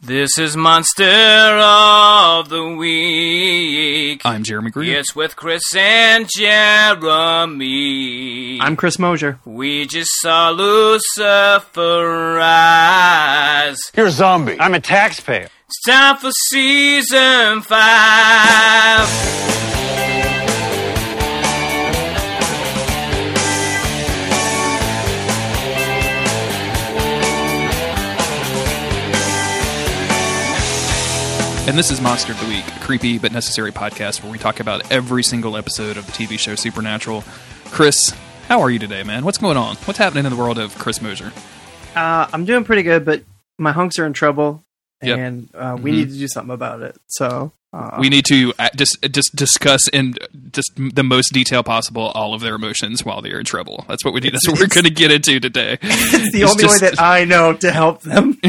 This is Monster of the Week. I'm Jeremy Green. It's with Chris and Jeremy. I'm Chris Mosier. We just saw Lucifer rise. You're a zombie. I'm a taxpayer. It's time for season five. And this is Monster of the Week, a creepy but necessary podcast where we talk about every single episode of the TV show Supernatural. Chris, how are you today, man? What's going on? What's happening in the world of Chris Mosier? Uh, I'm doing pretty good, but my hunks are in trouble, Yep. and uh, we Mhm. need to do something about it. So uh, we need to uh, just just discuss in just the most detail possible all of their emotions while they're in trouble. That's what we need. That's what we're going to get into today. it's the It's only just- way that I know to help them.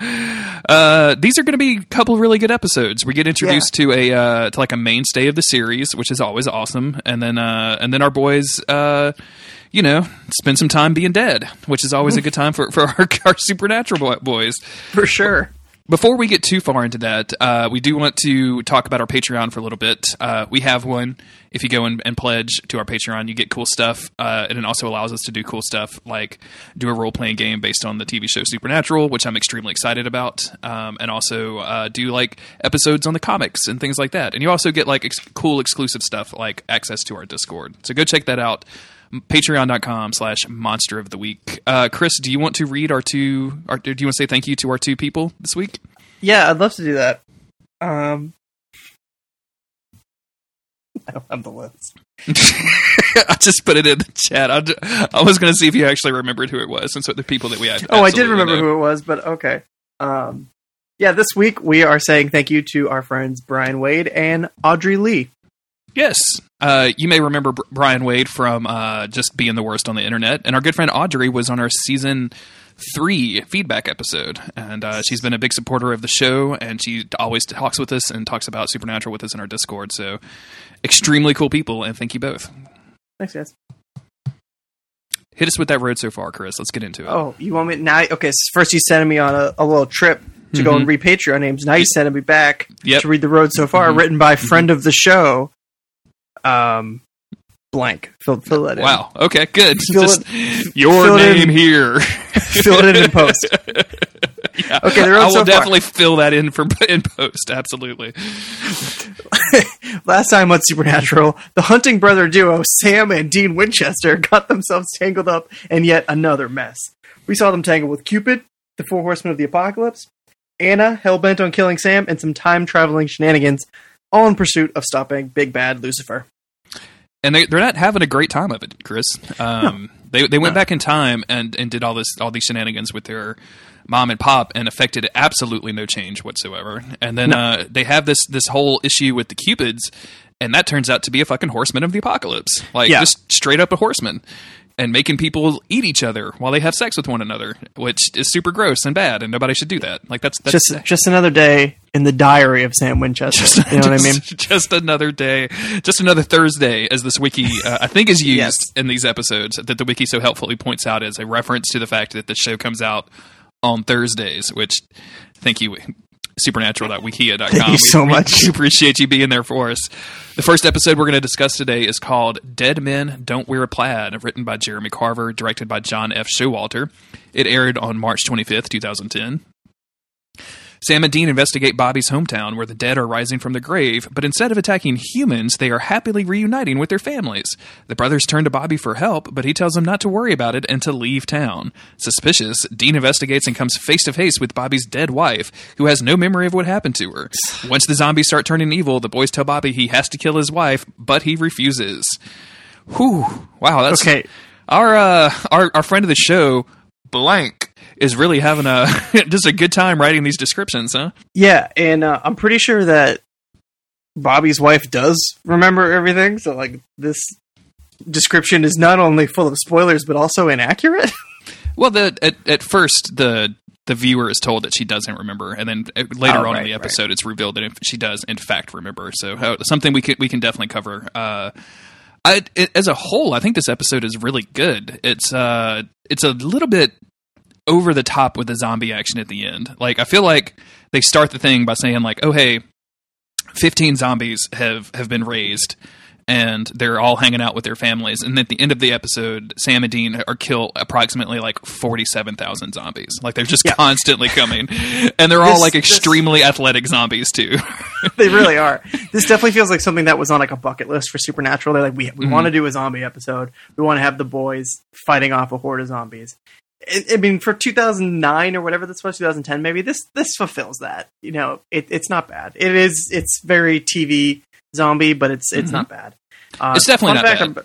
Uh, these are going to be a couple really good episodes. We get introduced to a uh, to like a mainstay of the series, which is always awesome, and then uh, and then our boys, uh, you know, spend some time being dead, which is always a good time for for our, our supernatural boys. For sure. Before we get too far into that, uh, we do want to talk about our Patreon for a little bit. Uh, we have one. If you go and, and pledge to our Patreon, you get cool stuff, uh, and it also allows us to do cool stuff like do a role playing game based on the TV show Supernatural, which I'm extremely excited about, um, and also uh, do like episodes on the comics and things like that. And you also get like ex- cool exclusive stuff like access to our Discord. So go check that out patreon.com slash monster of the week uh, chris do you want to read our two our, do you want to say thank you to our two people this week Yeah, I'd love to do that. Um, I don't have the list. I just put it in the chat. I, d- I was going to see if you actually remembered who it was, and since the people that we had. Oh, I did remember who it was, but okay. Um, yeah, this week we are saying thank you to our friends Brian Wade and Audrey Lee. Yes, uh, you may remember Br- Brian Wade from uh, just being the worst on the internet, and our good friend Audrey was on our season three feedback episode, and uh, she's been a big supporter of the show, and she always talks with us and talks about Supernatural with us in our Discord. So, extremely cool people, and thank you both. Thanks, guys. Hit us with that road so far, Chris. Let's get into it. Oh, you want me now? Okay, first you sent me on a, a little trip to go and read Patreon names. Now you sending me back Mm-hmm. Yep. to read the road so far, Mhm. written by friend of the show, um, blank. Fill, fill that in. Wow. Okay. Good. Fill Just your fill name in. here. fill it in in post. Yeah. Okay, I will so far. definitely fill that in for in post. Absolutely. Last time on Supernatural, the hunting brother duo Sam and Dean Winchester got themselves tangled up in yet another mess. We saw them tangled with Cupid, the four horsemen of the apocalypse, Anna, hell bent on killing Sam, and some time traveling shenanigans, all in pursuit of stopping Big Bad Lucifer. And they they're not having a great time of it, Chris. Um, They they went No. back in time and and did all this all these shenanigans with their mom and pop and affected absolutely no change whatsoever. And then uh, they have this this whole issue with the cupids, and that turns out to be a fucking horseman of the apocalypse, like Yeah. just straight up a horseman. And making people eat each other while they have sex with one another, which is super gross and bad, and nobody should do that. Like that's that's Just, just another day in the diary of Sam Winchester. you know what I mean? just- Just another day, just another Thursday, as this wiki uh, I think is used Yes. in these episodes. That the wiki so helpfully points out as a reference to the fact that the show comes out on Thursdays. Which, thank you, supernatural.wikia.com. Thank you We- so much. We appreciate you being there for us. The first episode we're going to discuss today is called "Dead Men Don't Wear a Plaid," written by Jeremy Carver, directed by John F. Showalter. It aired on March twenty fifth, two thousand ten. Sam and Dean investigate Bobby's hometown where the dead are rising from the grave, but instead of attacking humans, they are happily reuniting with their families. The brothers turn to Bobby for help, but he tells them not to worry about it and to leave town. Suspicious, Dean investigates and comes face to face with Bobby's dead wife, who has no memory of what happened to her. Once the zombies start turning evil, the boys tell Bobby he has to kill his wife, but he refuses. Whew. Wow, that's Okay. our uh our our friend of the show, blank, is really having a just a good time writing these descriptions, huh? Yeah, and uh, I'm pretty sure that Bobby's wife does remember everything. So, like, this description is not only full of spoilers, but also inaccurate. Well, the at, at first the the viewer is told that she doesn't remember, and then uh, later Oh, on in right, the right. episode, it's revealed that she does in fact remember. So uh, something we can we can definitely cover. Uh, I, it, as a whole, I think this episode is really good. It's uh, it's a little bit over the top with the zombie action at the end. Like I feel like they start the thing by saying like, "Oh hey, 15 zombies have have been raised." And they're all hanging out with their families. And at the end of the episode, Sam and Dean are kill approximately like forty-seven thousand zombies. Like they're just Yeah. constantly coming, and they're all This- like this- extremely athletic zombies too. they really are. This definitely feels like something that was on like a bucket list for Supernatural. They're like, we we mm-hmm. want to do a zombie episode. We want to have the boys fighting off a horde of zombies. I, I mean, for 2009 or whatever this was, 2010 maybe. This this fulfills that. You know, it, it's not bad. It is. It's very TV zombie, but it's it's not bad. Uh, It's definitely not fact, bad.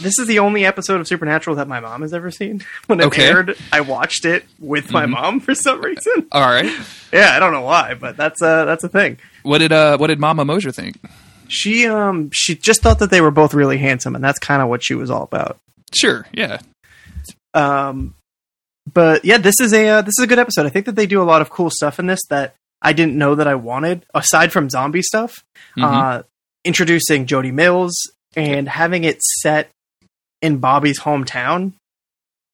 This is the only episode of Supernatural that my mom has ever seen. When it Okay. aired, I watched it with my mom for some reason. all right, Yeah, I don't know why, but that's a that's a thing. what did uh what did Mama Mosier think? She um she just thought that they were both really handsome, and that's kind of what she was all about. Sure, yeah, Um, but yeah, this is a uh, this is a good episode. I think that they do a lot of cool stuff in this that I didn't know that I wanted. Aside from zombie stuff, Mhm. uh, introducing Jody Mills and having it set in Bobby's hometown,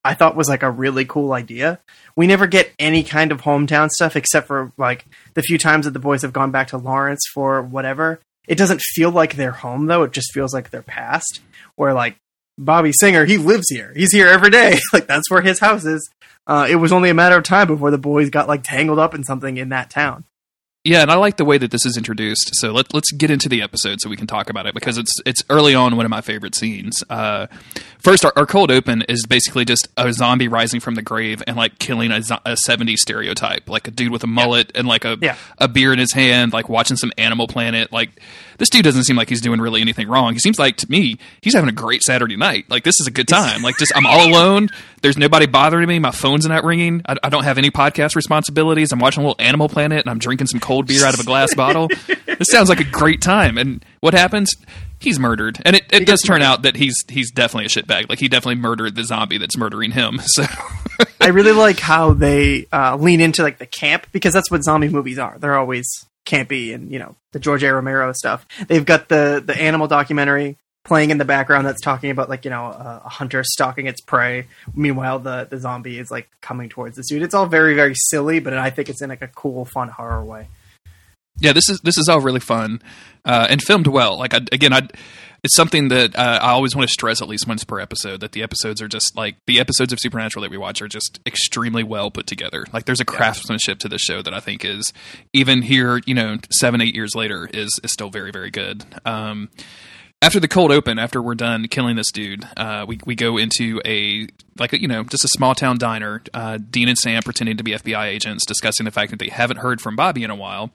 I thought was like a really cool idea. We never get any kind of hometown stuff except for like the few times that the boys have gone back to Lawrence for whatever. It doesn't feel like their home though. It just feels like their past. Where like Bobby Singer, he lives here. He's here every day. like that's where his house is. Uh, it was only a matter of time before the boys got like tangled up in something in that town. Yeah, and I like the way that this is introduced. So let, let's get into the episode so we can talk about it because it's it's early on one of my favorite scenes. Uh, first, our, our cold open is basically just a zombie rising from the grave and like killing a, a 70s stereotype, like a dude with a mullet and like a Yeah. a beer in his hand, like watching some Animal Planet. Like this dude doesn't seem like he's doing really anything wrong. He seems like to me he's having a great Saturday night. Like this is a good time. Like just I'm all alone. There's nobody bothering me. My phone's not ringing. I, I don't have any podcast responsibilities. I'm watching a little Animal Planet and I'm drinking some cold beer out of a glass bottle. This sounds like a great time. And what happens? He's murdered, and it, it does turn out that he's he's definitely a shitbag. Like he definitely murdered the zombie that's murdering him. So I really like how they uh, lean into like the camp because that's what zombie movies are. They're always campy and you know the George A. Romero stuff. They've got the the animal documentary playing in the background that's talking about like you know a, a hunter stalking its prey. Meanwhile, the the zombie is like coming towards the dude. It's all very very silly, but I think it's in like a cool, fun horror way. yeah, this is this is all really fun uh, and filmed well. Like I, again, I it's something that uh, I always want to stress at least once per episode that the episodes are just like the episodes of Supernatural that we watch are just extremely well put together. Like there's a craftsmanship to this show that I think is even here, you know, seven eight years later is is still very very good. Um, after the cold open, after we're done killing this dude, uh, we we go into a like a, you know just a small town diner. Uh, Dean and Sam pretending to be FBI agents, discussing the fact that they haven't heard from Bobby in a while,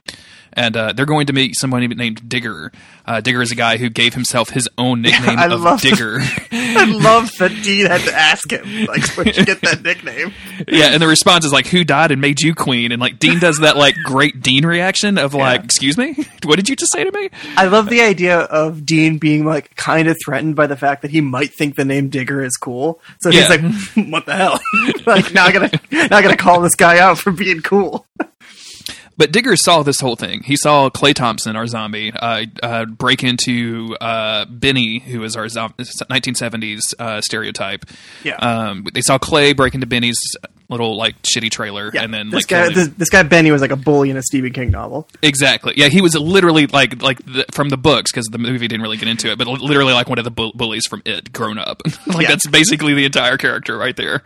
and uh, they're going to meet somebody named Digger. Uh, Digger is a guy who gave himself his own nickname I of love Digger. I love that Dean had to ask him like where'd you get that nickname? yeah, and the response is like, "Who died and made you queen?" And like Dean does that like great Dean reaction of like, Yeah. "Excuse me, what did you just say to me?" I love the idea of Dean being like kind of threatened by the fact that he might think the name Digger is cool. So he's like, "What the hell? like now I gotta now I gotta call this guy out for being cool." But Digger saw this whole thing. He saw Clay Thompson, our zombie, uh, uh, break into uh, Benny, who is our zom- 1970s uh, stereotype. Yeah. Um, they saw Clay break into Benny's little like shitty trailer, Yeah, and then this like guy this, this guy Benny was like a bully in a Stephen King novel. exactly. Yeah, he was literally like like the, from the books because the movie didn't really get into it, but literally like one of the bu- bullies from It, grown up. like Yeah. that's basically the entire character right there.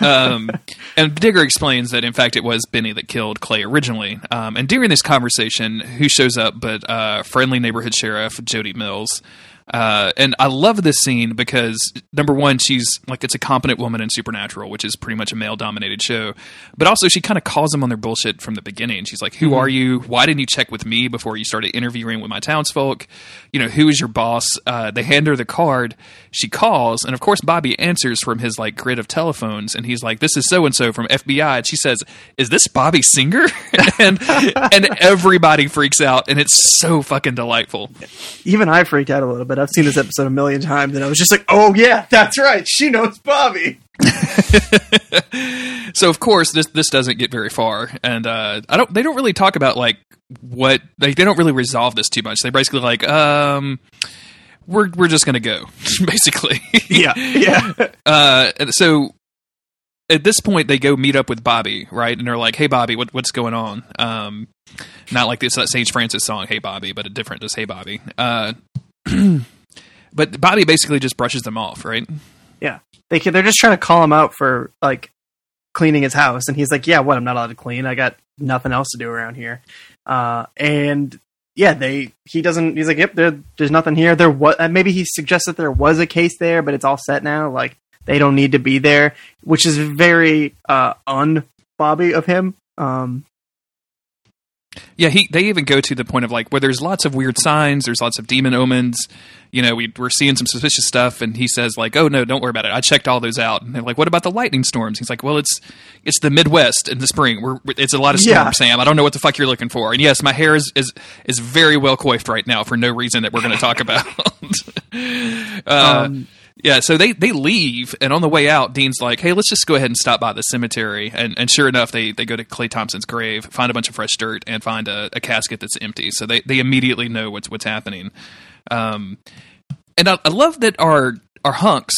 um, and Digger explains that in fact it was Benny that killed Clay originally. Um, and during this conversation, who shows up but uh, friendly neighborhood sheriff Jody Mills. Uh, and I love this scene because number one, she's like it's a competent woman in Supernatural, which is pretty much a male dominated show. But also, she kind of calls them on their bullshit from the beginning. She's like, "Who are you? Why didn't you check with me before you started interviewing with my townsfolk? You know, who is your boss?" Uh, they hand her the card. She calls, and of course, Bobby answers from his like grid of telephones, and he's like, "This is so and so from FBI." And she says, "Is this Bobby Singer?" and and everybody freaks out, and it's so fucking delightful. Even I freaked out a little bit. I've seen this episode a million times, and I was just like, "Oh yeah, that's right. She knows Bobby." so of course this this doesn't get very far and uh i don't they don't really talk about like what like they don't really resolve this too much they're basically like um we're we're just gonna go basically Yeah, yeah. uh so at this point they go meet up with Bobby, right? And they're like, "Hey, Bobby, what, what's going on?" Um, not like this that Sage Francis song, "Hey, Bobby," but a different, just "Hey, Bobby." Uh, but Bobby basically just brushes them off, right? Yeah, they they're just trying to call him out for like cleaning his house, and he's like, "Yeah, what? I'm not allowed to clean. I got nothing else to do around here." Uh, and yeah, they he doesn't. He's like, "Yep, there, there's nothing here." There was maybe he suggests that there was a case there, but it's all set now. Like they don't need to be there, which is very uh, un Bobby of him. Um, Yeah, he they even go to the point of like where there's lots of weird signs, there's lots of demon omens. You know, we, we're seeing some suspicious stuff, and he says like, "Oh no, don't worry about it. I checked all those out." And they're like, "What about the lightning storms?" He's like, "Well, it's it's the Midwest in the spring. We're it's a lot of storms, Yeah. Sam. I don't know what the fuck you're looking for." And yes, my hair is is is very well coiffed right now for no reason that we're going to talk about. uh, um, yeah, so they, they leave, and on the way out, Dean's like, "Hey, let's just go ahead and stop by the cemetery." And and sure enough, they, they go to Clay Thompson's grave, find a bunch of fresh dirt, and find a, a casket that's empty. So they, they immediately know what's what's happening. Um, and I, I love that our our hunks,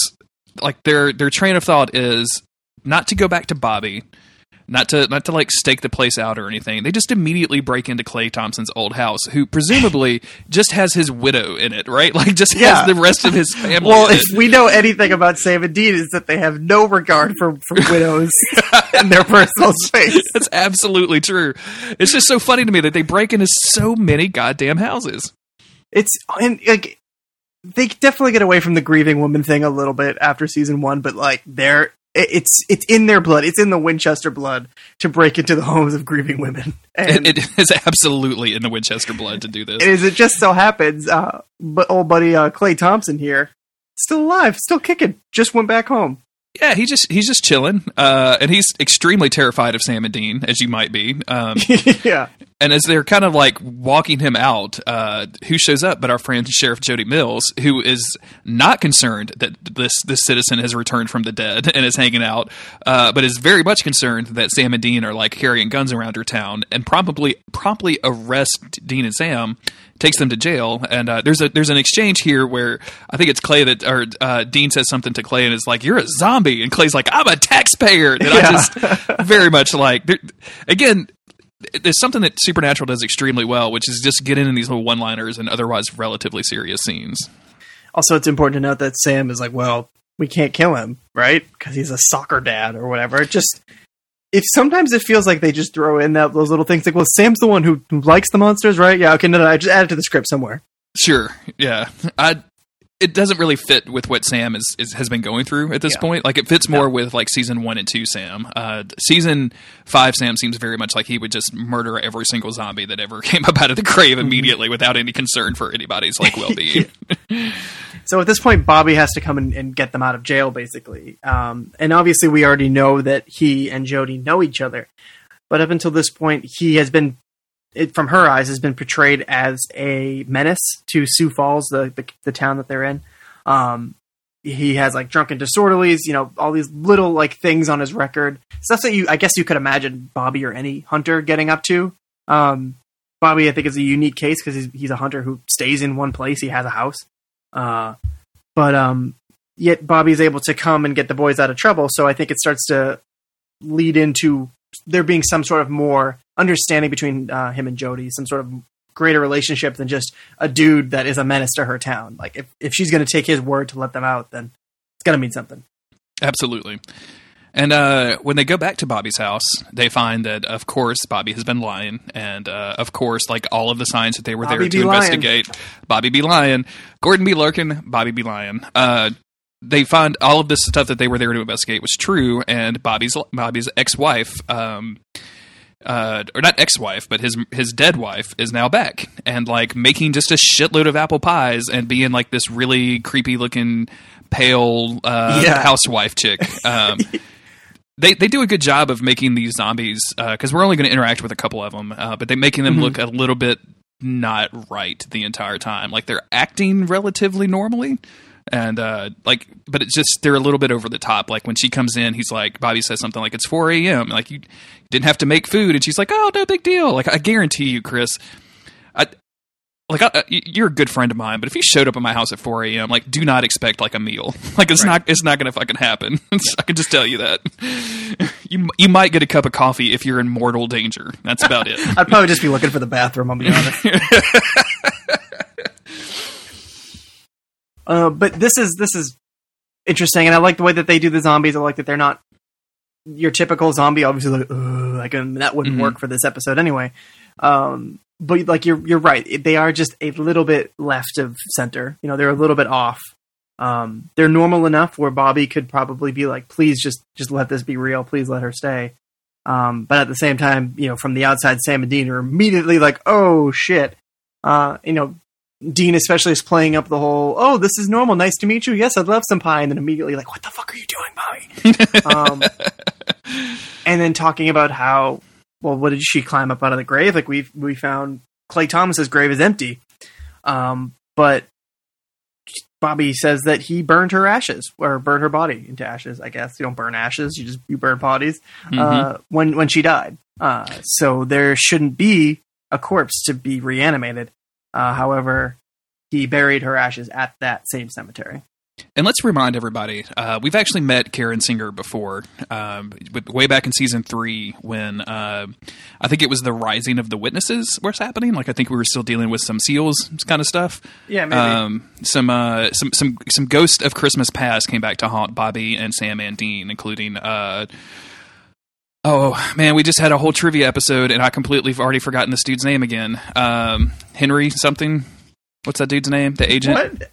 like their their train of thought is not to go back to Bobby, not to not to like stake the place out or anything. They just immediately break into Clay Thompson's old house, who presumably just has his widow in it, right? Like just Yeah. has the rest of his family. well, if we know anything about Sam and Dean, is that they have no regard for, for widows and their personal space. That's absolutely true. It's just so funny to me that they break into so many goddamn houses. It's and like they definitely get away from the grieving woman thing a little bit after season one, but like they're it's it's in their blood. It's in the Winchester blood to break into the homes of grieving women. And It, it is absolutely in the Winchester blood to do this. as it just so happens, uh, but old buddy uh, Clay Thompson here, still alive, still kicking, just went back home. Yeah, he just he's just chilling, uh, and he's extremely terrified of Sam and Dean, as you might be. Um, yeah, and as they're kind of like walking him out, uh, who shows up but our friend Sheriff Jody Mills, who is not concerned that this this citizen has returned from the dead and is hanging out, uh, but is very much concerned that Sam and Dean are like carrying guns around her town, and probably promptly arrest Dean and Sam, takes them to jail. And uh, there's a there's an exchange here where I think it's Clay that or uh, Dean says something to Clay and is like, "You're a zombie," and Clay's like, "I'm a taxpayer." That I just very much like. There- Again, there's something that Supernatural does extremely well, which is just get in these little one-liners and otherwise relatively serious scenes. Also, it's important to note that Sam is like, well, we can't kill him, right? Because he's a soccer dad or whatever. It just, if sometimes it feels like they just throw in that those little things like, well, Sam's the one who, likes the monsters, right? Yeah, okay, no, no, I just added to the script somewhere. Sure, yeah, I. It doesn't really fit with what Sam is, is has been going through at this Yeah. point. Like it fits more with like season one and two Sam. Uh, season five Sam seems very much like he would just murder every single zombie that ever came up out of the grave immediately without any concern for anybody's like well being. So at this point, Bobby has to come and, and get them out of jail, basically. Um, and obviously, we already know that he and Jody know each other. But up until this point, he has been, it, from her eyes, has been portrayed as a menace to Sioux Falls, the the, the town that they're in. Um, he has like drunken disorderlies, you know, all these little like things on his record, stuff that you, I guess, you could imagine Bobby or any hunter getting up to. Um, Bobby, I think, is a unique case because he's he's a hunter who stays in one place. He has a house. Uh, but um, yet Bobby's able to come and get the boys out of trouble. So I think it starts to lead into there being some sort of more understanding between uh, him and Jody, some sort of greater relationship than just a dude that is a menace to her town. Like if if she's going to take his word to let them out, then it's going to mean something. Absolutely. And uh, when they go back to Bobby's house, they find that, of course, Bobby has been lying, and uh, of course, like all of the signs that they were Bobby there to lying. investigate, Bobby be lying, Gordon be lurking, Bobby be lying. Uh, they find all of this stuff that they were there to investigate was true, and Bobby's Bobby's ex-wife, um, uh, or not ex-wife, but his his dead wife is now back and like making just a shitload of apple pies and being like this really creepy looking pale uh, Yeah. housewife chick. Um, they they do a good job of making these zombies because we're only going to interact with a couple of them, uh, but they're making them Mhm. look a little bit not right the entire time. Like they're acting relatively normally, and uh, like, but it's just they're a little bit over the top. Like when she comes in, he's like, Bobby says something like, "It's 4 a.m. Like you didn't have to make food," and she's like, "Oh, no big deal." Like I guarantee you, Chris. I, like I, you're a good friend of mine, but if you showed up at my house at 4 a.m., like do not expect like a meal. Like it's not it's not gonna fucking happen. I can just tell you that. You you might get a cup of coffee if you're in mortal danger. That's about it. I'd probably just be looking for the bathroom. I'll be honest. Uh, but this is this is interesting, and I like the way that they do the zombies. I like that they're not your typical zombie. Obviously, like, like um, that wouldn't Mhm. work for this episode anyway. Um, but like you're you're right. They are just a little bit left of center. You know, they're a little bit off. Um, they're normal enough where Bobby could probably be like, "Please, just just let this be real. Please let her stay." Um, but at the same time, you know, from the outside, Sam and Dean are immediately like, "Oh shit!" Uh, you know, Dean especially is playing up the whole, "Oh, this is normal. Nice to meet you. Yes, I'd love some pie." And then immediately like, "What the fuck are you doing, Bobby?" um, and then talking about how, well, what did she climb up out of the grave? Like we we found Clay Thomas's grave is empty, um, but Bobby says that he burned her ashes or burned her body into ashes. I guess you don't burn ashes; you just you burn bodies Mhm. uh, when when she died. Uh, so there shouldn't be a corpse to be reanimated. Uh, however, he buried her ashes at that same cemetery. And let's remind everybody, uh, we've actually met Karen Singer before, um, way back in season three when uh, I think it was the Rising of the Witnesses was happening. Like I think we were still dealing with some seals kind of stuff. Yeah, maybe. Um, some uh, some some some ghost of Christmas past came back to haunt Bobby and Sam and Dean, including. Oh man, we just had a whole trivia episode, and I completely have already forgotten this dude's name again. Um, Henry something. What's that dude's name? The agent. what?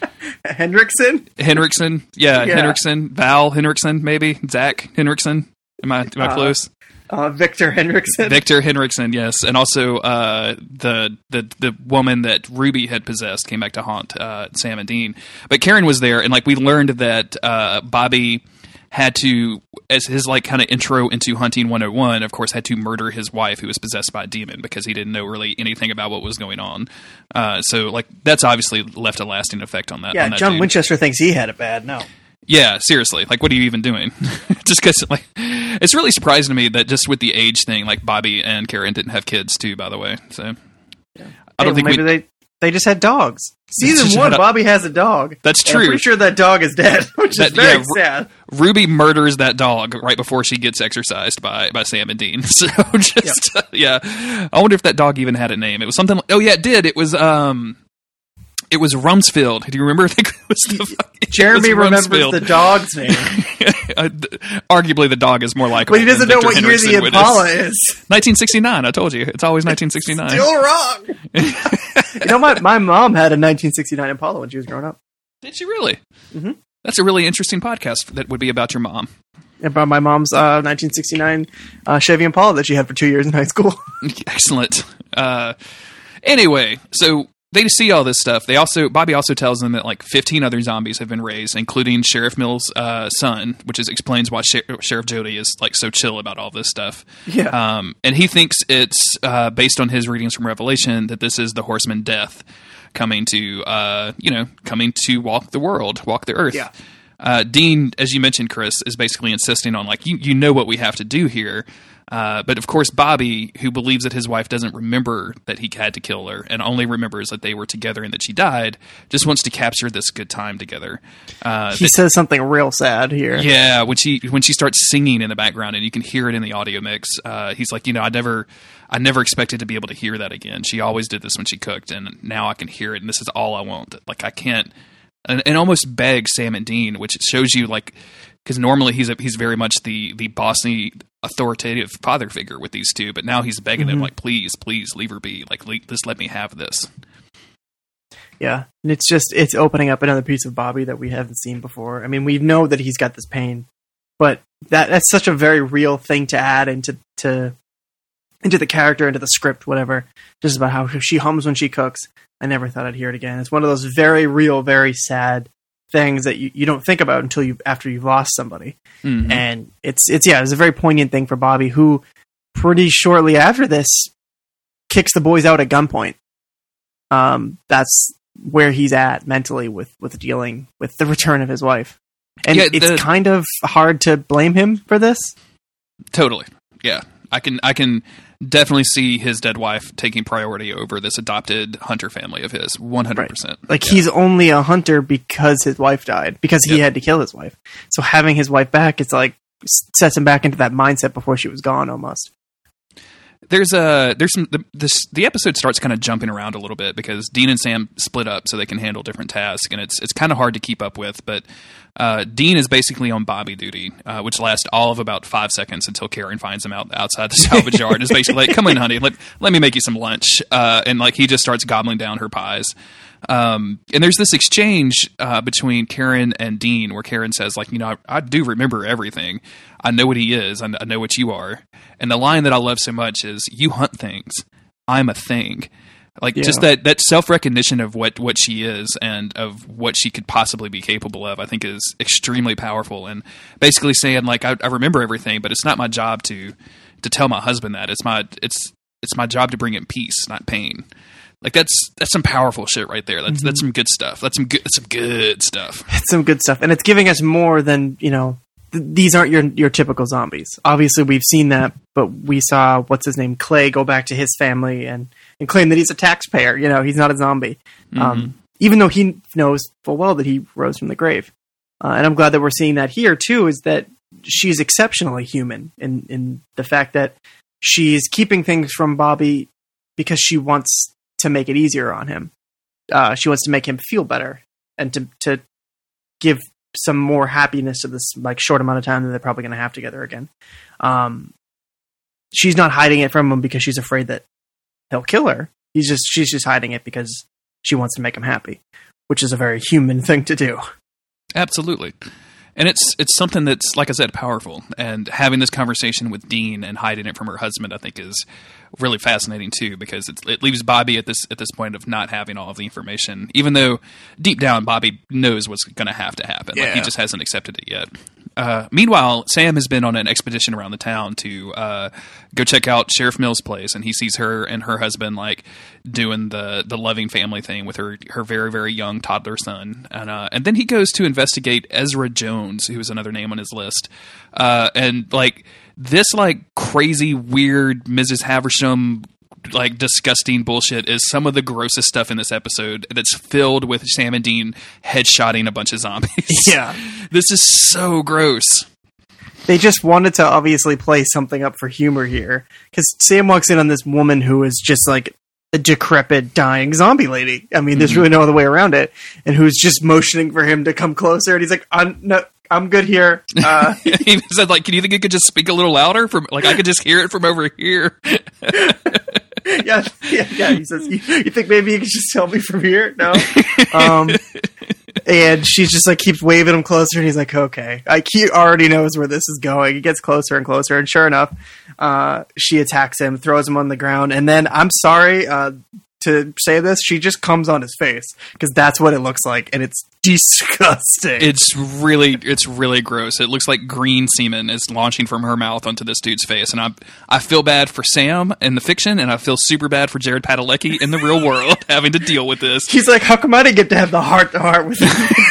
Hendrickson? Henriksen, yeah, Yeah. Henriksen, Val Hendrickson. maybe Zach Hendrickson. Am I am I Uh, close? Uh, Victor Hendrickson. Victor Henriksen, yes, and also uh, the the the woman that Ruby had possessed came back to haunt uh, Sam and Dean. But Karen was there, and like we learned that uh, Bobby had to, as his like kind of intro into hunting 101, of course, had to murder his wife who was possessed by a demon because he didn't know really anything about what was going on. Uh, so like that's obviously left a lasting effect on that. yeah, on that John dude. Winchester thinks he had it bad. No. Yeah, seriously. Like, what are you even doing? just because, like, it's really surprising to me that just with the age thing, like Bobby and Karen didn't have kids too. By the way, so I don't Hey, think maybe we. they they just had dogs. Season one, Bobby has a dog. That's true. I'm pretty sure that dog is dead, which That- is very yeah, sad. Ruby murders that dog right before she gets exorcised by by Sam and Dean. So just yeah, I wonder if that dog even had a name. It was something. Like, oh yeah, it did. It was um, it was Rumsfeld. Do you remember? I think it was the fucking- Jeremy was remembers the dog's name, Uh, Arguably, the dog is more likely. but he doesn't know what year the Impala is. 1969. I told you, it's always 1969. Still wrong. you know, my, my mom had a 1969 Impala when she was growing up. Did she really? Mhm. That's a really interesting podcast that would be about your mom. About my mom's uh, 1969 uh, Chevy Impala that she had for two years in high school. Excellent. Uh, anyway, so they see all this stuff. They also Bobby also tells them that like 15 other zombies have been raised, including Sheriff Mills' uh, son, which is explains why Sher- Sheriff Jody is like so chill about all this stuff. Yeah. Um, and he thinks it's uh, based on his readings from Revelation that this is the Horseman Death coming to uh, you know coming to walk the world, walk the earth. Yeah. Uh, Dean, as you mentioned, Chris, is basically insisting on like you you know what we have to do here. Uh, but of course, Bobby, who believes that his wife doesn't remember that he had to kill her and only remembers that they were together and that she died, just wants to capture this good time together. Uh, he says something real sad here. yeah, when she when she starts singing in the background and you can hear it in the audio mix, uh, he's like, you know, I never, I never expected to be able to hear that again. She always did this when she cooked, and now I can hear it, and this is all I want. Like I can't, and, and almost beg Sam and Dean, which shows you like, because normally he's a, he's very much the the bossy, authoritative father figure with these two, but now he's begging them Mhm. like, please, please leave her be, like, le- just let me have this. Yeah, and it's just it's opening up another piece of Bobby that we haven't seen before. I mean, we know that he's got this pain, but that that's such a very real thing to add into to into the character, into the script, whatever. Just about how she hums when she cooks. I never thought I'd hear it again. It's one of those very real, very sad things that you, you don't think about until you after you've lost somebody. Mhm. And it's it's yeah, it's a very poignant thing for Bobby, who pretty shortly after this kicks the boys out at gunpoint. Um, that's where he's at mentally with with dealing with the return of his wife, and Yeah, it's the- kind of hard to blame him for this. Totally. Yeah. I can I can definitely see his dead wife taking priority over this adopted hunter family of his. One hundred percent. Like he's only a hunter because his wife died, because he Yep. had to kill his wife. So having his wife back, it's like sets him back into that mindset before she was gone, almost. There's a there's some the, this the episode starts kind of jumping around a little bit because Dean and Sam split up so they can handle different tasks and it's it's kind of hard to keep up with. But uh, Dean is basically on Bobby duty, uh, which lasts all of about five seconds until Karen finds him out outside the salvage yard is basically like, "Come in, honey, let let me make you some lunch," uh, and like he just starts gobbling down her pies. Um, and there's this exchange uh, between Karen and Dean where Karen says, like, you know, I, I do remember everything. I know what he is. I, I know what you are. And the line that I love so much is, "You hunt things. I'm a thing." Like Yeah. just that that self recognition of what what she is and of what she could possibly be capable of, I think is extremely powerful. And basically saying, like, I, I remember everything, but it's not my job to to tell my husband that. It's my it's it's my job to bring him peace, not pain. Like that's that's some powerful shit right there. That's that's mm-hmm. some good stuff. That's some good that's some good stuff. It's some good stuff, and it's giving us more than you know. Th- these aren't your your typical zombies. Obviously, we've seen that, but we saw what's his name, Clay, go back to his family and and claim that he's a taxpayer. You know, he's not a zombie, um, even though he knows full well that he rose from the grave. Uh, and I'm glad that we're seeing that here too. Is that she's exceptionally human in in the fact that she's keeping things from Bobby because she wants to make it easier on him. Uh, she wants to make him feel better and to to give some more happiness to this like short amount of time that they're probably going to have together again. Um, she's not hiding it from him because she's afraid that he'll kill her. He's just she's just hiding it because she wants to make him happy, which is a very human thing to do. Absolutely. And it's it's something that's like I said powerful and having this conversation with Dean and hiding it from her husband I think is really fascinating too because it's, it leaves Bobby at this at this point of not having all of the information even though deep down Bobby knows what's going to have to happen like he just hasn't accepted it yet. Uh, meanwhile, Sam has been on an expedition around the town to uh, go check out Sheriff Mills' place, and he sees her and her husband like doing the the loving family thing with her her very very young toddler son, and uh, and then he goes to investigate Ezra Jones, who is another name on his list, uh, and like this like crazy weird Mrs. Haversham like disgusting bullshit is some of the grossest stuff in this episode that's filled with Sam and Dean headshotting a bunch of zombies. Yeah. This is so gross. They just wanted to obviously play something up for humor here because Sam walks in on this woman who is just like a decrepit, dying zombie lady. I mean, there's really no other way around it, and who's just motioning for him to come closer, and he's like, "I'm no, I'm good here." Uh, he said, like, can you think you could just speak a little louder? From like, I could just hear it from over here. yeah, yeah, yeah. He says, you, "You think maybe you could just tell me from here?" No. Um, and she just like keeps waving him closer, and he's like, "Okay." Like he already knows where this is going. He gets closer and closer, and sure enough, uh, she attacks him, throws him on the ground, and then I'm sorry uh, to say this, she just comes on his face because that's what it looks like, and it's disgusting. It's really, it's really gross. It looks like green semen is launching from her mouth onto this dude's face, and I, I feel bad for Sam in the fiction, and I feel super bad for Jared Padalecki in the real world having to deal with this. He's like, "How come I didn't get to have the heart to heart with?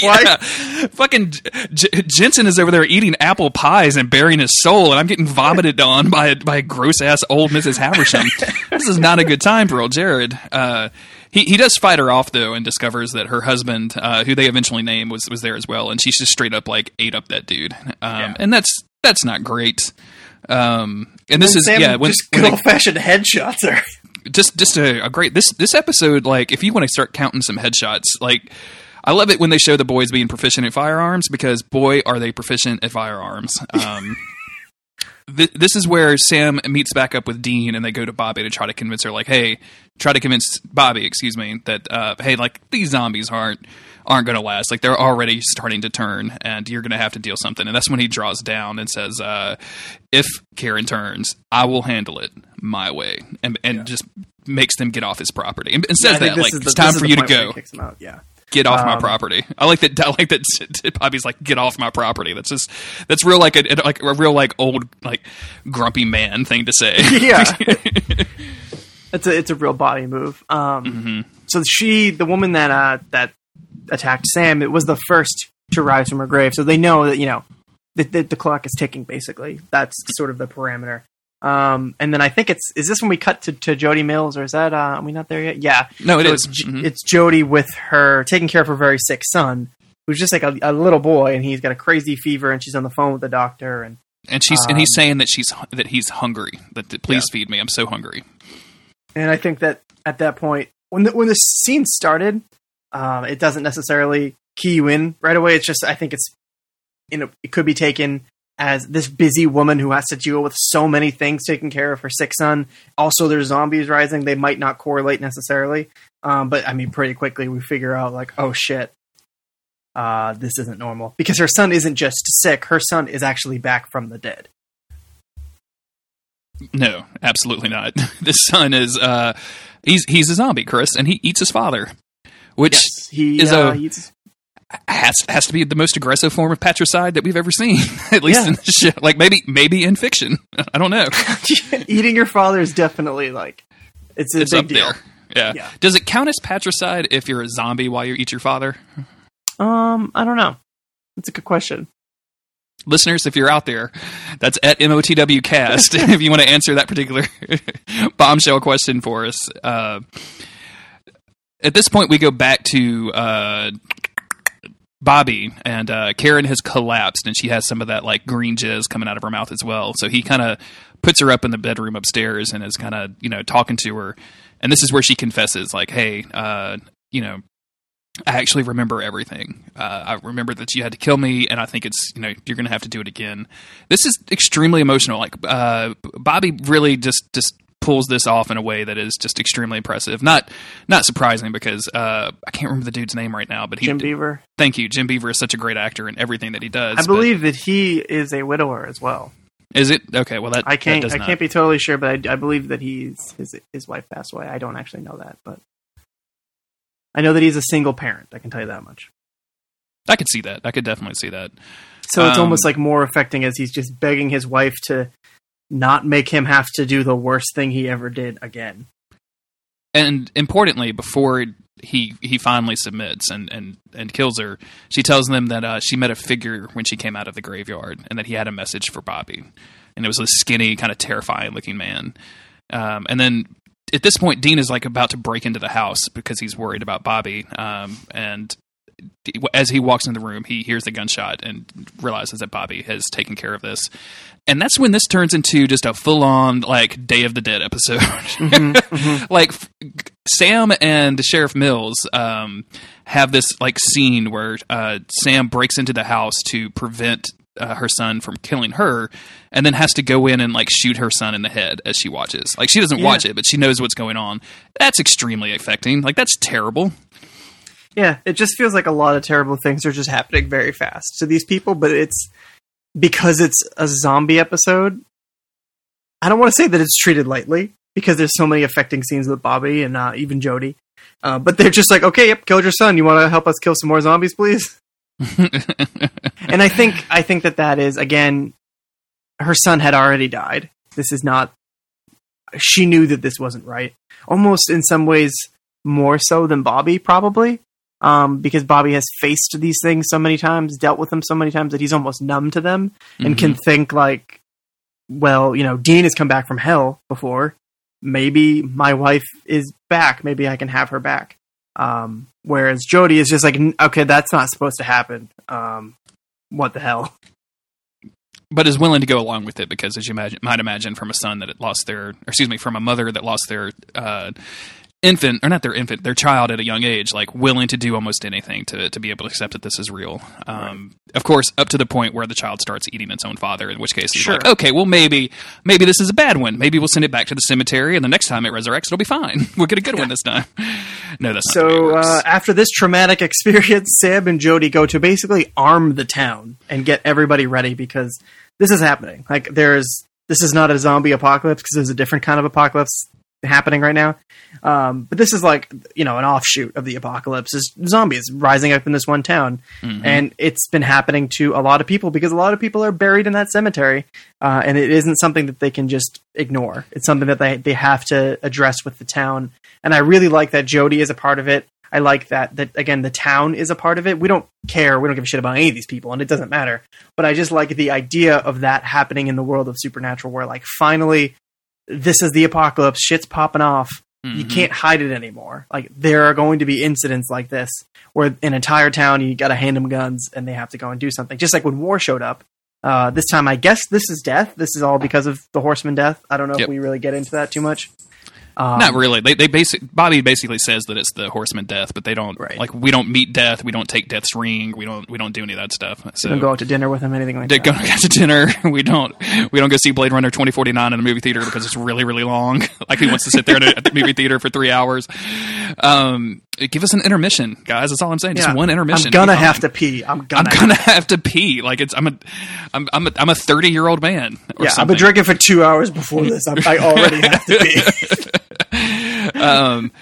Yeah. Fucking J- Jensen is over there eating apple pies and burying his soul, and I'm getting vomited on by a, by a gross ass old Mrs. Haversham. this is not a good time for old Jared. Uh, he he does fight her off though, and discovers that her husband, uh, who they eventually name, was was there as well, and she's just straight up like ate up that dude, um, and that's that's not great. Um, and this is Sam yeah, when, just good old fashioned headshots her. just just a, a great this this episode like if you want to start counting some headshots like i love it when they show the boys being proficient at firearms because boy are they proficient at firearms um th- this is where sam meets back up with dean and they go to bobby to try to convince her like hey try to convince bobby excuse me that uh hey like these zombies aren't aren't going to last. Like they're already starting to turn and you're going to have to deal something. And that's when he draws down and says uh if karen turns i will handle it my way. And and just makes them get off his property. And, and says think that like the- it's time for you to point where he go. kicks him out, Yeah. Get off my Um, property. I like that. I like that. Bobby's like, get off my property. That's just that's real like a like a real like old like grumpy man thing to say. Yeah. it's a it's a real Bobby move. Um, Mm-hmm. So she, the woman that uh, that attacked Sam, it was the first to rise from her grave. So they know that you know the, the, the clock is ticking. Basically, that's sort of the parameter. Um, and then I think it's is this when we cut to, to Jody Mills or is that uh, are we not there yet? Yeah, No, it so is. It's, Mhm. it's Jody with her taking care of her very sick son, who's just like a, a little boy, and he's got a crazy fever, and she's on the phone with the doctor, and and she's and he's um, saying that she's that he's hungry. That, that please feed me. I'm so hungry. and I think that at that point, when the, when the scene started, um, it doesn't necessarily key you in right away. It's just I think it's you know it could be taken as this busy woman who has to deal with so many things taking care of her sick son. Also, there's zombies rising. They might not correlate necessarily, um, but I mean, pretty quickly we figure out like, oh shit, uh, this isn't normal because her son isn't just sick. Her son is actually back from the dead. No, absolutely not. this son is uh he's he's a zombie, Chris, and he eats his father, which he is uh, a- has has to be the most aggressive form of patricide that we've ever seen. At least Yeah. in the show. like maybe maybe in fiction. I don't know. eating your father is definitely like it's a it's big deal. Yeah. Yeah. Does it count as patricide if you're a zombie while you eat your father? Um, I don't know. That's a good question. Listeners, if you're out there, that's at MOTW cast if you want to answer that particular bombshell question for us. Uh, at this point, we go back to uh, Bobby, and uh, Karen has collapsed, and she has some of that like green jizz coming out of her mouth as well. So he kind of puts her up in the bedroom upstairs and is kind of you know talking to her, and this is where she confesses, like, "Hey, uh, you know." I actually remember everything. Uh, I remember that you had to kill me, and I think it's you know you're going to have to do it again. This is extremely emotional. Like uh, Bobby really just just pulls this off in a way that is just extremely impressive. Not not surprising because uh, I can't remember the dude's name right now, but he. Jim Beaver. Thank you, Jim Beaver is such a great actor in everything that he does. I believe that he is a widower as well. is it okay? Well, that I can't. That does I can't be totally sure, but I, I believe that he's his his wife passed away. I don't actually know that, but I know that he's a single parent. I can tell you that much. I could see that. I could definitely see that. So it's Um, almost like more affecting as he's just begging his wife to not make him have to do the worst thing he ever did again. and importantly, before he he finally submits and and and kills her, she tells them that uh, she met a figure when she came out of the graveyard, and that he had a message for Bobby, and it was a skinny, kind of terrifying looking man. Um, and then at this point, Dean is like about to break into the house because he's worried about Bobby, um, and as he walks in the room, he hears the gunshot and realizes that Bobby has taken care of this. And that's when this turns into just a full on like Day of the Dead episode. like f- Sam and Sheriff Mills um, have this like scene where uh, Sam breaks into the house to prevent uh, her son from killing her, and then has to go in and like shoot her son in the head as she watches. Like she doesn't Yeah. watch it, but she knows what's going on. That's extremely affecting. Like that's terrible. Yeah, it just feels like a lot of terrible things are just happening very fast to these people, but it's because it's a zombie episode. I don't want to say that it's treated lightly because there's so many affecting scenes with Bobby and uh, even Jody. Uh, but they're just like, okay, yep, killed your son. You want to help us kill some more zombies, please? and I think I think that that is again, her son had already died. This is not. She knew that this wasn't right. Almost in some ways more so than Bobby, probably, um, because Bobby has faced these things so many times, dealt with them so many times that he's almost numb to them and can think like, well, you know, Dean has come back from hell before. Maybe my wife is back. Maybe I can have her back. Um, whereas Jody is just like, okay, that's not supposed to happen. Um, what the hell? but is willing to go along with it because, as you imagine, might imagine, from a son that lost their, or excuse me, from a mother that lost their uh, infant, or not their infant, their child at a young age, like willing to do almost anything to to be able to accept that this is real. Um, Of course, up to the point where the child starts eating its own father, in which case Sure. like, okay, well maybe maybe this is a bad one. Maybe we'll send it back to the cemetery, and the next time it resurrects, it'll be fine. We'll get a good one this time. No, that's not the way it So uh, after this traumatic experience, Sam and Jody go to basically arm the town and get everybody ready because this is happening. Like there's this is not a zombie apocalypse because there's a different kind of apocalypse happening right now. Um, but this is like you know an offshoot of the apocalypse is zombies rising up in this one town, Mhm. and it's been happening to a lot of people because a lot of people are buried in that cemetery, uh, and it isn't something that they can just ignore. It's something that they they have to address with the town, and I really like that Jody is a part of it. I like that that again the town is a part of it. We don't care. We don't give a shit about any of these people, and it doesn't matter. But I just like the idea of that happening in the world of supernatural, where like finally, this is the apocalypse. Shit's popping off. You Mhm. can't hide it anymore. Like there are going to be incidents like this where an entire town you got to hand them guns and they have to go and do something. Just like when war showed up. Uh, this time, I guess this is death. This is all because of the horseman death. I don't know Yep. if we really get into that too much. Um, Not really. They they basic Bobby basically says that it's the horseman death, but they don't Right. like we don't meet death, we don't take death's ring, we don't we don't do any of that stuff. So don't go out to dinner with him, anything like they that. go out to dinner. We don't we don't go see Blade Runner twenty forty nine in a movie theater because it's really really long. like he wants to sit there at a- at the movie theater for three hours. Um, give us an intermission, guys. That's all I'm saying. Just Yeah. one intermission. I'm gonna have to pee. I'm gonna. I'm gonna. have to pee. Like it's I'm a I'm I'm a I'm a thirty year old man. Or yeah, I've been drinking for two hours before this. I'm, I already have to pee. um,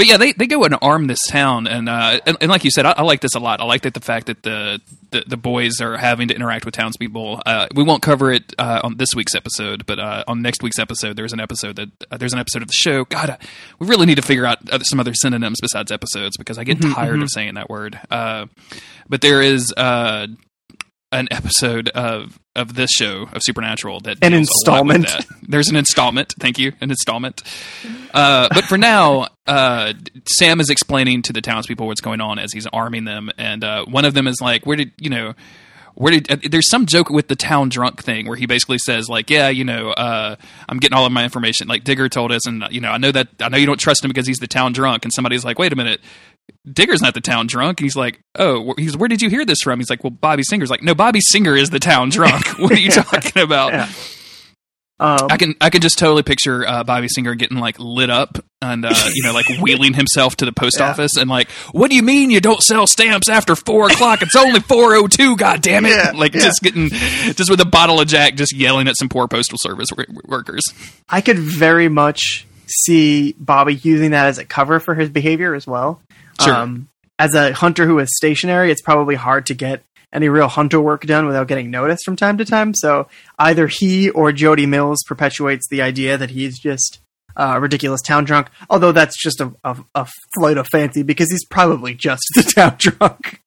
but yeah, they, they go and arm this town, and uh, and, and like you said, I, I like this a lot. I like that the fact that the, the, the boys are having to interact with townspeople. Uh, we won't cover it uh, on this week's episode, but uh, on next week's episode, there's an episode that uh, there's an episode of the show. God, uh, we really need to figure out some other synonyms besides episodes because I get tired of saying that word. Uh, but there is uh, an episode of of this show of Supernatural that An deals a lot with installment. There's an installment. Thank you, an installment. Uh, but for now, uh, Sam is explaining to the townspeople what's going on as he's arming them, and uh, one of them is like, "Where did you know?" Where did uh, there's some joke with the town drunk thing where he basically says like, yeah, you know, uh, I'm getting all of my information. Like Digger told us, and you know, I know that I know you don't trust him because he's the town drunk. And somebody's like, wait a minute, Digger's not the town drunk. And he's like, oh, he's where did you hear this from? He's like, well, Bobby Singer's like, no, Bobby Singer is the town drunk. what are you talking about? Yeah. Um, I can I can just totally picture uh, Bobby Singer getting like lit up and uh, you know like wheeling himself to the post Yeah. office and like, what do you mean you don't sell stamps after four o'clock? It's only four o two. God damn it! Yeah, like yeah. just getting just with a bottle of Jack, just yelling at some poor postal service wor- workers. I could very much see Bobby using that as a cover for his behavior as well. Sure. as a hunter who is stationary, it's probably hard to get any real hunter work done without getting noticed from time to time. So either he or Jody Mills perpetuates the idea that he's just uh, a ridiculous town drunk. Although that's just a, a, a flight of fancy because he's probably just the town drunk.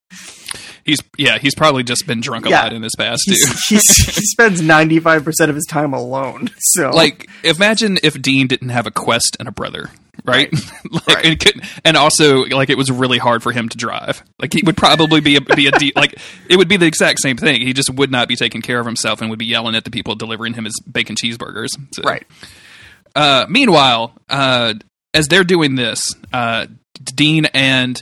He's yeah, he's probably just been drunk a Yeah. lot in his past too. He spends ninety five percent of his time alone. So like imagine if Dean didn't have a quest and a brother, right? like Right. And, could, and also like it was really hard for him to drive. Like he would probably be a be a de- like it would be the exact same thing. He just would not be taking care of himself and would be yelling at the people delivering him his bacon cheeseburgers. So, right. Uh, meanwhile, uh, as they're doing this, uh, Dean and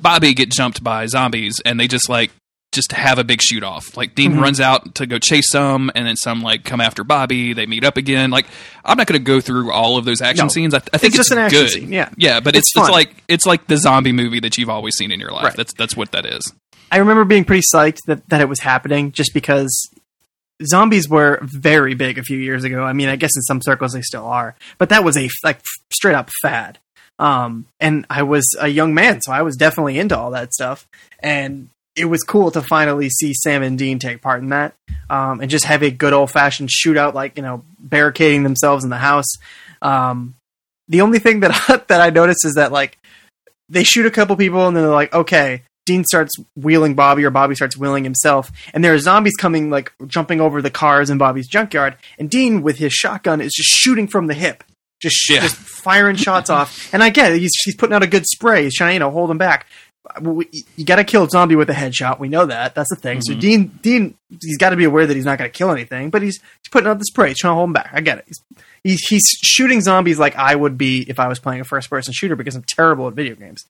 Bobby get jumped by zombies, and they just like just have a big shoot off. Like Dean Mm-hmm. runs out to go chase some, and then some like come after Bobby. They meet up again. Like I'm not going to go through all of those action No. scenes. I, I think It's it's, just an action good. scene, yeah. yeah, but It's it's it's, like it's like the zombie movie that you've always seen in your life. Right. That's that's what that is. I remember being pretty psyched that, that it was happening just because zombies were very big a few years ago. I mean, I guess in some circles they still are, but that was a like straight up fad. Um, and I was a young man, so I was definitely into all that stuff. And it was cool to finally see Sam and Dean take part in that, um, and just have a good old fashioned shootout, like you know, barricading themselves in the house. Um, the only thing that that I noticed is that like they shoot a couple people and then they're like, okay. Dean starts wheeling Bobby, or Bobby starts wheeling himself, and there are zombies coming, like jumping over the cars in Bobby's junkyard. And Dean, with his shotgun, is just shooting from the hip, just Yeah. just firing shots off. And I get it; he's, he's putting out a good spray. He's trying to, you know, hold him back. We- You got to kill a zombie with a headshot. We know that. That's the thing. So mm-hmm. Dean, Dean, he's got to be aware that he's not going to kill anything, but he's, he's putting out the spray. He's trying to hold him back. I get it. He's, he's, he's shooting zombies like I would be if I was playing a first person shooter because I'm terrible at video games.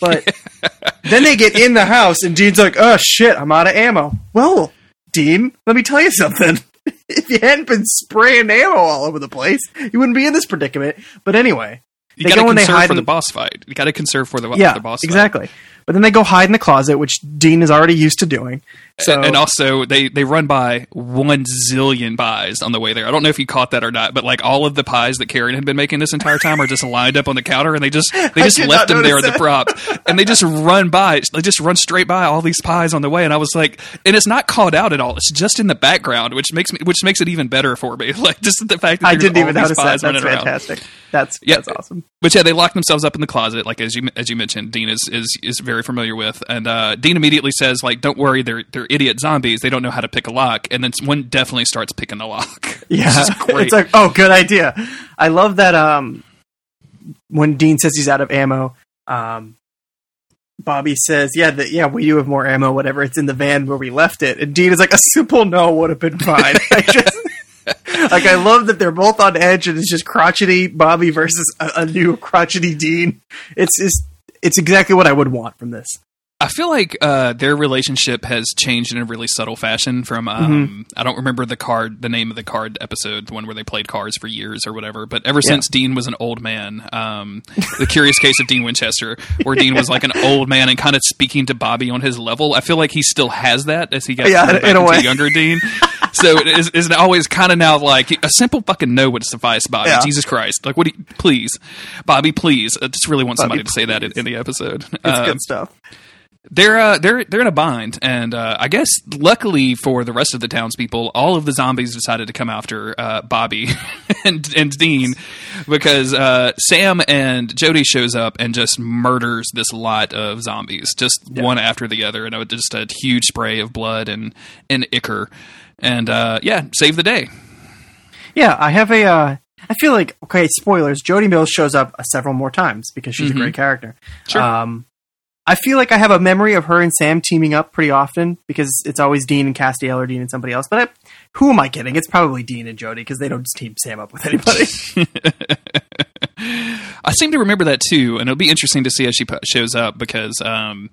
But then they get in the house and Dean's like, "Oh shit, I'm out of ammo." Well, Dean, let me tell you something. if you hadn't been spraying ammo all over the place, you wouldn't be in this predicament. But anyway, You got to go and they conserve for the boss fight. You got to conserve for the, yeah, the boss fight. exactly. But then they go hide in the closet, which Dean is already used to doing. So and also they they run by one zillion pies on the way there. I don't know if you caught that or not, but like all of the pies that Karen had been making this entire time are just lined up on the counter, and they just they just left them there at the prop, and they just run by, they just run straight by all these pies on the way, and I was like, and it's not called out at all. It's just in the background, which makes me which makes it even better for me. Like just the fact that I didn't even notice that. That's running around. fantastic. That's Yeah. that's awesome. But yeah, they lock themselves up in the closet, like as you as you mentioned, Dean is is, is very familiar with, and uh, Dean immediately says, like, "Don't worry, they're they're idiot zombies. They don't know how to pick a lock." And then one definitely starts picking the lock. Yeah, Which is great. it's like oh, good idea. I love that. Um, when Dean says he's out of ammo, um, Bobby says, "Yeah, the, yeah, we do have more ammo. Whatever, it's in the van where we left it." And Dean is like, "A simple no would have been fine." I just, like, I love that they're both on edge, and it's just crotchety Bobby versus a, a new crotchety Dean. It's it's it's exactly what I would want from this. I feel like uh, their relationship has changed in a really subtle fashion. From um, I don't remember the card, the name of the card episode, the one where they played cards for years or whatever. But ever since Dean was an old man, um, the Curious Case of Dean Winchester, where Dean was like an old man and kind of speaking to Bobby on his level, I feel like he still has that as he gets Yeah, back into younger Dean. so it is, is always kind of now like a simple fucking no would suffice, Bobby. Yeah. Jesus Christ, like what? Do you, please, Bobby, please. I just really want Bobby, somebody to say that in, in the episode. It's Um, good stuff. They're uh, they're they're in a bind, and uh, I guess luckily for the rest of the townspeople, all of the zombies decided to come after uh, Bobby and and Dean because uh, Sam and Jody shows up and just murders this lot of zombies, just one after the other, and it was just a huge spray of blood and and ichor, and uh, yeah, save the day. Yeah, I have a. Uh, I feel like okay. Spoilers. Jody Mills shows up uh, several more times because she's Mhm. a great character. Sure. Um, I feel like I have a memory of her and Sam teaming up pretty often because it's always Dean and Castiel or Dean and somebody else. But I, who am I kidding? It's probably Dean and Jody because they don't team Sam up with anybody. I seem to remember that too, and it'll be interesting to see how she shows up because um,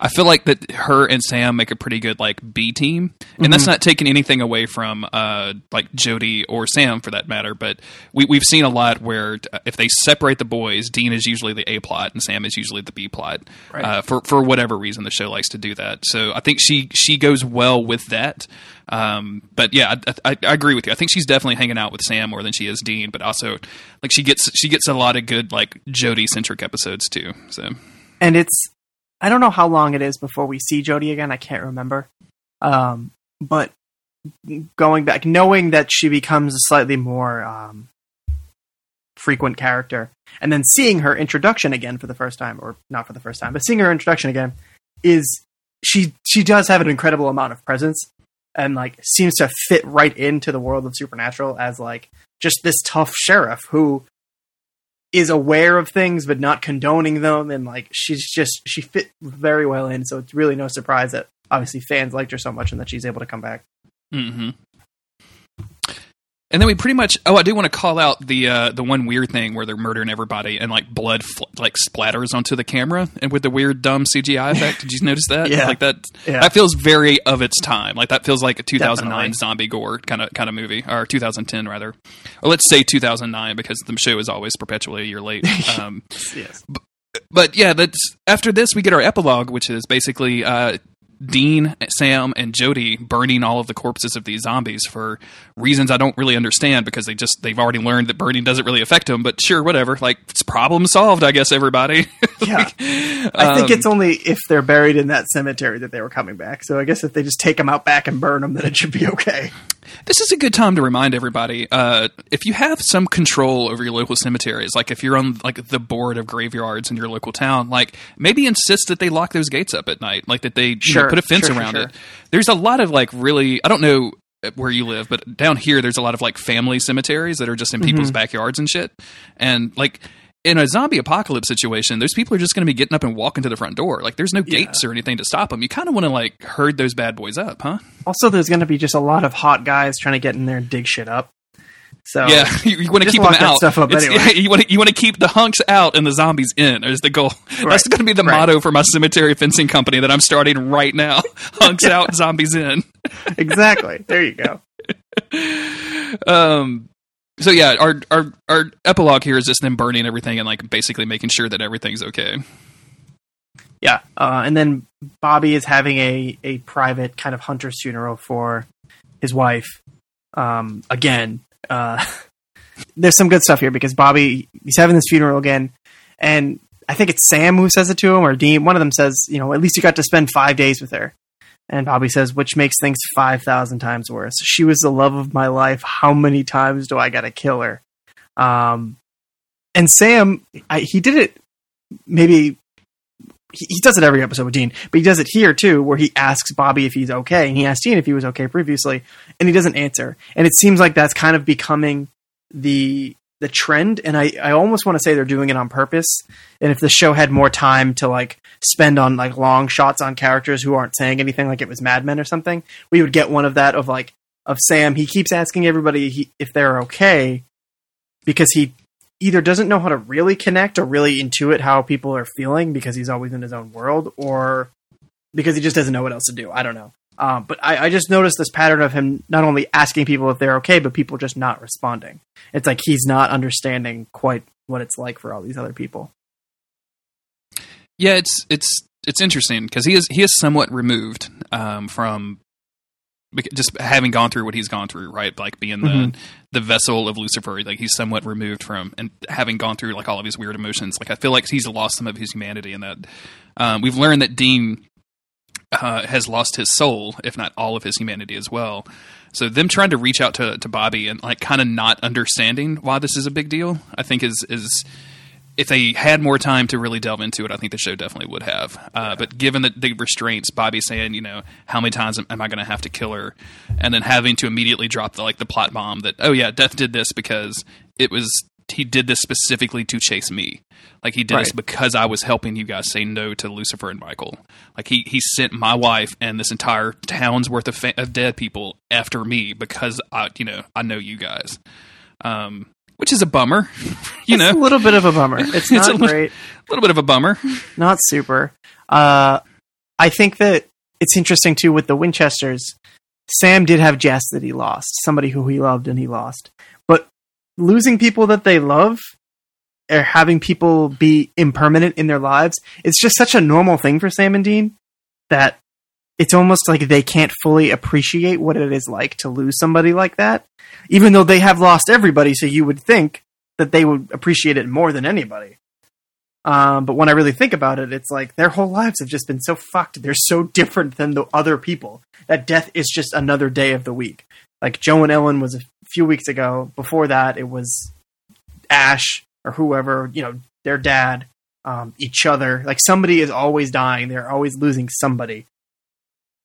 I feel like that her and Sam make a pretty good like B team, and that's not taking anything away from uh, like Jody or Sam for that matter. But we, we've seen a lot where uh, if they separate the boys, Dean is usually the A plot and Sam is usually the B plot Right. uh, for for whatever reason the show likes to do that. So I think she she goes well with that. Um, but yeah, I, I, I agree with you. I think she's definitely hanging out with Sam more than she is Dean. But also, like she gets she gets a lot of good like Jody centric episodes too. So and it's I don't know how long it is before we see Jody again. I can't remember. Um, but going back, knowing that she becomes a slightly more um, frequent character, and then seeing her introduction again for the first time, or not for the first time, but seeing her introduction again is she she does have an incredible amount of presence and like seems to fit right into the world of supernatural as like just this tough sheriff who is aware of things but not condoning them and like she's just she fit very well in so it's really no surprise that obviously fans liked her so much and that she's able to come back. Hmm And then we pretty much. Oh, I do want to call out the uh, the one weird thing where they're murdering everybody and like blood fl- like splatters onto the camera and with the weird dumb CGI effect. Did you notice that? Yeah. like that. Yeah. That feels very of its time. Like that feels like a 2009 Definitely. zombie gore kind of kind of movie or 2010 rather, or let's say 2009 because the show is always perpetually a year late. Um, yes but yeah, that's after this we get our epilogue, which is basically uh, Dean, Sam, and Jody burning all of the corpses of these zombies for reasons I don't really understand because they just they've already learned that burning doesn't really affect them. But sure, whatever. Like it's problem solved, I guess. Everybody. yeah i think Um, it's only if they're buried in that cemetery that they were coming back so i guess if they just take them out back and burn them then it should be okay This is a good time to remind everybody uh, if you have some control over your local cemeteries, like if you're on like the board of graveyards in your local town, like maybe insist that they lock those gates up at night, like that they you know, put a fence sure, sure, around sure. it. There's a lot of like really, I don't know where you live, but down here there's a lot of like family cemeteries that are just in people's Mm-hmm. backyards and shit, and like. In a zombie apocalypse situation, those people are just going to be getting up and walking to the front door. Like, there's no gates or anything to stop them. You kind of want to like herd those bad boys up, huh? also there's going to be just a lot of hot guys trying to get in there and dig shit up so Yeah, you, you want to keep them out. stuff up anyway. yeah, you want to you want to keep the hunks out and the zombies in. Is the goal? That's going to be the right. motto for my cemetery fencing company that I'm starting right now. hunks out, zombies in. exactly there you go Um. So yeah, our our our epilogue here is just them burning everything and like basically making sure that everything's okay. Yeah, uh, and then Bobby is having a a private kind of hunter's funeral for his wife. Um, again, uh, there's some good stuff here because Bobby he's having this funeral again, and I think it's Sam who says it to him or Dean. One of them says, you know, at least you got to spend five days with her. And Bobby says, which makes things 5,000 times worse. She was the love of my life. How many times do I got to kill her? Um, and Sam, I, he did it maybe, he, he does it every episode with Dean, but he does it here too, where he asks Bobby if he's okay. And he asked Dean if he was okay previously, and he doesn't answer. And it seems like that's kind of becoming the the trend and I, I almost want to say they're doing it on purpose and if the show had more time to like spend on like long shots on characters who aren't saying anything like it was mad men or something we would get one of that of like of sam he keeps asking everybody he, if they're okay because he either doesn't know how to really connect or really intuit how people are feeling because he's always in his own world or because he just doesn't know what else to do. I don't know um, but I, I just noticed this pattern of him not only asking people if they're okay, but people just not responding. It's like he's not understanding quite what it's like for all these other people. Yeah, it's it's it's interesting because he is he is somewhat removed um, from just having gone through what he's gone through, right? Like being the Mhm. the vessel of Lucifer, like he's somewhat removed from and having gone through like all of his weird emotions. Like I feel like he's lost some of his humanity in that. Um, we've learned that Dean uh, has lost his soul, if not all of his humanity as well. So them trying to reach out to to Bobby and like kind of not understanding why this is a big deal, I think is is if they had more time to really delve into it, I think the show definitely would have. Uh, But given the, the restraints, Bobby saying, you know, how many times am, am I going to have to kill her, and then having to immediately drop the like the plot bomb that, oh yeah, Death did this because it was he did this specifically to chase me. Like he did this because I was helping you guys say no to Lucifer and Michael. Like he he sent my wife and this entire town's worth of, fa- of dead people after me because I you know I know you guys. Um, which is a bummer, you know, a little bit of a bummer. It's It's not a little- great, a little bit of a bummer. not super. Uh, I think that it's interesting too with the Winchesters. Sam did have Jess that he lost, somebody who he loved and he lost. But losing people that they love or having people be impermanent in their lives, it's just such a normal thing for Sam and Dean that it's almost like they can't fully appreciate what it is like to lose somebody like that, even though they have lost everybody. So you would think that they would appreciate it more than anybody. Um, but when I really think about it, it's like their whole lives have just been so fucked. They're so different than the other people that death is just another day of the week. Like Jo and Ellen was a few weeks ago. Before that, it was Ash or whoever, you know, their dad, um, each other. Like somebody is always dying. They're always losing somebody.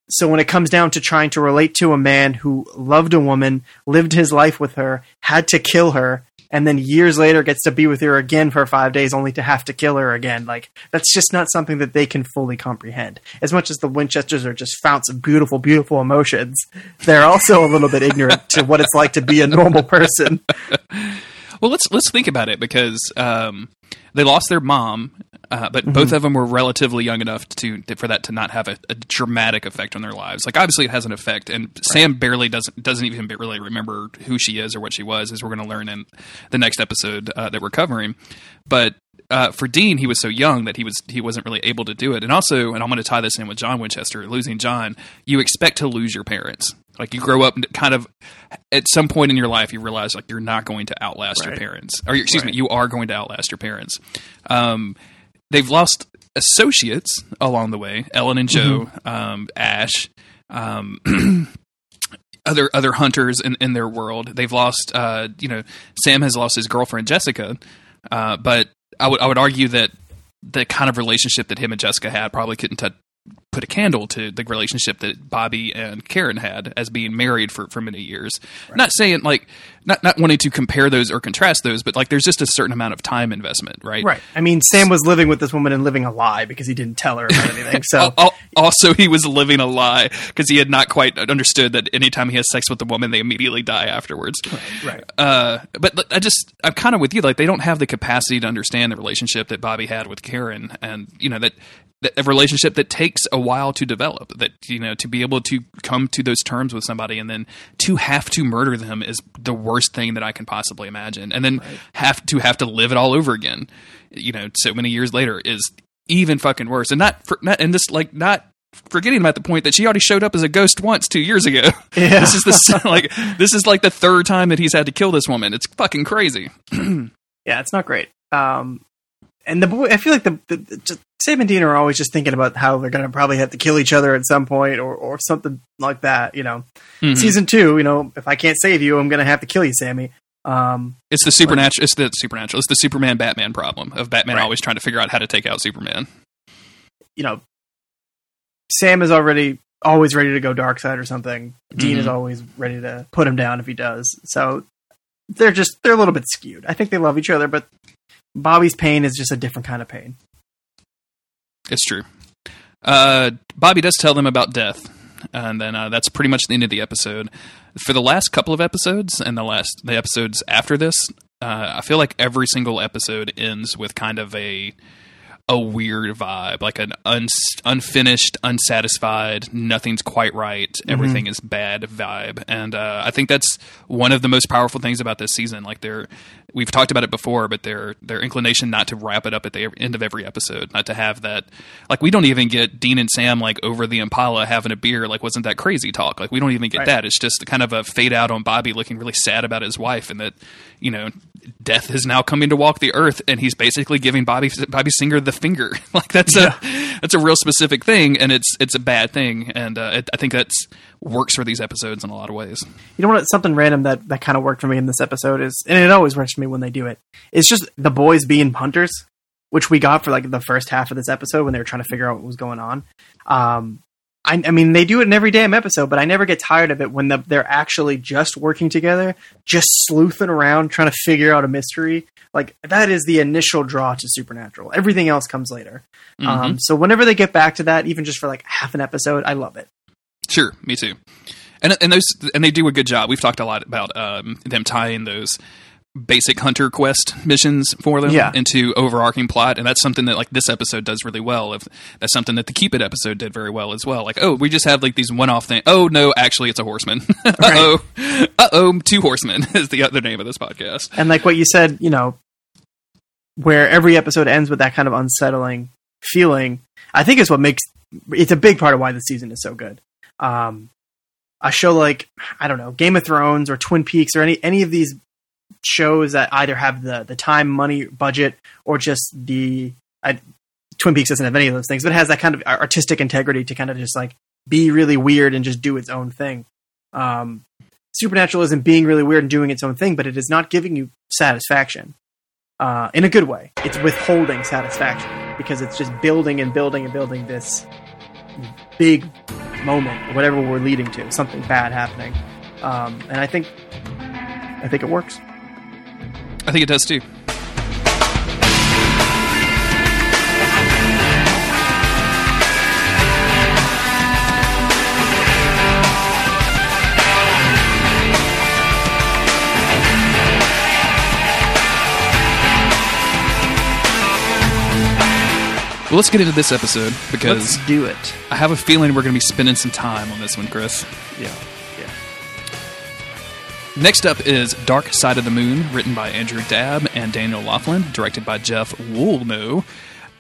So when it comes down to trying to relate to a man who loved a woman, lived his life with her, had to kill her, and then years later gets to be with her again for five days only to have to kill her again, like that's just not something that they can fully comprehend. As much as the Winchesters are just founts of beautiful, beautiful emotions, they're also a little bit ignorant to what it's like to be a normal person. Well, let's let's think about it because um, they lost their mom, uh, but both of them were relatively young enough to for that to not have a, a dramatic effect on their lives. Like obviously it has an effect, and Sam barely doesn't doesn't even really remember who she is or what she was, as we're going to learn in the next episode uh, that we're covering. But uh, for Dean, he was so young that he was he wasn't really able to do it. And also, and I'm going to tie this in with John Winchester losing John. You expect to lose your parents. Like you grow up kind of at some point in your life, you realize like you're not going to outlast your parents, or excuse me, you are going to outlast your parents. Um, they've lost associates along the way. Ellen and Jo, um, Ash. Um, other other hunters in, in their world. They've lost, uh, you know, Sam has lost his girlfriend Jessica, uh, but I would I would argue that the kind of relationship that him and Jessica had probably couldn't t- put a candle to the relationship that Bobby and Karen had as being married for, for many years. Not saying like not not wanting to compare those or contrast those, but like there's just a certain amount of time investment, right? Right. I mean, Sam was living with this woman and living a lie because he didn't tell her about anything. So Al- al- Also, he was living a lie because he had not quite understood that anytime he has sex with a woman, they immediately die afterwards. right. Uh, but I just, I'm kind of with you. Like, they don't have the capacity to understand the relationship that Bobby had with Karen, and you know that a relationship that takes a while to develop. That you know to be able to come to those terms with somebody, and then to have to murder them is the worst thing that I can possibly imagine. And then have to have to live it all over again. You know, so many years later is even fucking worse. And not, for, not and this like not forgetting about the point that she already showed up as a ghost once two years ago. Yeah. this is the like this is like the third time that he's had to kill this woman. It's fucking crazy. Yeah, it's not great. Um, and the boy, I feel like the, the, the just, Sam and Dean are always just thinking about how they're going to probably have to kill each other at some point or, or something like that. You know, Mhm. season two, you know, if I can't save you, I'm going to have to kill you, Sammy. Um, It's the supernatural. It's the supernatural. It's the Superman Batman problem of Batman Right. always trying to figure out how to take out Superman. you know, Sam is already always ready to go dark side or something. Dean is Mhm. always ready to put him down if he does. So they're just they're a little bit skewed. I think they love each other, but Bobby's pain is just a different kind of pain. It's true. Uh, Bobby does tell them about death, and then uh, that's pretty much the end of the episode. For the last couple of episodes and the last the episodes after this, uh, I feel like every single episode ends with kind of a a weird vibe, like an un- unfinished, unsatisfied, nothing's quite right, everything is bad vibe, and uh, I think that's one of the most powerful things about this season. Like they're, we've talked about it before, but their their inclination not to wrap it up at the end of every episode, not to have that. Like we don't even get Dean and Sam like over the Impala having a beer. Like wasn't that crazy talk? Like we don't even get Right. that. It's just kind of a fade out on Bobby looking really sad about his wife, and that you know death is now coming to walk the earth, and he's basically giving Bobby Bobby Singer the finger. like that's a that's a real specific thing, and it's it's a bad thing, and uh, it, I think that's works for these episodes in a lot of ways. You know what? Something random that that kind of worked for me in this episode is, and it always works for me when they do it. It's just the boys being punters which we got for like the first half of this episode when they were trying to figure out what was going on. Um, I, I mean, they do it in every damn episode, but I never get tired of it when the, they're actually just working together, just sleuthing around trying to figure out a mystery. Like that is the initial draw to Supernatural. Everything else comes later. Um, so whenever they get back to that, even just for like half an episode, I love it. Sure, me too. And and those and they do a good job. We've talked a lot about um, them tying those basic hunter quest missions for them Yeah. into overarching plot, and that's something that like this episode does really well. If that's something that the Keep It episode did very well as well. Like, oh, we just have like these one-off thing. Oh no, actually, it's a horseman. uh oh, uh oh, two horsemen is the other name of this podcast. and like what you said, you know, where every episode ends with that kind of unsettling feeling, I think is what makes it's a big part of why the season is so good. Um, a show like I don't know Game of Thrones or Twin Peaks or any any of these shows that either have the the time, money, budget, or just the I, Twin Peaks doesn't have any of those things, but it has that kind of artistic integrity to kind of just like be really weird and just do its own thing. Um, Supernatural isn't being really weird and doing its own thing, but it is not giving you satisfaction uh, in a good way. It's withholding satisfaction because it's just building and building and building this big moment, whatever we're leading to, something bad happening. Um, and I think, I think it works. I think it does too. Well, let's get into this episode because Let's do it. I have a feeling we're going to be spending some time on this one, Chris. Yeah, yeah. Next up is Dark Side of the Moon, written by Andrew Dabb and Daniel Loflin, directed by Jeff Woolnough.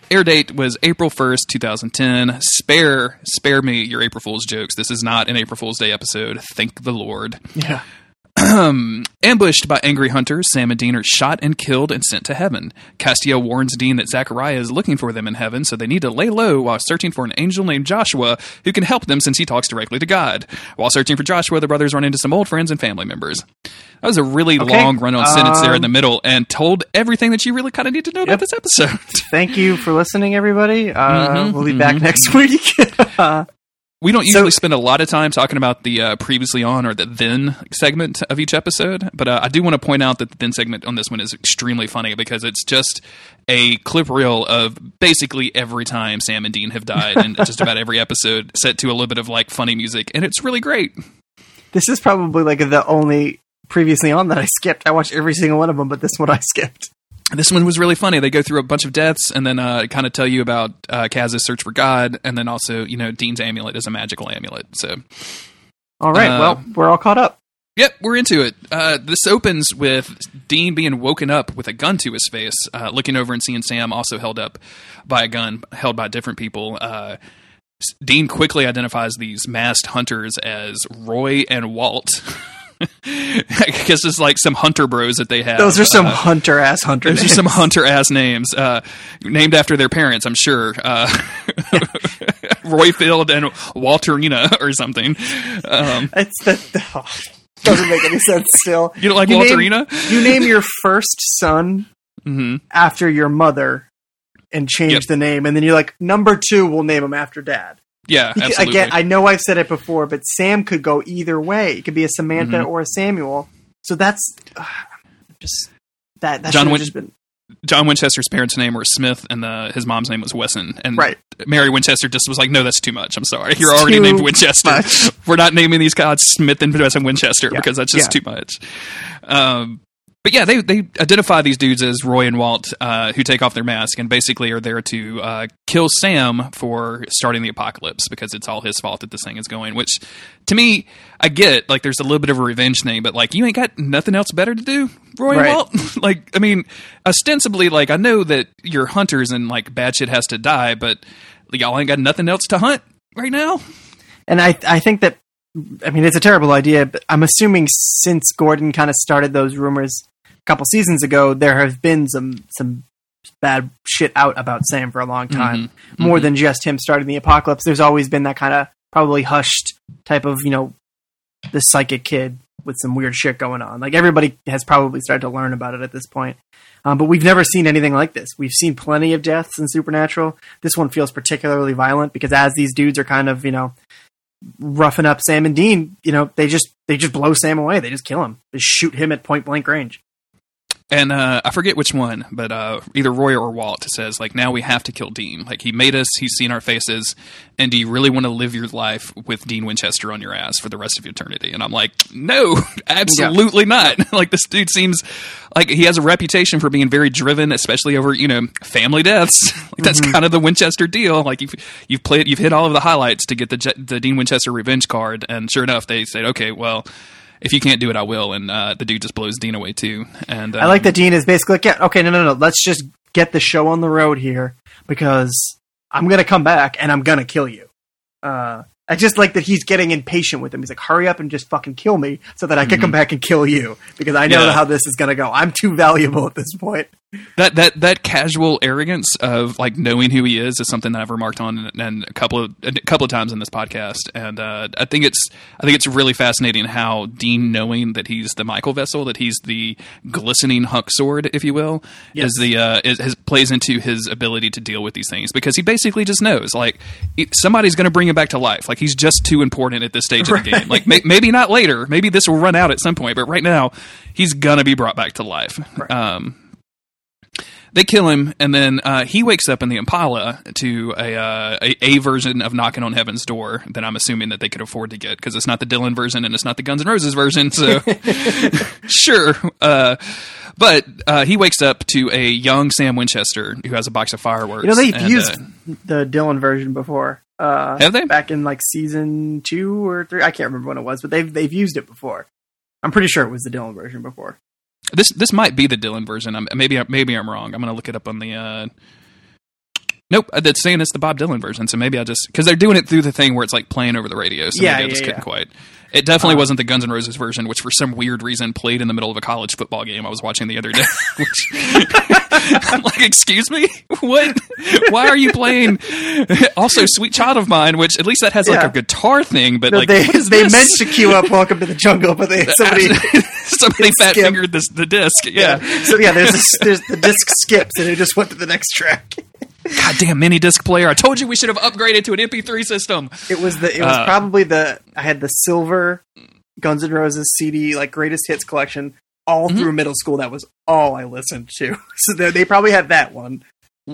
Air date was April 1st, 2010. Spare, spare me your April Fool's jokes. This is not an April Fool's Day episode. Thank the Lord. Yeah. Ambushed by angry hunters, Sam and Dean are shot and killed and sent to heaven. Castiel warns Dean that Zachariah is looking for them in heaven, so they need to lay low while searching for an angel named Joshua who can help them since he talks directly to God. While searching for Joshua, the brothers run into some old friends and family members. That was a really Okay. long run on sentence there in Um, the middle and told everything that you really kind of need to know about this episode. Thank you for listening, everybody. Uh, Mhm, we'll be back mhm. next week. We don't So- usually spend a lot of time talking about the uh, previously on or the then segment of each episode, but uh, I do want to point out that the then segment on this one is extremely funny because it's just a clip reel of basically every time Sam and Dean have died and just about every episode, set to a little bit of like funny music, and it's really great. this is probably like the only previously on that I skipped. I watched every single one of them, but this one I skipped. This one was really funny. They go through a bunch of deaths and then uh, kind of tell you about uh, Cas's search for God, and then also you know Dean's amulet is a magical amulet. So All right. Uh, well, we're all caught up. Yep, we're into it. Uh, this opens with Dean being woken up with a gun to his face, uh, looking over and seeing Sam also held up by a gun held by different people. Uh, Dean quickly identifies these masked hunters as Roy and Walt. I guess it's like some hunter bros that they have. Those are some Uh, hunter ass hunter. those are names. some hunter ass names, uh, named after their parents, I'm sure. Uh, Royfield and Walterina or something. Um, It's the oh, doesn't make any sense. Still, You don't like name- Walterina? you name your first son hmm after your mother, and change Yep. the name, and then you're like, number two, we'll name him after dad. Yeah, absolutely. again, I know I've said it before, but Sam could go either way. It could be a Samantha Mhm. or a Samuel. So that's uh, just that. That John should Win- just been John Winchester's parents' name were Smith, and uh, his mom's name was Wesson. And Right. Mary Winchester just was like, "No, that's too much. I'm sorry. You're already too named Winchester. much." We're not naming these gods Smith and Wesson Winchester Yeah. because that's just Yeah. too much." Um, but yeah, they they identify these dudes as Roy and Walt, uh, who take off their mask and basically are there to uh, kill Sam for starting the apocalypse because it's all his fault that this thing is going. Which, to me, I get like there's a little bit of a revenge thing, but like you ain't got nothing else better to do, Roy Right. and Walt. like, I mean, ostensibly, like I know that you're hunters and like bad shit has to die, but y'all ain't got nothing else to hunt right now. And I I think that I mean it's a terrible idea, but I'm assuming since Gordon kind of started those rumors couple seasons ago, there have been some some bad shit out about Sam for a long time. More than just him starting the apocalypse. There's always been that kind of probably hushed type of, you know, the psychic kid with some weird shit going on. Like everybody has probably started to learn about it at this point. Um, but we've never seen anything like this. We've seen plenty of deaths in Supernatural. This one feels particularly violent because as these dudes are kind of, you know, roughing up Sam and Dean, you know, they just they just blow Sam away. They just kill him. They shoot him at point blank range. And uh, I forget which one, but uh, either Roy or Walt says like, "Now we have to kill Dean. Like he made us. He's seen our faces. And do you really want to live your life with Dean Winchester on your ass for the rest of eternity?" And I'm like, "No, absolutely not. like this dude seems like he has a reputation for being very driven, especially over you know family deaths. like that's kind of the Winchester deal. Like you've you've played, you've hit all of the highlights to get the the Dean Winchester revenge card. And sure enough, they said, "Okay, well." If you can't do it, I will. And uh, the dude just blows Dean away too. And I like um, that Dean is basically like, yeah, okay, no, no, no, let's just get the show on the road here because I'm gonna come back and I'm gonna kill you. Uh, I just like that he's getting impatient with him. He's like, hurry up and just fucking kill me so that I can come back and kill you because I know Mm-hmm. Yeah. how this is gonna go. I'm too valuable at this point. That that that casual arrogance of like knowing who he is is something that I've remarked on and, and a couple of a couple of times in this podcast, and uh, I think it's I think it's really fascinating how Dean knowing that he's the Michael vessel, that he's the glistening hunk sword, if you will, Yes. is the uh, is, has plays into his ability to deal with these things because he basically just knows like it- somebody's going to bring him back to life. Like he's just too important at this stage of the game. Like may, maybe not later, maybe this will run out at some point, but right now he's gonna be brought back to life. Um, they kill him, and then uh, he wakes up in the Impala to a, uh, a a version of knocking on heaven's door that I'm assuming that they could afford to get because it's not the Dylan version and it's not the Guns N' Roses version. So sure, uh, but uh, he wakes up to a young Sam Winchester who has a box of fireworks. You know, they've and, used uh, the Dylan version before. Uh, Have they? Back in like season two or three, I can't remember when it was, but they've they've used it before. I'm pretty sure it was the Dylan version before. This this might be the Dylan version. I'm, maybe maybe I'm wrong. I'm gonna look it up on the. Uh, Nope, uh, it's saying it's the Bob Dylan version. So maybe I just because they're doing it through the thing where it's like playing over the radio. So Yeah, maybe I yeah, just couldn't yeah. quite. It definitely uh. wasn't the Guns N' Roses version, which for some weird reason played in the middle of a college football game I was watching the other day. which, I'm like, excuse me, what? Why are you playing? Also, "Sweet Child of Mine," which at least that has like Yeah. a guitar thing, but No, like they what is they this? meant to queue up "Welcome to the Jungle," but they somebody somebody fat skip. fingered this the disc. Yeah. So yeah, there's this, there's the disc skips and it just went to the next track. Goddamn mini disc player. I told you we should have upgraded to an MP3 system. It was the it was Uh, probably the I had the silver Guns N' Roses CD like greatest hits collection all Mm-hmm. through middle school. That was all I listened to. So they, they probably had that one.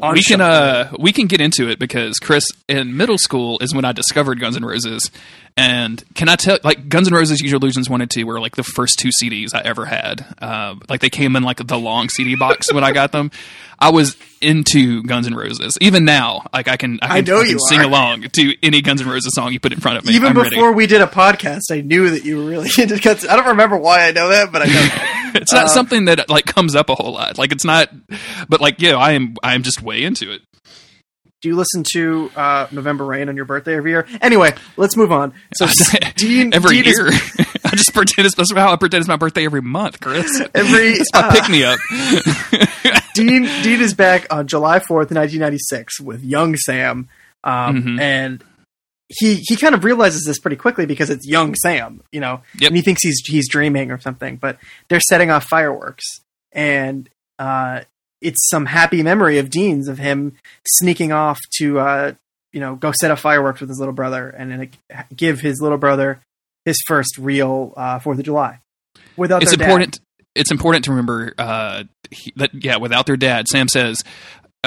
on we can uh we can get into it because Chris in middle school is when I discovered Guns N' Roses, and can I tell like Guns N' Roses Use Your Illusions one and two were like the first two CDs I ever had. Uh, like they came in like the long CD box when I got them. I was into Guns N' Roses. Even now, like I can, I, can, I know can you sing are. along to any Guns N' Roses song you put in front of me. Even I'm ready. before we did a podcast, I knew that you were really into cuts. I don't remember why I know that, but I know. it's not uh, something that like comes up a whole lot. Like it's not, but like yeah, I am. I am just way into it. Do you listen to uh, November Rain on your birthday every year? Anyway, let's move on. So Dean every Dean is- year. I just pretend it's that's how I pretend it's my birthday every month, Chris. every It's my uh, pick me up. Dean Dean is back on July fourth, nineteen ninety six, with young Sam, um, Mhm. and he he kind of realizes this pretty quickly because it's young Sam, you know, Yep. and he thinks he's he's dreaming or something. But they're setting off fireworks, and uh, it's some happy memory of Dean's of him sneaking off to uh, you know go set off fireworks with his little brother and then give his little brother his first real uh, Fourth of July without it's their dad. important. It's important to remember uh, he, that yeah, without their dad, Sam says.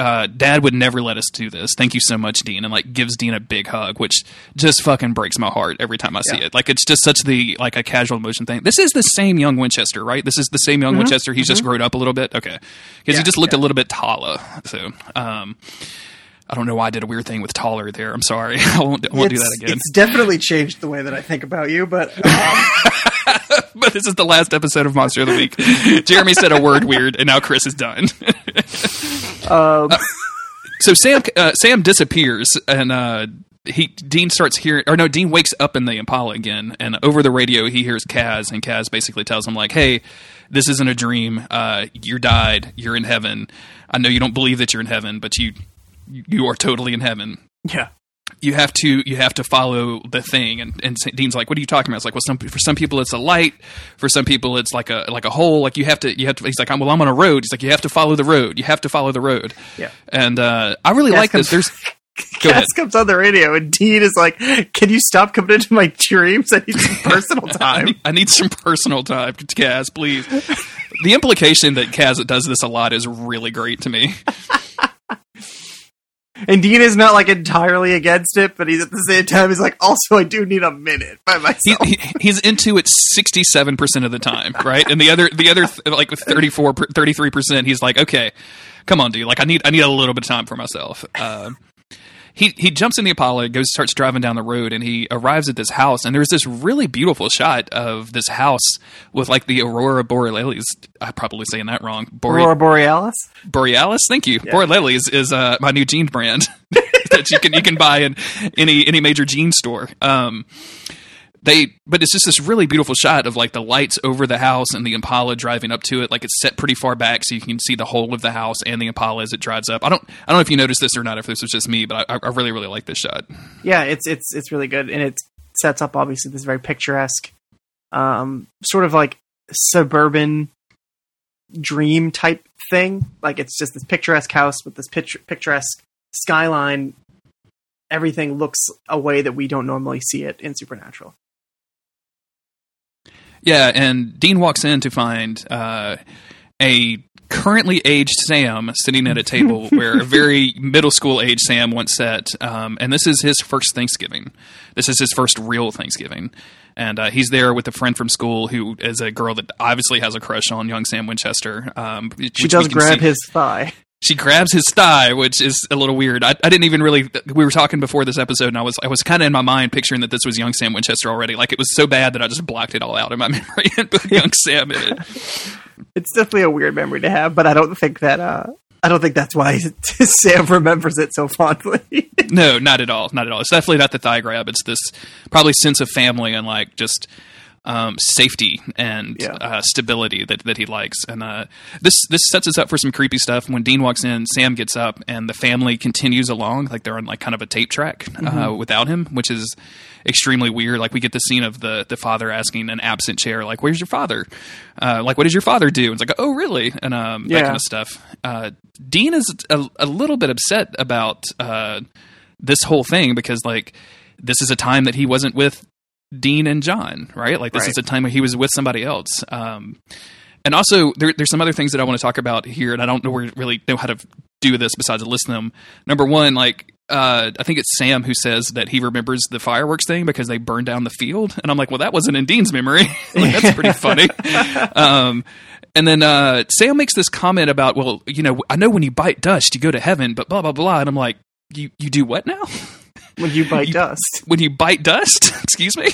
Uh, dad would never let us do this. Thank you so much, Dean, and like gives Dean a big hug, which just fucking breaks my heart every time I see Yeah. it. Like it's just such the like a casual emotion thing. This is the same young Winchester, right? This is the same young Winchester. He's just grown up a little bit, okay, because Mm-hmm. Yeah, he just looked yeah. a little bit taller. So, um, I don't know why I did a weird thing with taller there. I'm sorry. I won't, I won't do that again. It's definitely changed the way that I think about you, but um, but this is the last episode of Monster of the Week. Jeremy said a word weird, and now Chris is done. um, so Sam uh, Sam disappears, and uh, he Dean starts hearing, or no, Dean wakes up in the Impala again, and over the radio he hears Cas, and Cas basically tells him like, "Hey, this isn't a dream. Uh, you died. You're in heaven. I know you don't believe that you're in heaven, but you you are totally in heaven." yeah, you have to you have to follow the thing. And and Dean's like what are you talking about? It's like well some for some people it's a light. For some people it's like a like a hole. Like you have to you have to he's like I'm, well I'm on a road. He's like you have to follow the road. You have to follow the road. Yeah. and uh I really Cas like this there's Cas comes on the radio, and Dean is like, "Can you stop coming into my dreams? I need some personal I time." need, I need some personal time Cas please. The implication that Cas does this a lot is really great to me and Dean is not like entirely against it, but he's at the same time he's like, "Also, I do need a minute by myself." he, he's into it 67% of the time right? And the other the other like 34 33% he's like okay come on dude. Like i need i need a little bit of time for myself. Um he he jumps in the Impala, goes starts driving down the road, and he arrives at this house. And there's this really beautiful shot of this house with like the aurora borealis. I'm probably saying that wrong. Bore- Aurora Borealis. borealis. Thank you. Borealis is uh, my new jean brand that you can you can buy in any any major jean store. Um, they but it's just this really beautiful shot of like the lights over the house and the impala driving up to it like it's set pretty far back so you can see the whole of the house and the impala as it drives up i don't i don't know if you noticed this or not if this was just me but i, I really really like this shot Yeah, it's it's it's really good, and it sets up obviously this very picturesque, um, sort of like suburban dream type thing. Like it's just this picturesque house with this picture, picturesque skyline. Everything looks a way that we don't normally see it in Supernatural. Yeah and dean walks in to find uh, a currently aged sam sitting at a table where a very middle school age sam once sat um, and this is his first thanksgiving this is his first real thanksgiving and uh, he's there with a friend from school who is a girl that obviously has a crush on young Sam Winchester. Um, She does grab see. his thigh. She grabs his thigh, which is a little weird. I, I didn't even really. We were talking before this episode, and I was I was kind of in my mind picturing that this was young Sam Winchester already. Like it was so bad that I just blocked it all out in my memory and put young Sam in it. It's definitely a weird memory to have, but I don't think that uh, I don't think that's why Sam remembers it so fondly. No, not at all. Not at all. It's definitely not the thigh grab. It's this probably sense of family and like just um, safety and Yeah. uh, stability that, that he likes. And uh, this this sets us up for some creepy stuff. When Dean walks in, Sam gets up, and the family continues along like they're on like kind of a tape track uh, without him, which is extremely weird. Like we get the scene of the the father asking an absent chair, like, "Where's your father? Uh, like, what does your father do?" And it's like, "Oh, really?" And um, that kind of stuff. Uh, Dean is a, a little bit upset about uh, this whole thing because like this is a time that he wasn't with Dean and John, right? Like this Right. is a time where he was with somebody else. Um, and also, there, there's some other things that I want to talk about here, and I don't know where really know how to do this besides list them. Number one, like uh, I think it's Sam who says that he remembers the fireworks thing because they burned down the field, and I'm like, well, that wasn't in Dean's memory. like, that's pretty funny. um, and then uh, Sam makes this comment about, well, you know, I know when you bite dust, you go to heaven, but blah blah blah. And I'm like, you you do what now? When you bite dust, when you bite dust? Excuse me.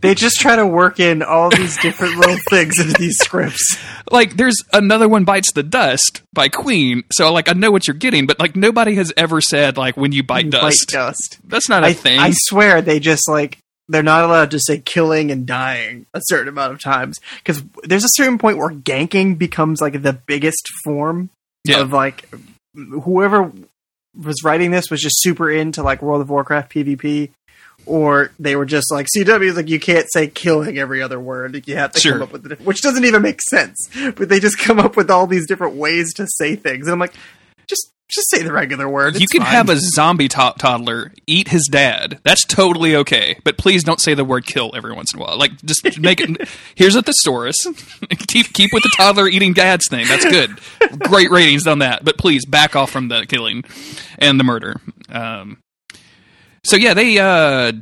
they just try to work in all these different little things into these scripts. like there's another one bites the dust by queen so like i know what you're getting but like nobody has ever said like when you bite You dust Bite dust. that's not a I, thing I swear they just like they're not allowed to say killing and dying a certain amount of times because there's a certain point where ganking becomes like the biggest form Yeah. of like whoever was writing this was just super into like World of Warcraft PvP. Or they were just like CW is like you can't say killing every other word. You have to Sure. come up with it, which doesn't even make sense. But they just come up with all these different ways to say things, and I'm like, just just say the regular word. you It's can fine. have a zombie to- toddler eat his dad. That's totally okay. But please don't say the word kill every once in a while. Like just make it here's a thesaurus. Keep keep with the toddler eating dad's thing. That's good. Great ratings on that. But please back off from the killing and the murder. Um, so yeah they uh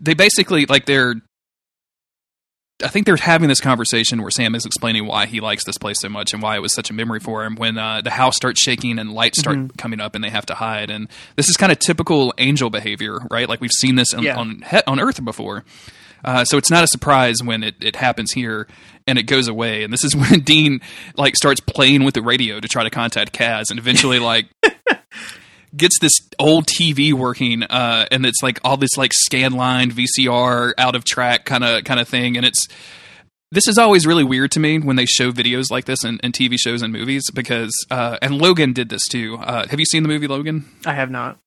they basically like they're I think they're having this conversation where Sam is explaining why he likes this place so much and why it was such a memory for him when uh, the house starts shaking and lights start coming up and they have to hide. And this is kind of typical angel behavior, right? Like we've seen this on Yeah. on, he- on Earth before. Uh, so it's not a surprise when it, it happens here and it goes away. And this is when Dean like starts playing with the radio to try to contact Cas and eventually like gets this old TV working, uh, and it's like all this like scan line VCR out of track kind of kind of thing, and it's this is always really weird to me when they show videos like this in, in TV shows and movies because uh, and Logan did this too. Uh, have you seen the movie Logan? I have not.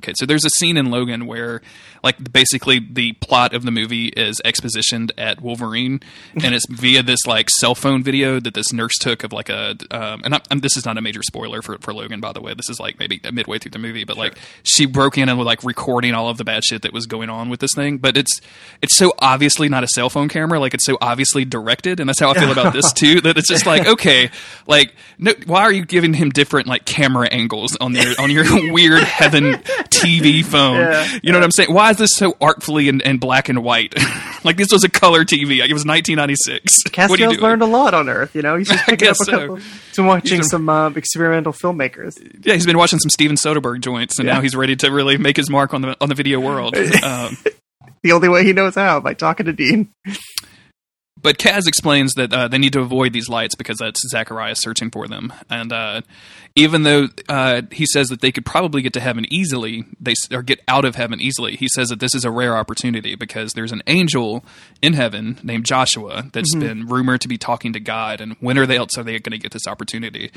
Okay, so there's a scene in Logan where, like, basically the plot of the movie is expositioned at Wolverine, and it's via this like cell phone video that this nurse took of like a, um, and, I, and this is not a major spoiler for for Logan, by the way. This is like maybe midway through the movie, but like she broke in and was like recording all of the bad shit that was going on with this thing. But it's it's so obviously not a cell phone camera, like it's so obviously directed, and that's how I feel about this too. That it's just like okay, like no, why are you giving him different like camera angles on your on your weird heaven TV phone? Yeah. You know what I'm saying? Why is this so artfully and, and black and white? like this was a color TV. Like, it was 1996. what Castiel's learned a lot on Earth, you know. He's just picking up guess a so. couple. He's been watching He's been- some uh, experimental filmmakers. yeah, he's been watching some Steven Soderbergh joints, and Yeah. now he's ready to really make his mark on the on the video world. Um, The only way he knows how by talking to Dean. But Cas explains that uh, they need to avoid these lights because that's Zachariah's searching for them. And uh, even though uh, he says that they could probably get to heaven easily, they or get out of heaven easily, he says that this is a rare opportunity because there's an angel in heaven named Joshua that's been rumored to be talking to God. And when are they else are they going to get this opportunity?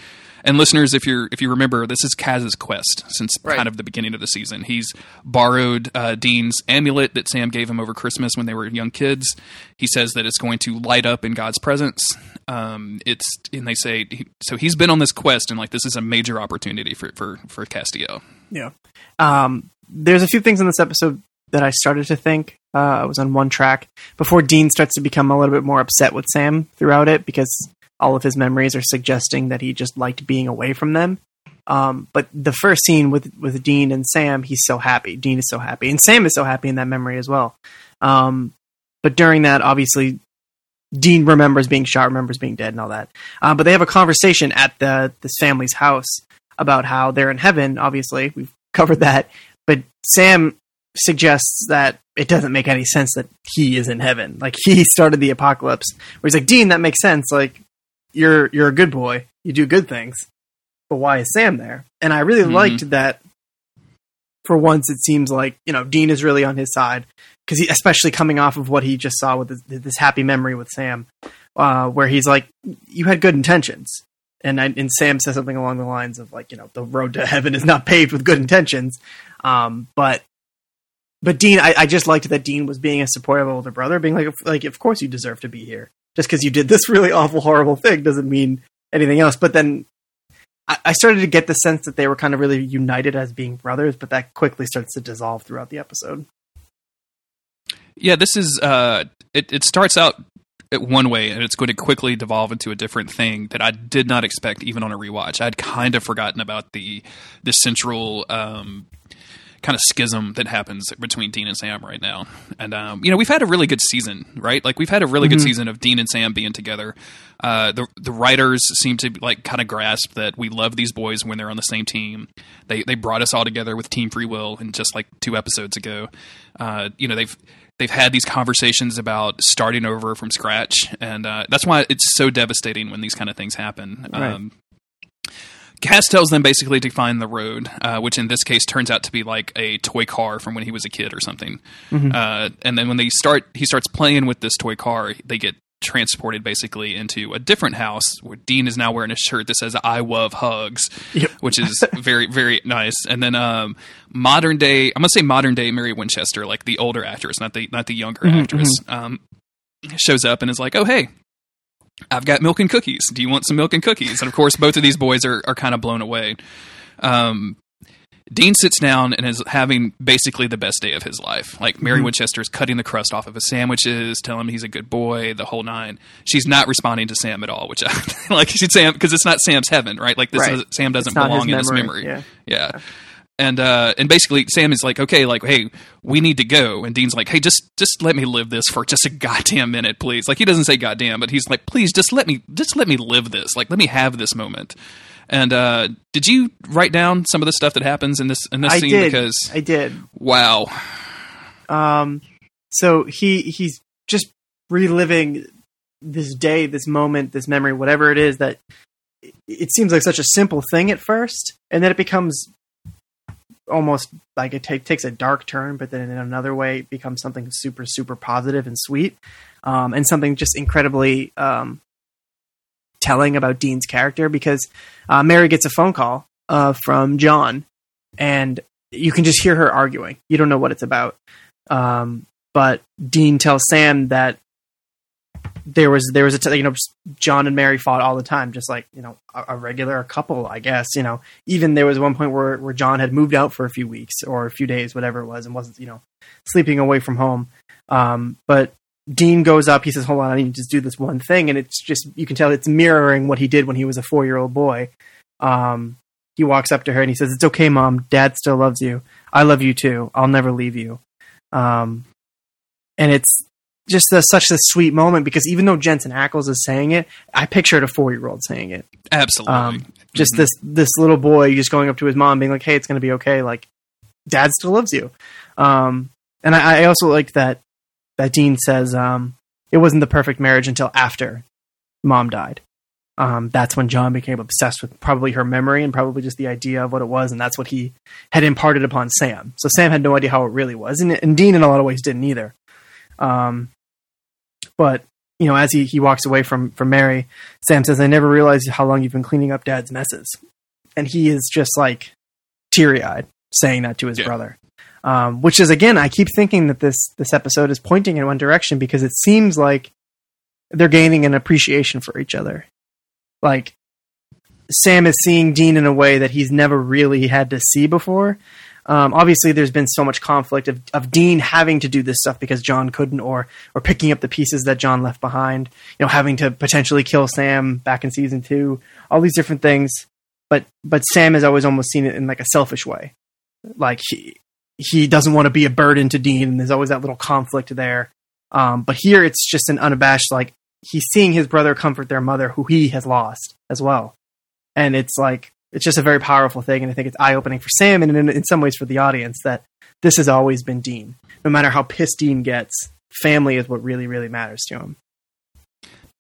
And listeners, if you're if you remember, this is Cas's quest since Right. kind of the beginning of the season. He's borrowed uh, Dean's amulet that Sam gave him over Christmas when they were young kids. He says that it's going to light up in God's presence. Um, it's and they say so. He's been on this quest, and like this is a major opportunity for for for Castiel. Yeah. Um, there's a few things in this episode that I started to think. Uh, I was on one track before Dean starts to become a little bit more upset with Sam throughout it because all of his memories are suggesting that he just liked being away from them. Um, but the first scene with with Dean and Sam, he's so happy. Dean is so happy, and Sam is so happy in that memory as well. Um, but during that, obviously, Dean remembers being shot, remembers being dead, and all that. Uh, but they have a conversation at the this family's house about how they're in heaven. Obviously, we've covered that. But Sam suggests that it doesn't make any sense that he is in heaven. Like he started the apocalypse. Where he's like, Dean, that makes sense. Like you're you're a good boy. You do good things. But why is Sam there? And I really Mhm. liked that. For once, it seems like you know Dean is really on his side because he, especially coming off of what he just saw with this, this happy memory with Sam, uh, where he's like, "You had good intentions," and I, and Sam says something along the lines of like, you know, the road to heaven is not paved with good intentions. Um, but but Dean, I, I just liked that Dean was being a supportive older brother, being like, like, of course you deserve to be here. Just because you did this really awful, horrible thing doesn't mean anything else. But then I, started to get the sense that they were kind of really united as being brothers, but that quickly starts to dissolve throughout the episode. Yeah, this is uh, it. It starts out one way, and it's going to quickly devolve into a different thing that I did not expect even on a rewatch. I'd kind of forgotten about the the central. Um, kind of schism that happens between Dean and Sam right now. And um, you know, we've had a really good season, right? Like we've had a really good season of Dean and Sam being together. Uh, the the writers seem to like kind of grasp that we love these boys when they're on the same team. They they brought us all together with Team Free Will, and just like two episodes ago, uh, you know they've they've had these conversations about starting over from scratch, and uh, that's why it's so devastating when these kind of things happen. Right. Um, Cas tells them basically to find the road, uh, which in this case turns out to be like a toy car from when he was a kid or something. Uh, and then when they start, he starts playing with this toy car. They get transported basically into a different house where Dean is now wearing a shirt that says "I love hugs," Yep. which is very very nice. And then um, modern day, I'm gonna say modern day Mary Winchester, like the older actress, not the not the younger actress, um, shows up and is like, "Oh hey." I've got milk and cookies. Do you want some milk and cookies? And of course, both of these boys are, are kind of blown away. Um, Dean sits down and is having basically the best day of his life. Like Mary Winchester is cutting the crust off of his sandwiches, telling him he's a good boy, the whole nine. She's not responding to Sam at all, which I like. She's Sam because it's not Sam's heaven, right? Like this Right. is, Sam doesn't belong his in his memory, memory. yeah. yeah. And uh, and basically Sam is like, okay, like, hey, we need to go. And Dean's like, hey, just just let me live this for just a goddamn minute, please. Like he doesn't say goddamn, but he's like, please, just let me just let me live this. Like let me have this moment. And uh, did you write down some of the stuff that happens in this in this I scene? did. Because I did. wow, Um, so he he's just reliving this day, this moment, this memory, whatever it is that it- it seems like such a simple thing at first, and then it becomes almost like it take, takes a dark turn, but then in another way it becomes something super super positive and sweet, um, and something just incredibly um, telling about Dean's character because uh, Mary gets a phone call uh, from John, and you can just hear her arguing. You don't know what it's about. Um, but Dean tells Sam that there was there was a t- you know John and Mary fought all the time, just like you know a, a regular couple, I guess. You know, even there was one point where where John had moved out for a few weeks or a few days, whatever it was, and wasn't you know sleeping away from home. Um, but Dean goes up. He says, "Hold on, I need to just do this one thing," and it's just you can tell it's mirroring what he did when he was a four year old boy. Um, he walks up to her and he says, "It's okay, mom. Dad still loves you. I love you too. I'll never leave you." Um, and it's just such a sweet moment because even though Jensen Ackles is saying it, I pictured a four year old saying it. absolutely. Um, just Mhm. this this little boy just going up to his mom, being like, "Hey, it's going to be okay. Like, Dad still loves you." Um, and I, I also like that that Dean says um, it wasn't the perfect marriage until after Mom died. Um, that's when John became obsessed with probably her memory and probably just the idea of what it was, and that's what he had imparted upon Sam. So Sam had no idea how it really was, and, and Dean in a lot of ways didn't either. Um, but you know, as he, he walks away from from Mary, Sam says, "I never realized how long you've been cleaning up Dad's messes," and he is just like teary eyed saying that to his Yeah. brother. Um, which is again, I keep thinking that this this episode is pointing in one direction because it seems like they're gaining an appreciation for each other. Like Sam is seeing Dean in a way that he's never really had to see before. Um, obviously, there's been so much conflict of, of Dean having to do this stuff because John couldn't, or or picking up the pieces that John left behind. You know, having to potentially kill Sam back in season two. All these different things, but but Sam has always almost seen it in like a selfish way, like he he doesn't want to be a burden to Dean, and there's always that little conflict there. Um, but here, it's just an unabashed like he's seeing his brother comfort their mother, who he has lost as well, and it's like it's just a very powerful thing, and I think it's eye opening for Sam, and in, in some ways for the audience that this has always been Dean. No matter how pissed Dean gets, family is what really really matters to him.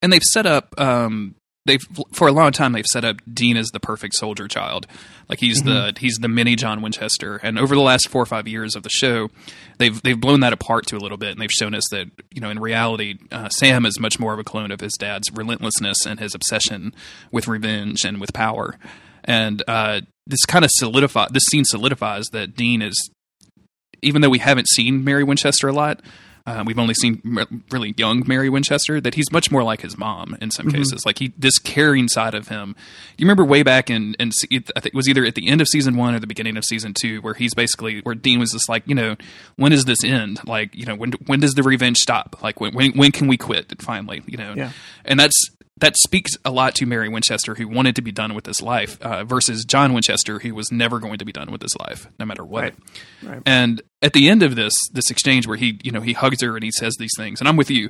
and they've set up um they've for a long time they've set up Dean as the perfect soldier child like he's the he's the mini John Winchester and over the last 4 or 5 years of the show they've they've blown that apart to a little bit and they've shown us that you know in reality uh, Sam is much more of a clone of his dad's relentlessness and his obsession with revenge and with power and uh this kind of solidify this scene solidifies that Dean is even though we haven't seen Mary Winchester a lot uh, we've only seen m- really young Mary Winchester, that he's much more like his mom in some cases. Like he, this caring side of him. You remember way back in, and I think it was either at the end of season one or the beginning of season two, where he's basically where Dean was just like, you know, when does this end? Like, you know, when when does the revenge stop? Like, when when, when can we quit? Finally, you know, Yeah. and that's that speaks a lot to Mary Winchester, who wanted to be done with this life, uh, versus John Winchester, who was never going to be done with this life, no matter what. Right. Right. And at the end of this this exchange, where he you know he hugs her and he says these things, and I'm with you.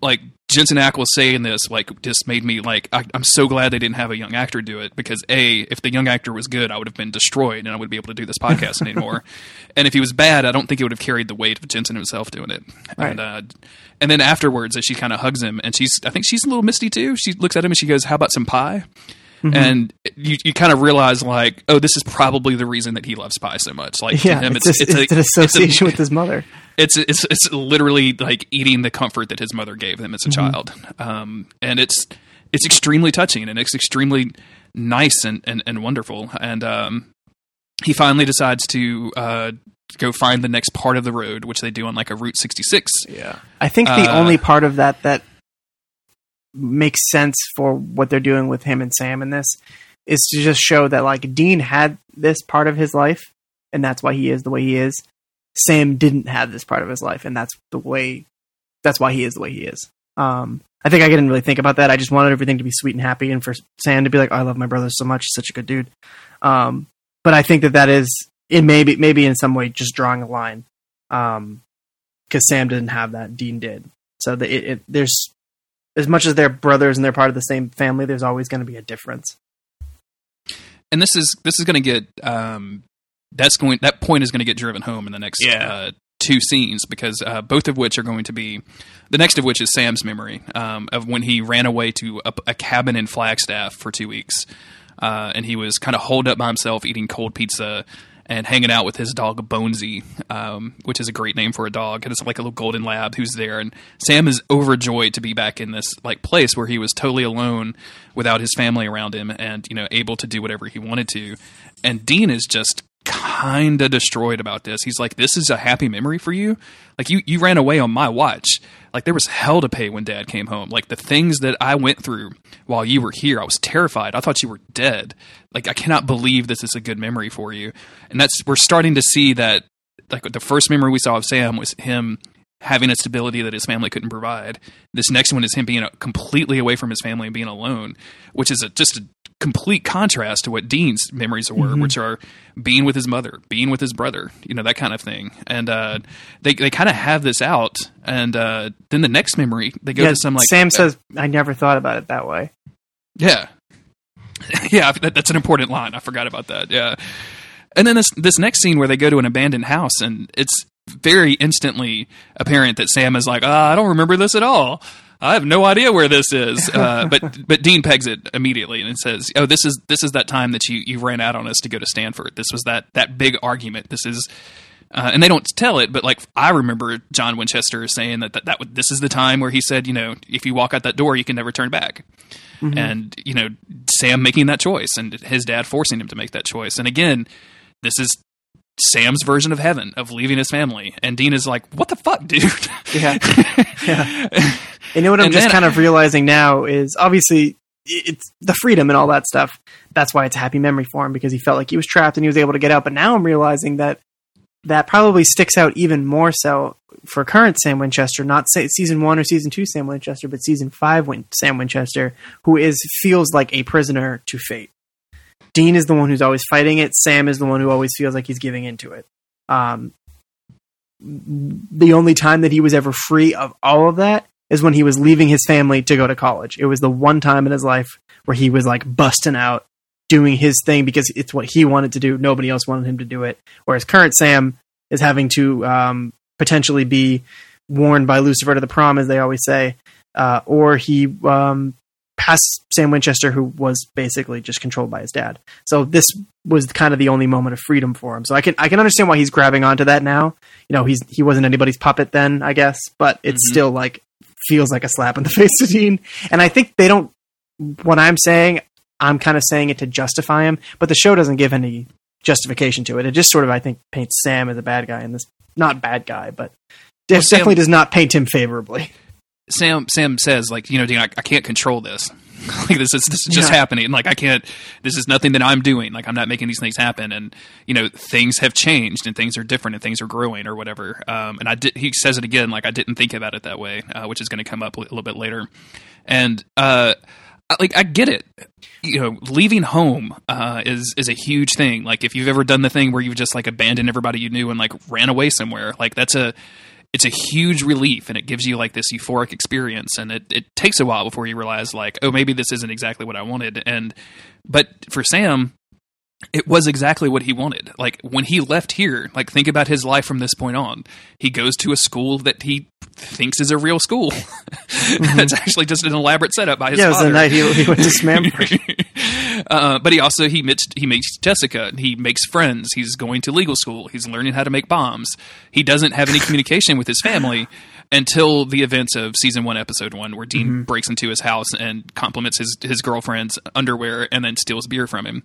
Like Jensen Ackles saying this, like just made me like I, I'm so glad they didn't have a young actor do it because a if the young actor was good, I would have been destroyed and I wouldn't be able to do this podcast anymore. And if he was bad, I don't think it would have carried the weight of Jensen himself doing it. And uh, and then afterwards, as she kind of hugs him, and she's I think she's a little misty too. She looks at him and she goes, "How about some pie?" Mm-hmm. And you, you kind of realize like, oh, this is probably the reason that he loves pie so much. Like Yeah, to him, it's, it's, it's, an association with his mother. it's it's it's literally like eating the comfort that his mother gave him as a child, um, and it's it's extremely touching and it's extremely nice and and, and wonderful. And um, he finally decides to uh, go find the next part of the road, which they do on like a Route 66. Yeah. I think the Uh, only part of that that makes sense for what they're doing with him and Sam in this is to just show that like Dean had this part of his life and that's why he is the way he is. Sam didn't have this part of his life and that's the way that's why he is the way he is. Um I think I didn't really think about that. I just wanted everything to be sweet and happy and for Sam to be like, oh, I love my brother so much. He's such a good dude. Um but I think that that is it maybe maybe in some way just drawing a line. Um because Sam didn't have that, Dean did. So the, it, it, there's as much as they're brothers and they're part of the same family, there's always going to be a difference. and this is this is going to get um, that's going that point is going to get driven home in the next Yeah. uh, two scenes because uh, both of which are going to be the next of which is Sam's memory um, of when he ran away to a, a cabin in Flagstaff for two weeks uh, and he was kind of holed up by himself eating cold pizza and hanging out with his dog Bonesy, um, which is a great name for a dog. And it's like a little golden lab who's there. And Sam is overjoyed to be back in this like place where he was totally alone without his family around him and you know able to do whatever he wanted to. And Dean is just kind of destroyed about this. He's like, "This is a happy memory for you. Like you you ran away on my watch. Like there was hell to pay when Dad came home. Like the things that I went through while you were here, I was terrified. I thought you were dead. Like I cannot believe this is a good memory for you. And that's we're starting to see that. Like the first memory we saw of Sam was him having a stability that his family couldn't provide. This next one is him being completely away from his family and being alone, which is a, just a complete contrast to what Dean's memories were, which are being with his mother, being with his brother, you know, that kind of thing. And uh, they they kind of have this out, and uh, then the next memory they go Yeah, to some like Sam says, "I never thought about it that way." yeah, yeah, that, that's an important line. I forgot about that. Yeah, and then this this next scene where they go to an abandoned house, and it's very instantly apparent that Sam is like, ah, I don't remember this at all. I have no idea where this is. Uh, but but Dean pegs it immediately and says, "Oh, this is this is that time that you you ran out on us to go to Stanford. This was that that big argument. This is." Uh, and they don't tell it, but like I remember John Winchester saying that, that that would- this is the time where he said, you know, if you walk out that door, you can never turn back and you know Sam making that choice and his dad forcing him to make that choice. And again, this is Sam's version of heaven of leaving his family. And Dean is like, "What the fuck, dude?" Yeah. yeah. You know what I'm And just then- kind of realizing now is obviously it's the freedom and all that stuff. That's why it's a happy memory for him because he felt like he was trapped and he was able to get out. But now I'm realizing that that probably sticks out even more so for current Sam Winchester, not say season one or season two Sam Winchester, but season five Win- Sam Winchester, who is feels like a prisoner to fate. Dean is the one who's always fighting it. Sam is the one who always feels like he's giving into it. Um, the only time that he was ever free of all of that is when he was leaving his family to go to college. It was the one time in his life where he was like busting out doing his thing because it's what he wanted to do. Nobody else wanted him to do it. Whereas current Sam is having to um, potentially be warned by Lucifer to the prom, as they always say, uh, or he um, passed Sam Winchester, who was basically just controlled by his dad. So this was kind of the only moment of freedom for him. So I can I can understand why he's grabbing onto that now. You know, he's he wasn't anybody's puppet then, I guess, but it's Mhm. still like feels like a slap in the face to Dean. And I think they don't. What I'm saying, I'm kind of saying it to justify him, but the show doesn't give any justification to it. It just sort of, I think, paints Sam as a bad guy in this. Not bad guy, but Sam- definitely does not paint him favorably. Sam Sam says like you know Dean I, I can't control this. Like this is this is just Yeah. happening. Like I can't this is nothing that I'm doing. Like I'm not making these things happen. And you know things have changed and things are different and things are growing or whatever. Um, and I did he says it again like I didn't think about it that way uh, which is going to come up a little bit later. And uh I- like I get it. You know leaving home uh is is a huge thing. Like if you've ever done the thing where you've just like abandoned everybody you knew and like ran away somewhere like that's a it's a huge relief and it gives you like this euphoric experience and it, it takes a while before you realize like oh maybe this isn't exactly what i wanted. And but for sam it was exactly what he wanted like when he left here like think about his life from this point on he goes to a school that he thinks is a real school it's actually just an elaborate setup by his yeah, it was father the night he, he went to Smamford. uh, but he also he meets he meets Jessica. He makes friends. He's going to legal school. He's learning how to make bombs. He doesn't have any communication with his family until the events of season one, episode one, where Dean breaks into his house and compliments his his girlfriend's underwear and then steals beer from him.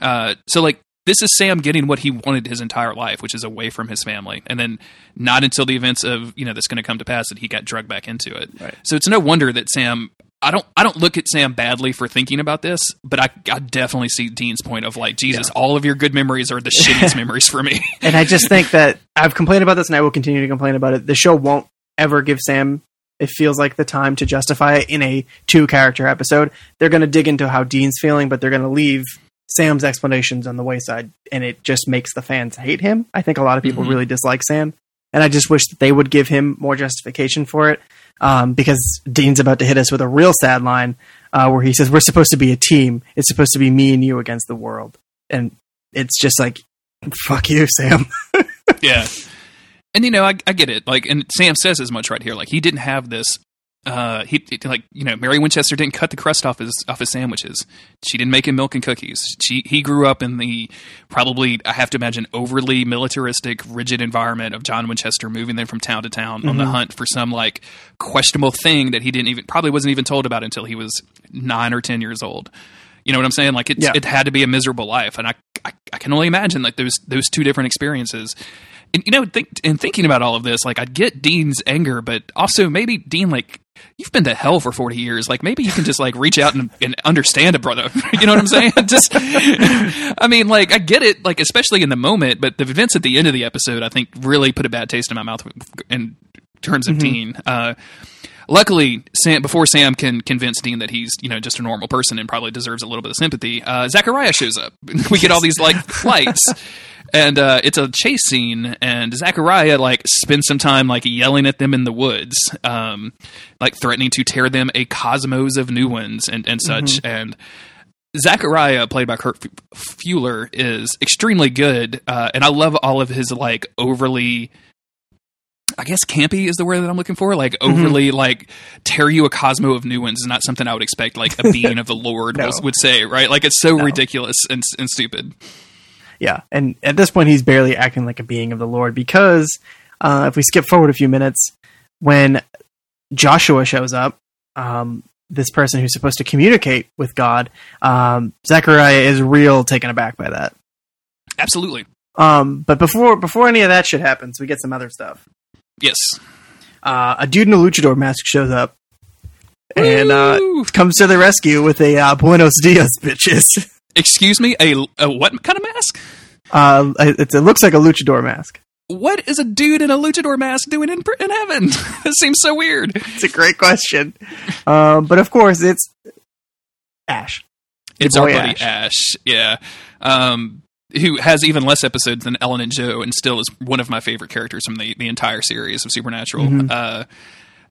Uh, so like. This is Sam getting what he wanted his entire life, which is away from his family, and then not until the events of you know that's going to come to pass that he got drugged back into it. Right. So it's no wonder that Sam I don't I don't look at Sam badly for thinking about this, but I, I definitely see Dean's point of like Jesus, all of your good memories are the shittiest memories for me. and I just think that I've complained about this and I will continue to complain about it. The show won't ever give Sam it feels like the time to justify it in a two character episode. They're going to dig into how Dean's feeling, but they're going to leave Sam's explanations on the wayside, and it just makes the fans hate him. I think a lot of people Mhm. really dislike Sam, and I just wish that they would give him more justification for it. Um, because Dean's about to hit us with a real sad line uh, where he says, "We're supposed to be a team. It's supposed to be me and you against the world," and it's just like, "Fuck you, Sam." yeah. And you know, I, I get it. Like, and Sam says as much right here. Like, he didn't have this. Uh, he like you know, Mary Winchester didn't cut the crust off his off his sandwiches. She didn't make him milk and cookies. She he grew up in the probably I have to imagine overly militaristic, rigid environment of John Winchester, moving them from town to town on the hunt for some like questionable thing that he didn't even probably wasn't even told about until he was nine or ten years old. You know what I'm saying? Like it's, Yeah. it had to be a miserable life, and I, I I can only imagine like those those two different experiences. And you know, think, in thinking about all of this, like I get Dean's anger, but also maybe Dean, like you've been to hell for forty years, like maybe you can just like reach out and, and understand a brother. you know what I'm saying? just, I mean, like I get it, like especially in the moment, but the events at the end of the episode, I think, really put a bad taste in my mouth in terms of Dean. Uh, Luckily, Sam, before Sam can convince Dean that he's you know just a normal person and probably deserves a little bit of sympathy, uh, Zachariah shows up. we get all these like lights, and uh, it's a chase scene. And Zachariah like spends some time like yelling at them in the woods, um, like threatening to tear them a cosmos of new ones and and such. And Zachariah, played by Kurt F- Fuller, is extremely good, uh, and I love all of his like overly. I guess campy is the word that I'm looking for. Like overly, like tear you a cosmo of new ones is not something I would expect. Like a being of the Lord No. was, would say, right? Like it's so ridiculous and, and stupid. Yeah, and at this point, he's barely acting like a being of the Lord because uh, if we skip forward a few minutes, when Joshua shows up, um, this person who's supposed to communicate with God, um, Zachariah is real taken aback by that. Absolutely, Um, but before before any of that shit happens, we get some other stuff. Yes. Uh, a dude in a luchador mask shows up and uh, comes to the rescue with a uh, Buenos Dias, bitches. Excuse me, a, a what kind of mask? Uh, it, it looks like a luchador mask. What is a dude in a luchador mask doing in in heaven? this seems so weird. It's a great question. Um, but of course, it's Ash. It's our buddy Ash. Yeah. Um, who has even less episodes than Ellen and Jo and still is one of my favorite characters from the, the entire series of Supernatural. Mhm. Uh,